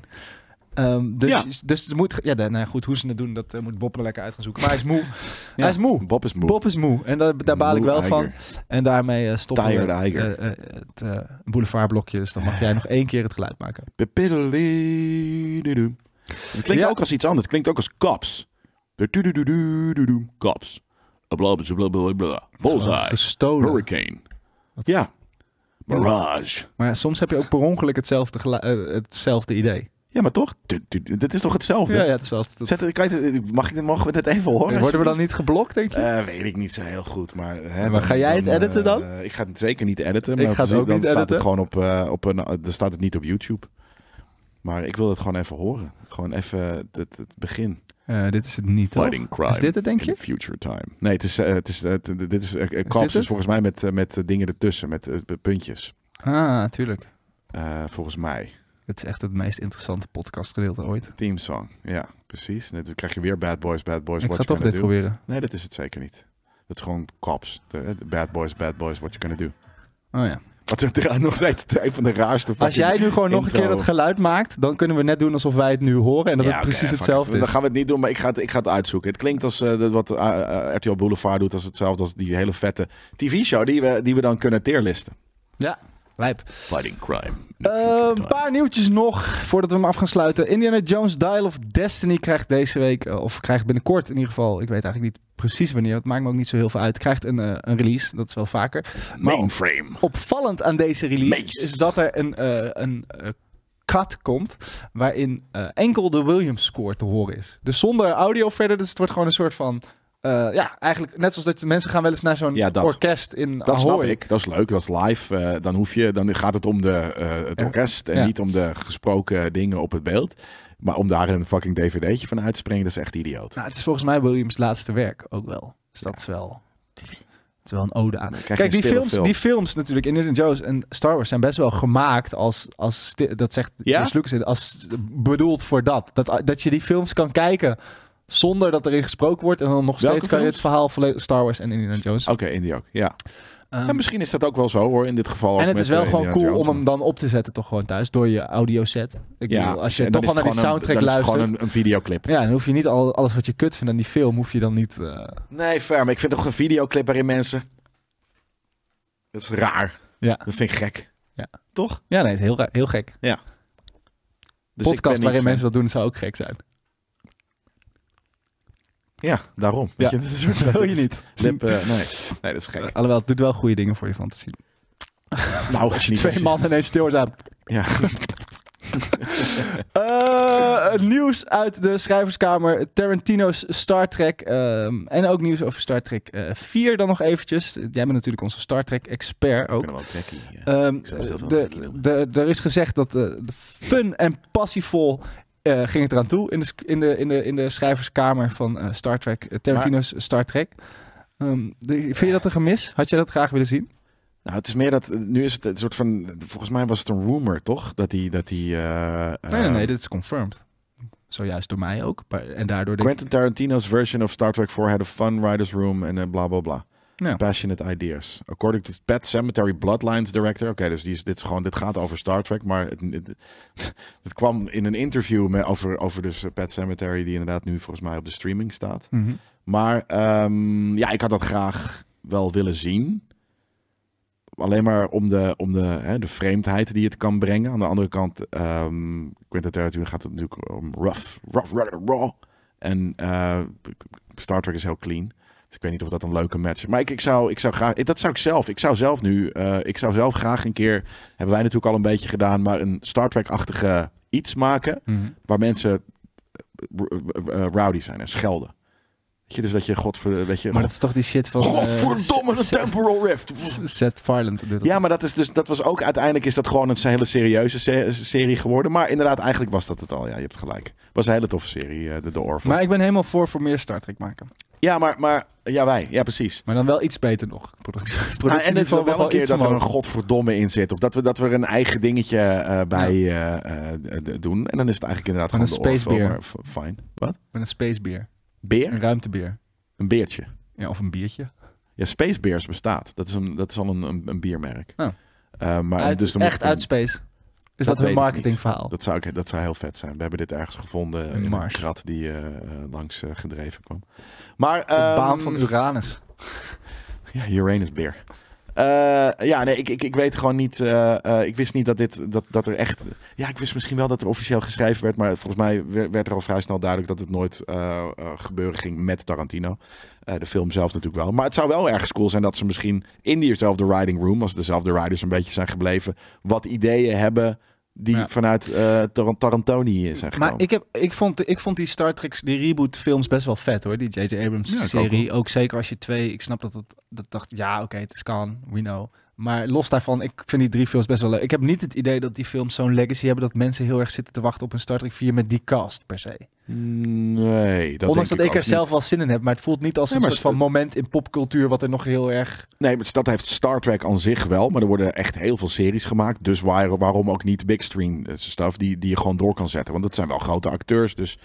Ehm, dus, Ja. dus moet, ja, nou ja, goed, hoe ze het doen, dat eh, moet Bob er lekker uit gaan zoeken. Maar hij is moe. Hij is moe. Bob is moe. Bob is moe. En daar, daar baal ik wel van. En daarmee eh, stoppen Tired we eh, het boulevardblokje. Dus dan mag jij nog één keer het geluid maken. Het klinkt ook als iets anders. Het klinkt ook als cops. Cops. Blablabla. Bullseye. Gestolen. Hurricane. Wat- Ja. Mirage. Maar soms heb je ook per ongeluk hetzelfde, hetzelfde idee. Ja, maar toch? Dit is toch hetzelfde? Ja, ja, het is wel... dat- Zet, kan je, mag ik, mogen we dit even horen? worden we dan niet geblokt, denk je? Eh, weet ik niet zo heel goed, maar... Hè, Maar ga jij het editen dan? eh, ik ga het zeker niet editen. Ik Maar ga het dan niet staat editen. Het gewoon op, eh, op een, dan staat het niet op YouTube. Maar ik wil het gewoon even horen. Gewoon even het, het, begin. Dit is het niet, toch? Fighting crime. Is dit het, denk je? future time. Nee, het is, het is, dit is, uh, dit is volgens mij met, met dingen ertussen, met puntjes. Ah, tuurlijk. Volgens mij. Het is echt het meest interessante podcastgedeelte ooit. Team song. Ja, precies. Net, dan krijg je weer Bad Boys, Bad Boys, Ik What ga toch dit Do. proberen. Nee, dat is het zeker niet. Dat is gewoon Cops. De, de Bad Boys, Bad Boys, What You Gonna Do. Oh ja. Wat er nog steeds een van de raarste Als jij nu gewoon nog een keer dat geluid maakt, dan kunnen we net doen alsof wij het nu horen en dat Ja, het precies hetzelfde it. Dan is. gaan we het niet doen, maar ik ga het, ik ga het uitzoeken. Het klinkt als eh, wat eh, eh, RTL Boulevard doet, als hetzelfde als die hele vette tv-show die we, die we dan kunnen teerlisten. Ja, lijp. Fighting crime. Eh, een paar nieuwtjes nog voordat we hem af gaan sluiten. Indiana Jones Dial of Destiny krijgt deze week, eh, of krijgt binnenkort in ieder geval, ik weet eigenlijk niet precies wanneer, het maakt me ook niet zo heel veel uit, krijgt een, eh, een release. Dat is wel vaker. Maar Mainframe. opvallend aan deze release Mace. is dat er een, een cut komt waarin enkel de Williams score te horen is. Dus zonder audio verder, dus het wordt gewoon een soort van... eh, ja, eigenlijk net zoals dat mensen gaan wel eens naar zo'n Ja, orkest in Dat snap ik. Dat is leuk. Dat is live. Eh, dan, hoef je, dan gaat het om de, eh, het orkest en Ja. niet om de gesproken dingen op het beeld. Maar om daar een fucking dvd'tje van uit te springen, dat is echt idioot. Nou, het is volgens mij Williams laatste werk ook wel. Dus dat is wel... Het is wel een ode aan. Kijk, die films, film. die films natuurlijk, Indiana Jones en Star Wars zijn best wel gemaakt als, als dat zegt Ja? Lucas, als bedoeld voor dat. dat. Dat je die films kan kijken zonder dat erin gesproken wordt en dan nog Welke steeds kan je het verhaal volledig Star Wars en Indiana Jones. Oké, Indie ook. Ja. Ehm, ja. Misschien is dat ook wel zo hoor, in dit geval. ook en het met, is wel eh, gewoon Indiana cool Jones, om hem dan op te zetten toch gewoon thuis door je audio set. Ik Ja, bedoel, als je en dan toch is naar het die een- soundtrack dan is het luistert. gewoon een, een videoclip. Ja, dan hoef je niet al, alles wat je kut vindt aan die film, hoef je dan niet... eh, Nee, fair. Maar ik vind toch een videoclip waarin mensen... Dat is raar. Ja. Dat vind ik gek. Ja. Toch? Ja, nee, het is heel, ra- heel gek. Ja. Dus ik ben podcast niet waarin fan. mensen dat doen zou ook gek zijn. Ja, daarom. Ja, Weet je, dat wil je niet. Lip, eh, nee. nee, dat is gek. Eh, alhoewel, het doet wel goede dingen voor je fantasie. nou, Als je twee mannen ineens stilstaan. Ja. Eh, nieuws uit de schrijverskamer. Tarantino's Star Trek. ehm, en ook nieuws over Star Trek eh 4 dan nog eventjes. Jij bent natuurlijk onze Star Trek expert Ik ook. ben wel trekkie. Ja. De, de, er is gezegd dat eh, de fun en passievol eh, ging het eraan toe in de, in de, in de, in de schrijverskamer van eh, Star Trek. eh, Tarantino's Star Trek. Ehm, de- vind je dat een gemis? Had je dat graag willen zien? Nou, het is meer dat nu is het een soort van. Volgens mij was het een rumor, toch? Dat die. Dat die eh, Nee, nee, nee, dit is confirmed. Zojuist door mij ook. En daardoor... de- Quentin Tarantino's version of Star Trek 4 had a fun writer's room en bla bla bla. Ja. Passionate ideas. According to Pet Cemetery Bloodlines director. Oké, dus die is, dit, is gewoon, dit gaat over Star Trek. Maar het, het, het kwam in een interview met, over, over dus eh, Pet Cemetery, die inderdaad nu volgens mij op de streaming staat. Mhm. Maar ehm, ja, ik had dat graag wel willen zien. Alleen maar om de, om de, hè, de vreemdheid die het kan brengen. Aan de andere kant, ehm Quentin Tarantino gaat het natuurlijk om rough, rough, rugged, raw. En eh, Star Trek is heel clean. Dus ik weet niet of dat een leuke match is. Maar ik, ik, zou, ik zou graag, dat zou ik zelf. Ik zou zelf nu, eh, ik zou zelf graag een keer, hebben wij natuurlijk al een beetje gedaan, maar een Star Trek-achtige iets maken Mhm. waar mensen eh, eh, rowdy zijn en schelden. Weet je, dus dat je, godver, weet je, Maar dat is toch die shit van... eh, godverdomme, een Z- temporal rift. Doet dat. Ja, maar dat is dus, dat was ook, uiteindelijk is dat gewoon een hele serieuze se- serie geworden. Maar inderdaad, eigenlijk was dat het al. Ja, je hebt gelijk. Het was een hele toffe serie, eh, de, de Orville. Maar ik ben helemaal voor voor meer Star Trek maken. ja, maar, maar, ja, wij. Ja, precies. Maar dan wel iets beter nog. Productie, en het is wel mag een keer dat er een godverdomme in zit. Of dat we, dat we er een eigen dingetje eh, bij doen. En dan is het eigenlijk inderdaad Van gewoon een de Orville. spacebeer. maar f- Fijn. Wat? Met een spacebeer. Beer? Een ruimtebeer. Een beertje. Ja, of een biertje. Ja, Space Bears bestaat. Dat is, een, dat is al een, een, een biermerk. Oh. Eh, maar Uit, dus dan echt uit space. Is Dat een ik marketingverhaal? Dat zou, ik, dat zou heel vet zijn. We hebben dit ergens gevonden In in Mars. een krat die eh, eh, langs gedreven kwam. Maar, De ehm, baan van Uranus. Ja, Uranus beer. Eh, ja, nee, ik, ik, ik weet gewoon niet. eh, eh, ik wist niet dat dit dat, dat er echt. Ja, ik wist misschien wel dat er officieel geschreven werd, maar volgens mij werd, er al vrij snel duidelijk dat het nooit gebeuren ging met Tarantino. De film zelf natuurlijk wel. Maar het zou wel ergens cool zijn dat ze misschien in diezelfde writing room, als dezelfde writers een beetje zijn gebleven, wat ideeën hebben die Ja. vanuit eh Tar- Tarantoni zijn gekomen. Maar ik, heb, ik, vond, ik vond die Star Trek, die reboot films best wel vet hoor. Die J.J. Abrams Ja, ik ook serie. Ook, zeker als je twee, ik snap dat het, dat dacht, ja oké, het is kan, we know. Maar los daarvan, ik vind die drie films best wel leuk. Ik heb niet het idee dat die films zo'n legacy hebben dat mensen heel erg zitten te wachten op een Star Trek 4 met die cast per se. Nee, dat Ondanks dat ik, er zelf niet. wel zin in heb, maar het voelt niet als een soort van moment in popcultuur wat er nog heel erg... Nee, maar dat heeft Star Trek aan zich wel. Maar er worden echt heel veel series gemaakt. Dus waar, waarom ook niet big screen stuff die, die je gewoon door kan zetten. Want dat zijn wel grote acteurs. Dus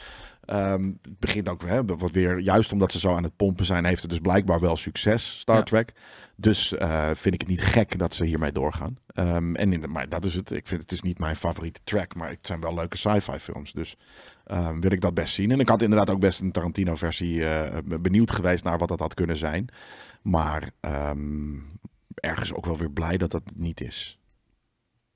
ehm, het begint ook hè, wat weer... Juist omdat ze zo aan het pompen zijn... heeft het dus blijkbaar wel succes, Star Ja. Trek. Dus eh, vind ik het niet gek dat ze hiermee doorgaan. Ehm, en in de, maar dat is het. Ik vind het is niet mijn favoriete track. Maar het zijn wel leuke sci-fi films. Dus wil ik dat best zien. En ik had inderdaad ook best een Tarantino versie eh, benieuwd geweest naar wat dat had kunnen zijn. Maar ehm, ergens ook wel weer blij dat dat niet is.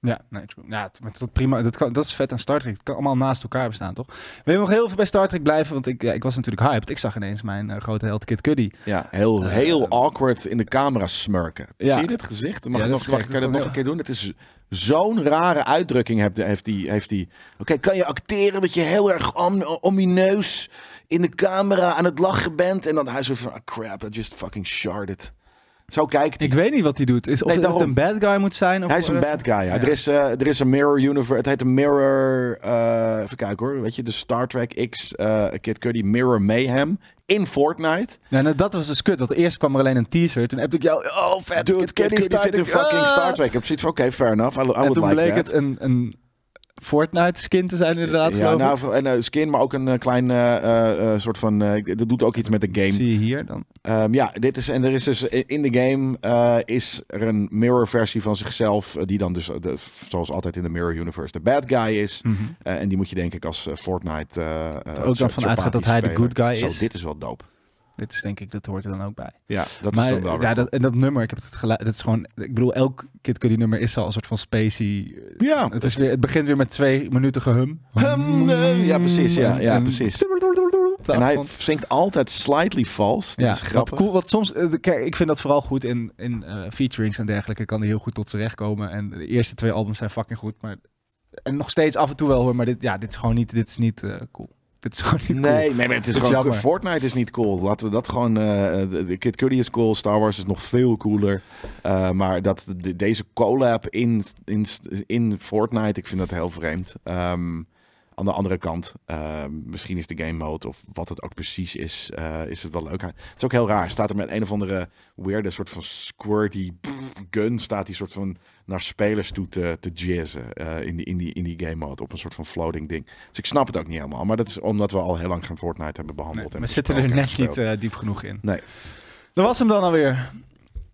Ja, nee, true. Ja, dat, prima, dat, kan, dat is vet aan Star Trek. Het kan allemaal naast elkaar bestaan, toch? Wil je nog heel veel bij Star Trek blijven? Want ik, ja, ik was natuurlijk hyped. Ik zag ineens mijn eh, grote held Kid Cudi. Ja, heel, Eh, heel awkward in de camera smurken. Ja. Zie je dit gezicht? Mag Ja, ik nog, gek. kan je dat nog een keer doen? Het is zo'n rare uitdrukking heeft, heeft die. Heeft die Oké, kan je acteren dat je heel erg om, omineus in de camera aan het lachen bent? En dan hij zo van, ah, crap, I just fucking sharded. Zo kijkt hij. Ik weet niet wat hij doet. Is, of Nee, het daarom. een bad guy moet zijn? Of Hij is een bad guy, ja. Ja. Er, is, eh, er is een Mirror Universe. Het heet een Mirror... eh, even kijken hoor. Weet je, de Star Trek X eh Kid Cudi Mirror Mayhem in Fortnite. Ja, nou, dat was dus kut. Want eerst kwam er alleen een teaser. Toen heb ik jou... Oh, vet. Dude, Kid Cudi zit in fucking! Star Trek. Ik heb zoiets van, oké, fair enough. I, I En toen bleek het een, een Fortnite skin te zijn inderdaad, ja, nou, en, eh, skin, maar ook een eh, klein eh, soort van... dat doet ook iets met de game. Zie je hier dan. Ehm, ja, dit is, en er is dus in de game is er een mirror versie van zichzelf, die dan dus, de, zoals altijd in de Mirror Universe, de bad guy is. Mhm. En die moet je denk ik als Fortnite... eh, dan vanuit gaat dat hij de good guy Zo, is. dit is wel dope. Dit is denk ik, dat hoort er dan ook bij. Ja, dat maar is dan wel ja, dat, en dat nummer, ik heb het geluid, dat is gewoon, ik bedoel, elk Kid Cudi nummer is al een soort van spacey. Ja, Het, is weer, het begint weer met twee minuten gehum. Hum, eh, ja, precies, ja, ja, precies. En hij zingt altijd slightly false. Dat Ja, is wat grappig. cool. Wat soms, eh, kijk, ik vind dat vooral goed in, in eh, featurings en dergelijke. Kan hij heel goed tot zijn recht komen. En de eerste twee albums zijn fucking goed. Maar, en nog steeds af en toe wel hoor. Maar dit, ja, dit is gewoon niet, dit is niet eh, cool. Niet Nee, cool. nee, maar het is gewoon jammer. Fortnite is niet cool. Laten we dat gewoon. de Kid Cudi is cool. Star Wars is nog veel cooler. Eh, maar dat de- deze collab in, in, in Fortnite, ik vind dat heel vreemd. Ehm, aan de andere kant, ehm, misschien is de game mode of wat het ook precies is, eh, is het wel leuk. Het is ook heel raar. Staat er met een of andere weirde soort van squirty gun, staat die soort van naar spelers toe te, te jazzen eh, in, die, in, die, in die game mode op een soort van floating ding. Dus ik snap het ook niet helemaal. Maar dat is omdat we al heel lang geen Fortnite hebben Nee, behandeld. en we zitten er net niet eh, diep genoeg in. Nee, Dat was hem dan alweer.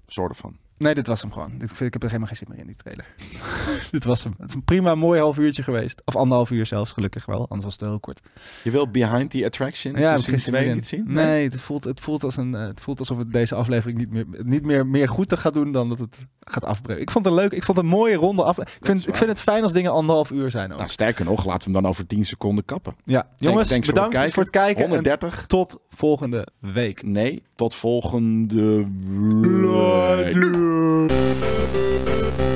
soorten van. Nee, dit was hem gewoon. Dit, ik heb er helemaal geen zin meer in, die trailer. dit was hem. Het is een prima mooi half uurtje geweest. Of anderhalf uur zelfs, gelukkig wel. Anders was het heel kort. Je wil Behind the Attraction Ja, heb ik seizoen geen zin 2 meer in. niet zien? Nee, het, voelt, het, voelt als een, eh, het voelt alsof het deze aflevering niet meer, niet meer, meer goed gaat doen dan dat het gaat afbreken. Ik vond het leuk. Ik vond het een mooie ronde aflevering. Ik vind, ik vind het fijn als dingen anderhalf uur zijn ook. Nou, sterker nog, laten we hem dan over 10 seconden kappen. ja, jongens, thanks voor bedankt het voor het kijken. en 130. tot volgende week. Nee, tot volgende week. Música